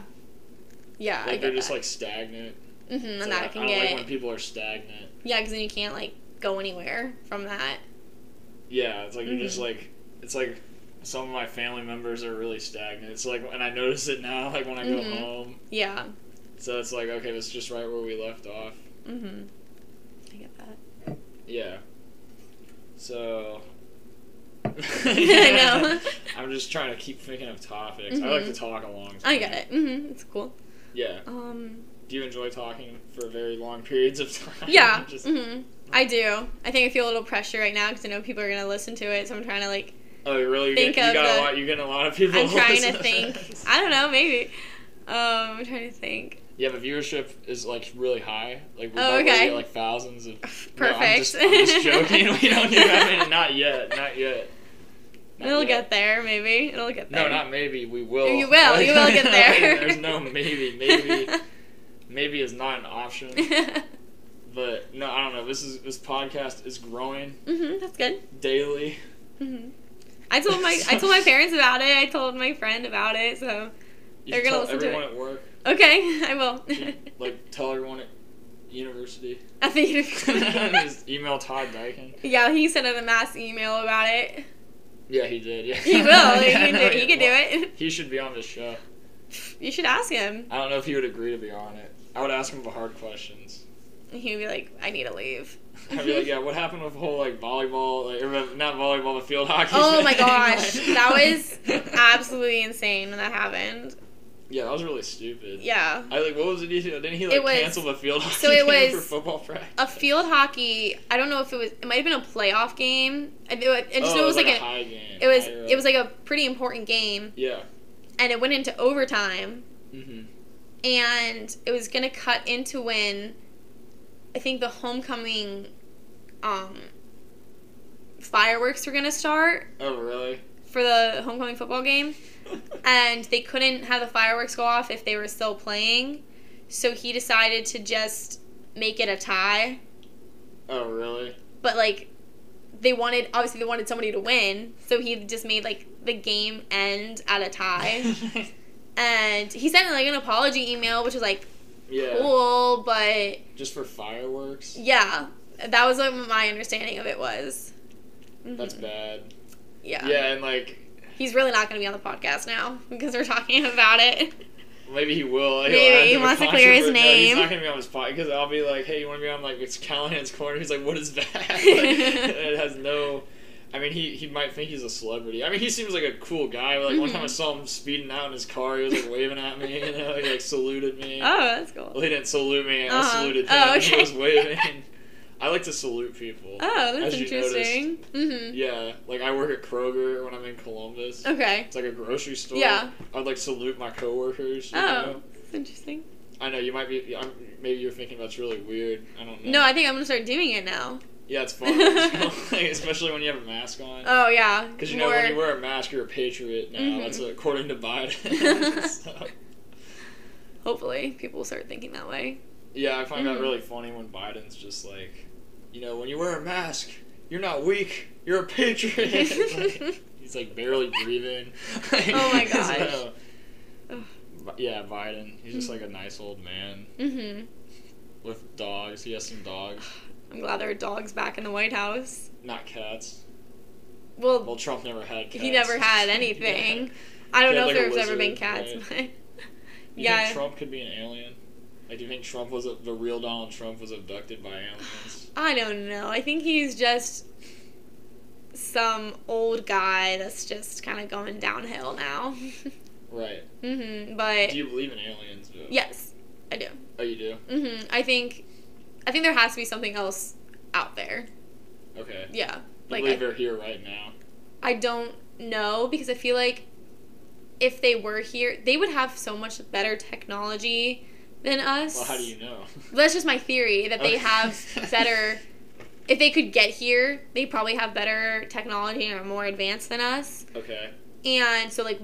yeah, I Like they're just that. like stagnant. Mm-hmm, So and I, that I can don't get like when people are stagnant. yeah, because then you can't like go anywhere from that. Yeah, it's like you're just Mhm. like it's like some of my family members are really stagnant. It's like and I notice it now, [laughs] like when I go Mhm. home. Yeah. So it's like okay, that's just right where we left off. hmm I get that. Yeah. So. [laughs] I [laughs] know. I'm just trying to keep thinking of topics. I like to Mhm. talk a long time. I get it. hmm It's cool. Yeah. Um. Do you enjoy talking for very long periods of time? Yeah. Just, hmm I do. I think I feel a little pressure right now because I know people are gonna listen to it, so I'm trying to like. Oh, really? Think get, you got a lot. You're getting a lot of people. I'm trying to think. [laughs] I don't know. Maybe. Um. I'm trying to think. Yeah, the viewership is like really high. Like we Oh, okay. get like thousands of. Perfect. [laughs] No, I'm, just, I'm just joking. [laughs] we don't even. I mean, not yet. Not yet. Not It'll yet. get there. Maybe it'll get there. No, not maybe. We will. You will. You will get there. There's no maybe. Maybe. Maybe is not an option. But no, I don't know. This is this podcast is growing Mhm. That's good. daily. Mhm. I told my I told my [laughs] parents about it. I told my friend about it. So They're gonna tell listen to everyone it. at work. okay, [laughs] I will. like tell everyone at university. [laughs] I think. Just email Todd Diacon. yeah, he sent out a mass email about it. Yeah, he did. Yeah, He will. He Yeah, can no, do. He can do it. He should be on this show. You should ask him. I don't know if he would agree to be on it. I would ask him the hard questions. He'd be like, "I need to leave." I'd be like, [laughs] yeah, what happened with the whole like volleyball, like, or not volleyball, but field hockey? Oh my [laughs] gosh, Like- that was [laughs] absolutely insane when that happened. Yeah, that was really stupid. Yeah. I like, what was it? Didn't he like It was- cancel the field hockey so it game for was football practice? A field hockey. I don't know if it was. It might have been a playoff game. I, do- I just oh, know it was like, a. high game. It was. higher It was like a pretty important game, yeah. and it went into overtime, Mm-hmm. and it was gonna cut into when, I think the homecoming, um. Fireworks were gonna start Oh really? for the homecoming football game. [laughs] and they couldn't have the fireworks go off if they were still playing. So he decided to just make it a tie. oh really? But like they wanted obviously they wanted somebody to win, so he just made like the game end at a tie. [laughs] and he sent like an apology email which was like yeah. cool, but Just for fireworks. yeah, that was what my understanding of it was. That's Mhm. bad. Yeah. Yeah, and like He's really not going to be on the podcast now because we're talking [laughs] about it. maybe he will. He'll Maybe. He wants to clear his controversy. No, he's name. not gonna be on his podcast because I'll be like, "Hey, you want to be on like it's Callahan's corner?" He's like, "What is that?" [laughs] [laughs] Like, it has no. I mean, he he might think he's a celebrity. I mean, he seems like a cool guy. Like one time I saw him speeding out in his car. He was like waving at me. [laughs] You know, he like saluted me. Oh, that's cool. Well, he didn't salute me. I Uh-huh. saluted him. Oh, [laughs] He was waving. I like to salute people. Oh, that's as you noticed. interesting. Mm-hmm. Yeah, like I work at Kroger when I'm in Columbus. Okay. It's like a grocery store. Yeah. I'd like salute my coworkers. you Oh, know? that's interesting. I know you might be. I'm, maybe you're thinking that's really weird. I don't know. No, I think I'm gonna start doing it now. Yeah, it's fun, [laughs] Like, especially when you have a mask on. Oh yeah. Because you know More- when you wear a mask, you're a patriot now. Mhm. That's according to Biden. [laughs] [laughs] So, Hopefully, people will start thinking that way. yeah, I find that Mhm. really funny when Biden's just like, you know, when you wear a mask, you're not weak. You're a patriot. Like, he's like barely breathing. Oh my gosh. So, yeah, Biden. He's just like a nice old man Mm-hmm. with dogs. He has some dogs, [sighs] I'm glad there are dogs back in the White House. not cats. Well, Well, Trump never had cats. he never had [laughs] anything. Yeah. I don't know if like, a there's ever been cats, right? but You yeah. think Trump could be an alien? Like, do you think Trump was a, the real Donald Trump was abducted by aliens? I don't know. I think he's just some old guy that's just kind of going downhill now. [laughs] Right. mhm. But Do you believe in aliens? Though? yes, I do. Oh, you do. Mhm. I think I think there has to be something else out there. Okay. Yeah. You Like believe I, they're here right now. I don't know because I feel like if they were here, they would have so much better technology than us. Well, how do you know? That's just my theory that they have [laughs] better. If they could get here, they probably have better technology and are more advanced than us. okay. And so, like,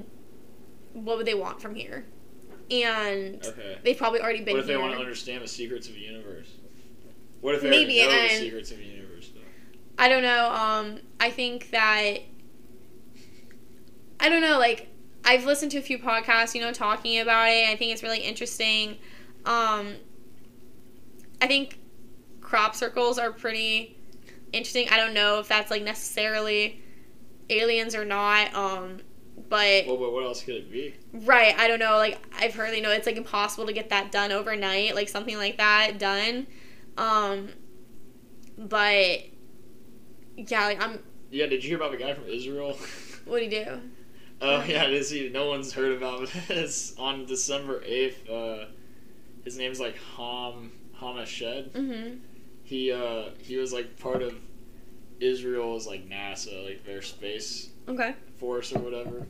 what would they want from here? And Okay. they've probably already been here. What if they want to understand the secrets of the universe? What if they Maybe, already know the secrets of the universe? Though? I don't know. Um, I think that I don't know. Like I've listened to a few podcasts, you know, talking about it. I think it's really interesting. Um, I think crop circles are pretty interesting. I don't know if that's like necessarily aliens or not. Um, but Well, but what else could it be? Right, I don't know. Like I've heard, you know, it's like impossible to get that done overnight, like something like that done. Um, but yeah, like I'm. Yeah. Did you hear about the guy from Israel? What do you do? Oh yeah, this he, no one's heard about [laughs] this. On December eighth, uh, his name's like Ham Hamashed. Mm-hmm. He uh he was like part of Israel's like NASA, like their space Okay. force or whatever.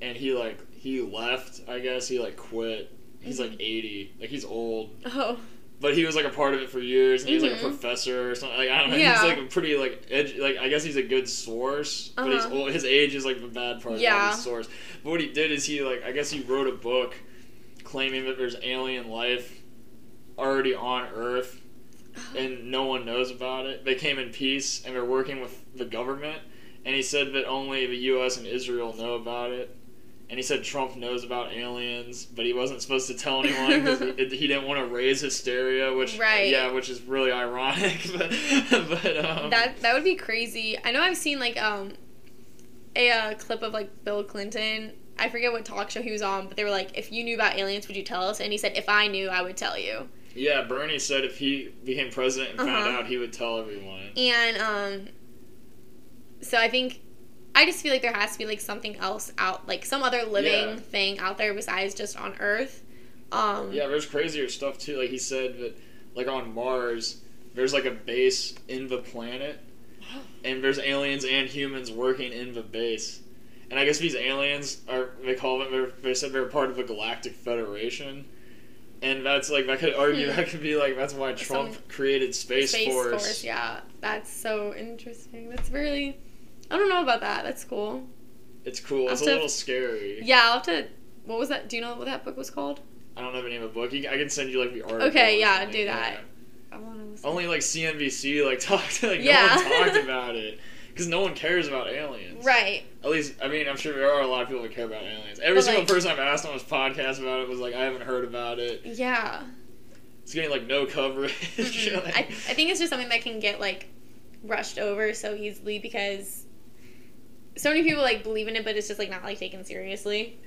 And he like he left, I guess, he like quit. He's like Mhm. eighty. Like he's old. Oh. But he was like a part of it for years and he was like a Mhm. professor or something. Like I don't know. Yeah. He's like a pretty like edge like I guess he's a good source. But he's Uh-huh. old his age is like the bad part Yeah. of his source. But what he did is he like I guess he wrote a book claiming that there's alien life already on Earth and no one knows about it. They came in peace and they're working with the government. And he said that only the U.S. and Israel know about it. And he said Trump knows about aliens, but he wasn't supposed to tell anyone because he, [laughs] he didn't want to raise hysteria. Which, Right. yeah, which is really ironic. [laughs] But, but um, that that would be crazy. I know I've seen like um a uh, clip of like Bill Clinton. I forget what talk show he was on, but they were like, "If you knew about aliens, would you tell us?" And he said, "If I knew, I would tell you." yeah, Bernie said if he became president and found Uh-huh. out, he would tell everyone. And um, so I think I just feel like there has to be like something else out, like some other living Yeah. thing out there besides just on Earth. Um, Yeah, there's crazier stuff too. Like he said that, like on Mars, there's like a base in the planet, [gasps] and there's aliens and humans working in the base. And I guess these aliens are they call them they're, said they're part of a Galactic Federation, and that's like that could argue Hmm. [laughs] that could be like that's why Trump Some- created Space, Space Force. Force. Yeah, that's so interesting. That's really. I don't know about that. That's cool. It's cool. It's a have to- little scary. Yeah, I'll have to. What was that? Do you know what that book was called? I don't know the name of the book. I can send you like the article. Okay, yeah, do that. I want to. Only like CNBC like [laughs] talked like Yeah. no one talked [laughs] about it because no one cares about aliens. Right. At least I mean I'm sure there are a lot of people that care about aliens. Every But, single like- person I've asked on this podcast about it was like I haven't heard about it. Yeah. It's getting like no coverage. [laughs] Mhm. I, I think it's just something that can get like rushed over so easily because so many people like believe in it, but it's just like not like taken seriously.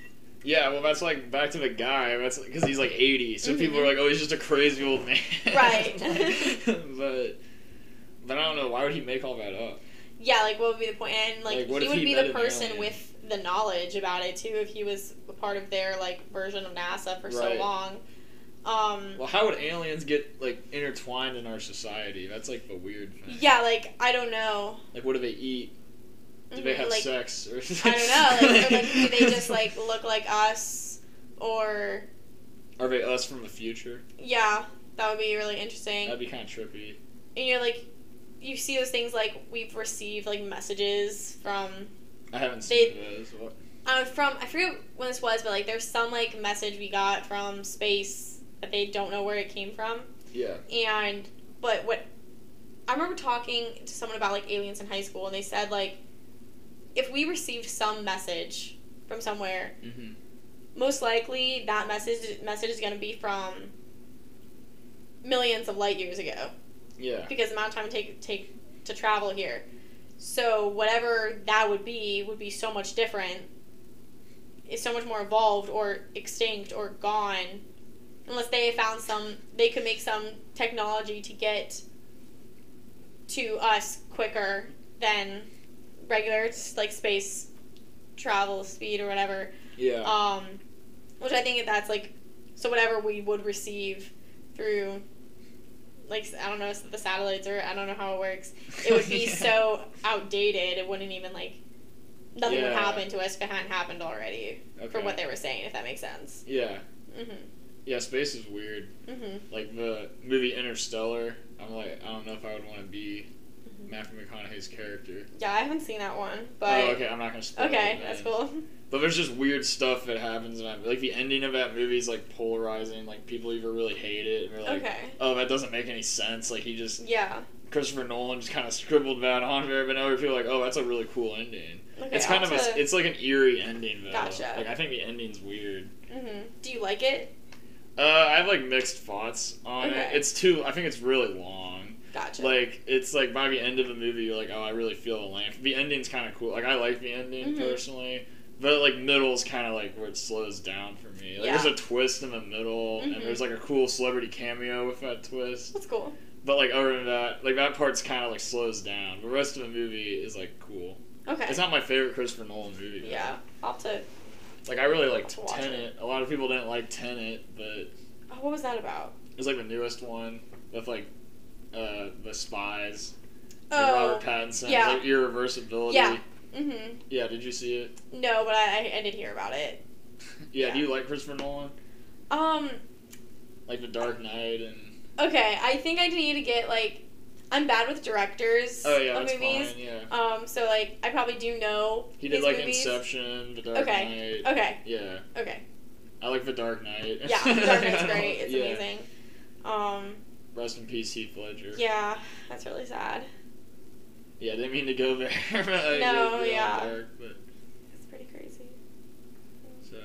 yeah, well that's like back to the guy. That's because he's like 80, so people Mhm. are like, oh, he's just a crazy old man. Right. [laughs] but but I don't know why would he make all that up. Yeah, like what would be the point? And like, Like, he would he be the person with the knowledge about it too if he was a part of their like version of NASA for Right. so long. Um Well, how would aliens get like intertwined in our society? That's like the weird thing. yeah, like I don't know. Like, what do they eat? Do they Mhm, have like, sex? Or I don't know. Like, like do they [laughs] just like look like us or Are they us from the future? yeah, that would be really interesting. That'd be kind of trippy. and you're like you see those things like we've received like messages from I haven't They- seen those. What? uh, from I forget when this was, but like there's some like message we got from space that they don't know where it came from. Yeah. And but what I remember talking to someone about like aliens in high school, and they said like if we received some message from somewhere, Mm-hmm. most likely that message message is going to be from millions of light years ago Yeah. because the amount of time it take take to travel here. So whatever that would be would be so much different. Is so much more evolved or extinct or gone, unless they found some. They could make some technology to get to us quicker than regular it's like space travel speed or whatever. Yeah. Um, which I think that's like, so whatever we would receive through, like I don't know if the satellites or I don't know how it works. It would be Yeah. [laughs] so outdated. It wouldn't even like, nothing would happen to us if it hadn't happened already. For Okay. what they were saying, if that makes sense. Yeah. Mhm. Yeah. Space is weird. Mhm. Like the movie Interstellar. I'm like, I don't know if I would want to be. Matthew McConaughey's character. Yeah, I haven't seen that one, but oh, okay. I'm not gonna spoil okay, it, that's cool. But there's just weird stuff that happens, and like the ending of that movie is like polarizing. Like people either really hate it, and they're like, okay. "Oh, that doesn't make any sense." Like he just Yeah. Christopher Nolan just kind of scribbled that [laughs] on there, but other people are like, "Oh, that's a really cool ending." Okay. it's kind I'll of a, it's like an eerie ending though. Gotcha. Like I think the ending's weird. Mhm. Do you like it? Uh, I have like mixed thoughts on it. Okay. It's too. I think it's really long. Gotcha. Like it's like by the end of the movie, you're like, oh, I really feel the length. The ending's kind of cool. Like I like the ending Mhm. personally, but like middle's kind of like where it slows down for me. Like Yeah. there's a twist in the middle, Mhm. and there's like a cool celebrity cameo with that twist. that's cool. But like other than that, like that part's kind of like slows down. The rest of the movie is like cool. Okay. It's not my favorite Christopher Nolan movie. though. yeah. I'll have to. Like I really liked Tenet. A lot of people didn't like Tenet, but Oh, what was that about? it's like the newest one with like uh, the spies. Oh. Robert Pattinson. yeah. Like irreversibility. Yeah. Mhm. Yeah, Did you see it? No, but I, I did hear about it. Yeah. [laughs] Yeah. Do you like Christopher Nolan? Um. Like The Dark Knight and. Okay, I think I need to get like. I'm bad with directors Oh yeah, of that's movies. fine. Yeah. Um. So like, I probably do know. He did like movies. Inception, The Dark Okay. Knight. Okay. Yeah. Okay. I like The Dark Knight. Yeah, The Dark Knight's [laughs] great. It's yeah. amazing. Um. Rest in peace, Heath Ledger. Yeah, that's really sad. Yeah, I didn't mean to go there. [laughs] Like, No, yeah. dark, but It's pretty crazy. so.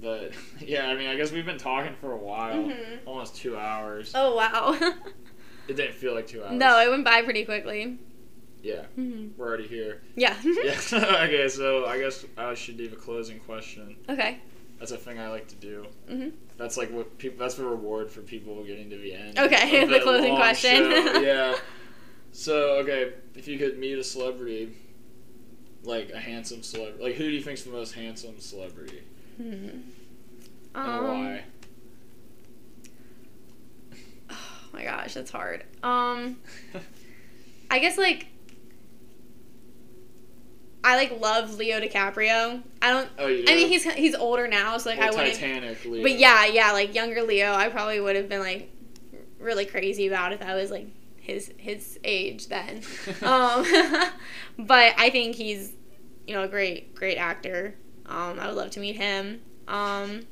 But [laughs] yeah, I mean, I guess we've been talking for a while, Mhm. almost two hours. oh wow. [laughs] It didn't feel like two hours. no, it went by pretty quickly. Yeah, hmm we're already here. Yeah. Yeah. okay, so I guess I should leave a closing question. okay. That's a thing I like to do. hmm That's like what people. That's the reward for people getting to the end. Okay, [laughs] the closing question. [laughs] yeah. So okay, if you could meet a celebrity, like a handsome celebrity, like who do you think's the most handsome celebrity, Hmm. and Um, why? [sighs] Oh my gosh, that's hard. Um, [laughs] I guess like I like love Leo DiCaprio. I don't. oh, you I mean, he's he's older now, so like well, I wouldn't. Titanic. Leo. But yeah, yeah, like younger Leo, I probably would have been like really crazy about if I was like his his age then. [laughs] um, [laughs] but I think he's you know a great great actor. Um, I would love to meet him. Um,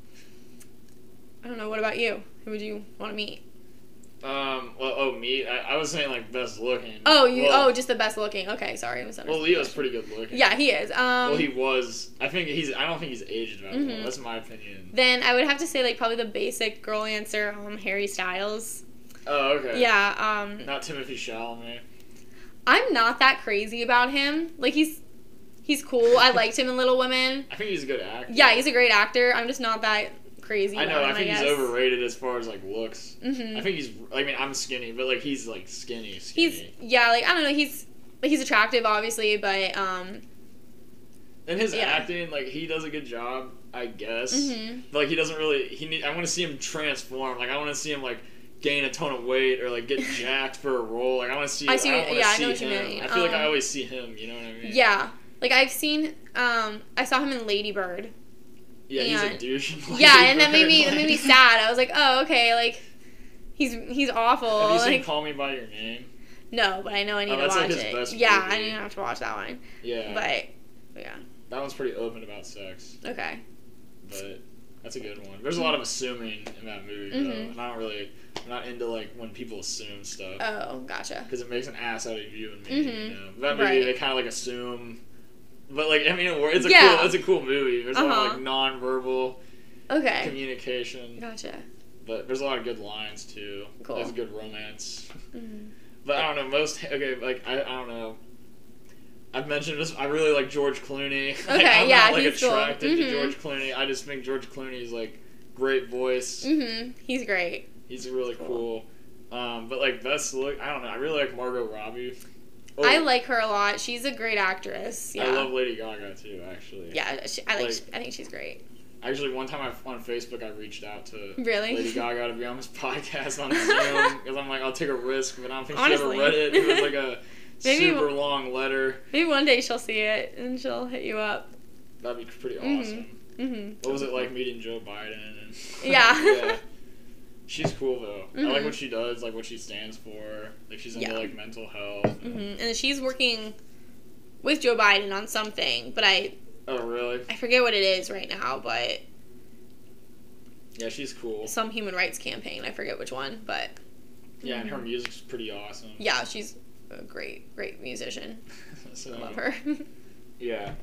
I don't know. What about you? Who would you want to meet? Um. Well. Oh, me. I, I was saying like best looking. Oh, you. Well, oh, just the best looking. Okay, sorry, I misunderstood. Well, Leo's pretty good looking. Yeah, he is. Um, well, he was. I think he's. I don't think he's aged well. Mhm. That's my opinion. then I would have to say like probably the basic girl answer. Um, Harry Styles. Oh, okay. Yeah. Um, Not Timothy Chalamet. I'm not that crazy about him. Like he's he's cool. I liked him in Little Women. I think he's a good actor. Yeah, he's a great actor. I'm just not that crazy. I know. I think he's overrated as far as like looks. Mhm. I think he's. I mean, I'm skinny, but like he's like skinny. skinny. He's yeah, like I don't know. He's like he's attractive, obviously, but um. And his yeah. acting, like he does a good job, I guess. mhm. But, like he doesn't really. He. Need, I want to see him transform. Like I want to see him like gain a ton of weight or like get [laughs] jacked for a role. Like I want to see. I see- wanna yeah, I know what you him. mean. I feel like I Um, always see him. You know what I mean? Yeah, like I've seen. Um, I saw him in Lady Bird. Yeah, he's a and- douche. [laughs] Yeah, and that made me that made me [laughs] sad. I was like, oh okay, like he's he's awful. Have you seen like Call Me by Your Name? no, but I know I need Oh, to that's, watch like, his it. yeah, movie. I need to have to watch that one. Yeah. But yeah, that one's pretty open about sex, okay. but that's a good one. There's a lot of assuming in that movie, though, Mhm. and I don't really. I'm not into like when people assume stuff. Oh, gotcha. because it makes an ass out of you and me. Mhm. You know? That movie, Right. they kind of like assume, but like I mean, it's a Yeah. cool, it's a cool movie. There's a lot of Uh-huh. like non-verbal Okay, communication, gotcha. but there's a lot of good lines too. Cool. There's good romance, Mhm. [laughs] but I don't know most. Okay, like I, I don't know. I've mentioned this. I really like George Clooney. [laughs] Like, Okay, I'm yeah, not like he's cool. attracted to. George Clooney. I just think George Clooney's like great voice. Mhm. He's great. He's really Cool. cool. Um, but like best look, I don't know. I really like Margot Robbie. Oh, I like her a lot. She's a great actress. Yeah. I love Lady Gaga too. Actually, yeah, she, I like. like- I think she's great. Actually, one time I, on Facebook, I reached out to Really? Lady [laughs] Gaga to be on this podcast on Zoom because I'm like, I'll take a risk, but I don't think she ever read it. It was like a [laughs] Maybe super long letter. Maybe one day she'll see it and she'll hit you up. That'd be pretty Mhm. awesome. hmm What was it like meeting Joe Biden? And Yeah. [laughs] yeah. She's cool though. I like Mhm. what she does, like what she stands for. Like she's into Yeah. like mental health. hmm And she's working with Joe Biden on something, but I Oh really? I forget what it is right now. But Yeah, she's cool. some human rights campaign. I forget which one, but Yeah, and her Mhm. music's pretty awesome. yeah, she's a great great musician. [laughs] so, I love her. [laughs] Yeah.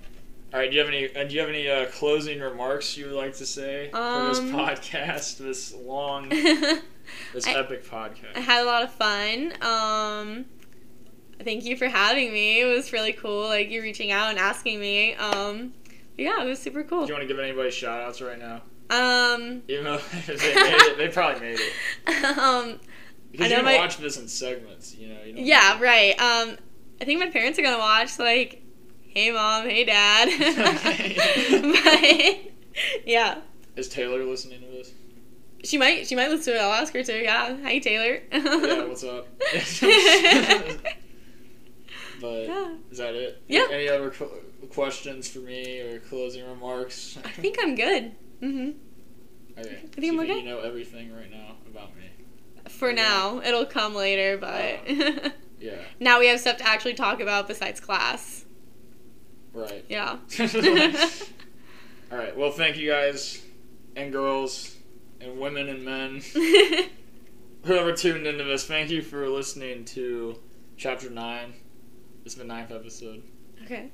All right. Do you have any? Uh, do you have any uh, closing remarks you would like to say for this Um, podcast? This long, [laughs] this I- epic podcast. I had a lot of fun. Um, thank you for having me. It was really cool. Like you reaching out and asking me. Um, yeah, it was super cool. do you want to give anybody shout outs right now? Um, Even though [laughs] they made [laughs] it, they probably made it. um, Because I you know can my- watch this in segments. You know. You don't yeah, right. Um, I think my parents are gonna watch. Like, hey mom, hey dad. [laughs] but yeah, Is Taylor listening to this? she might. She might listen to it. I'll ask her to. Yeah. Hi Taylor. Yeah. What's up? [laughs] but Yeah. is that it? Yeah. Any other qu- questions for me or closing remarks? I think I'm good. Mm hmm Okay. think so I'm okay. You know everything right now about me. For now, it'll come later, but [laughs] Yeah. now we have stuff to actually talk about besides class. Right. Yeah. [laughs] [laughs] All right. Well, thank you guys and girls and women and men [laughs] whoever tuned into this, thank you for listening to chapter nine. It's the ninth episode. Okay.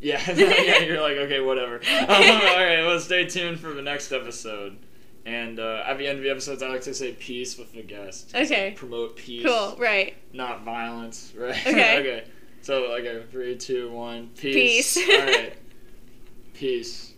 Yeah, yeah. You're like, okay, whatever. Um, all right, well, stay tuned for the next episode. And uh, at the end of the episodes, I like to say peace with the guest. Okay. Promote peace. Cool. Right. Not violence, right? Okay. okay. So, okay, three, two, one, peace. Peace. All right. [laughs] Peace.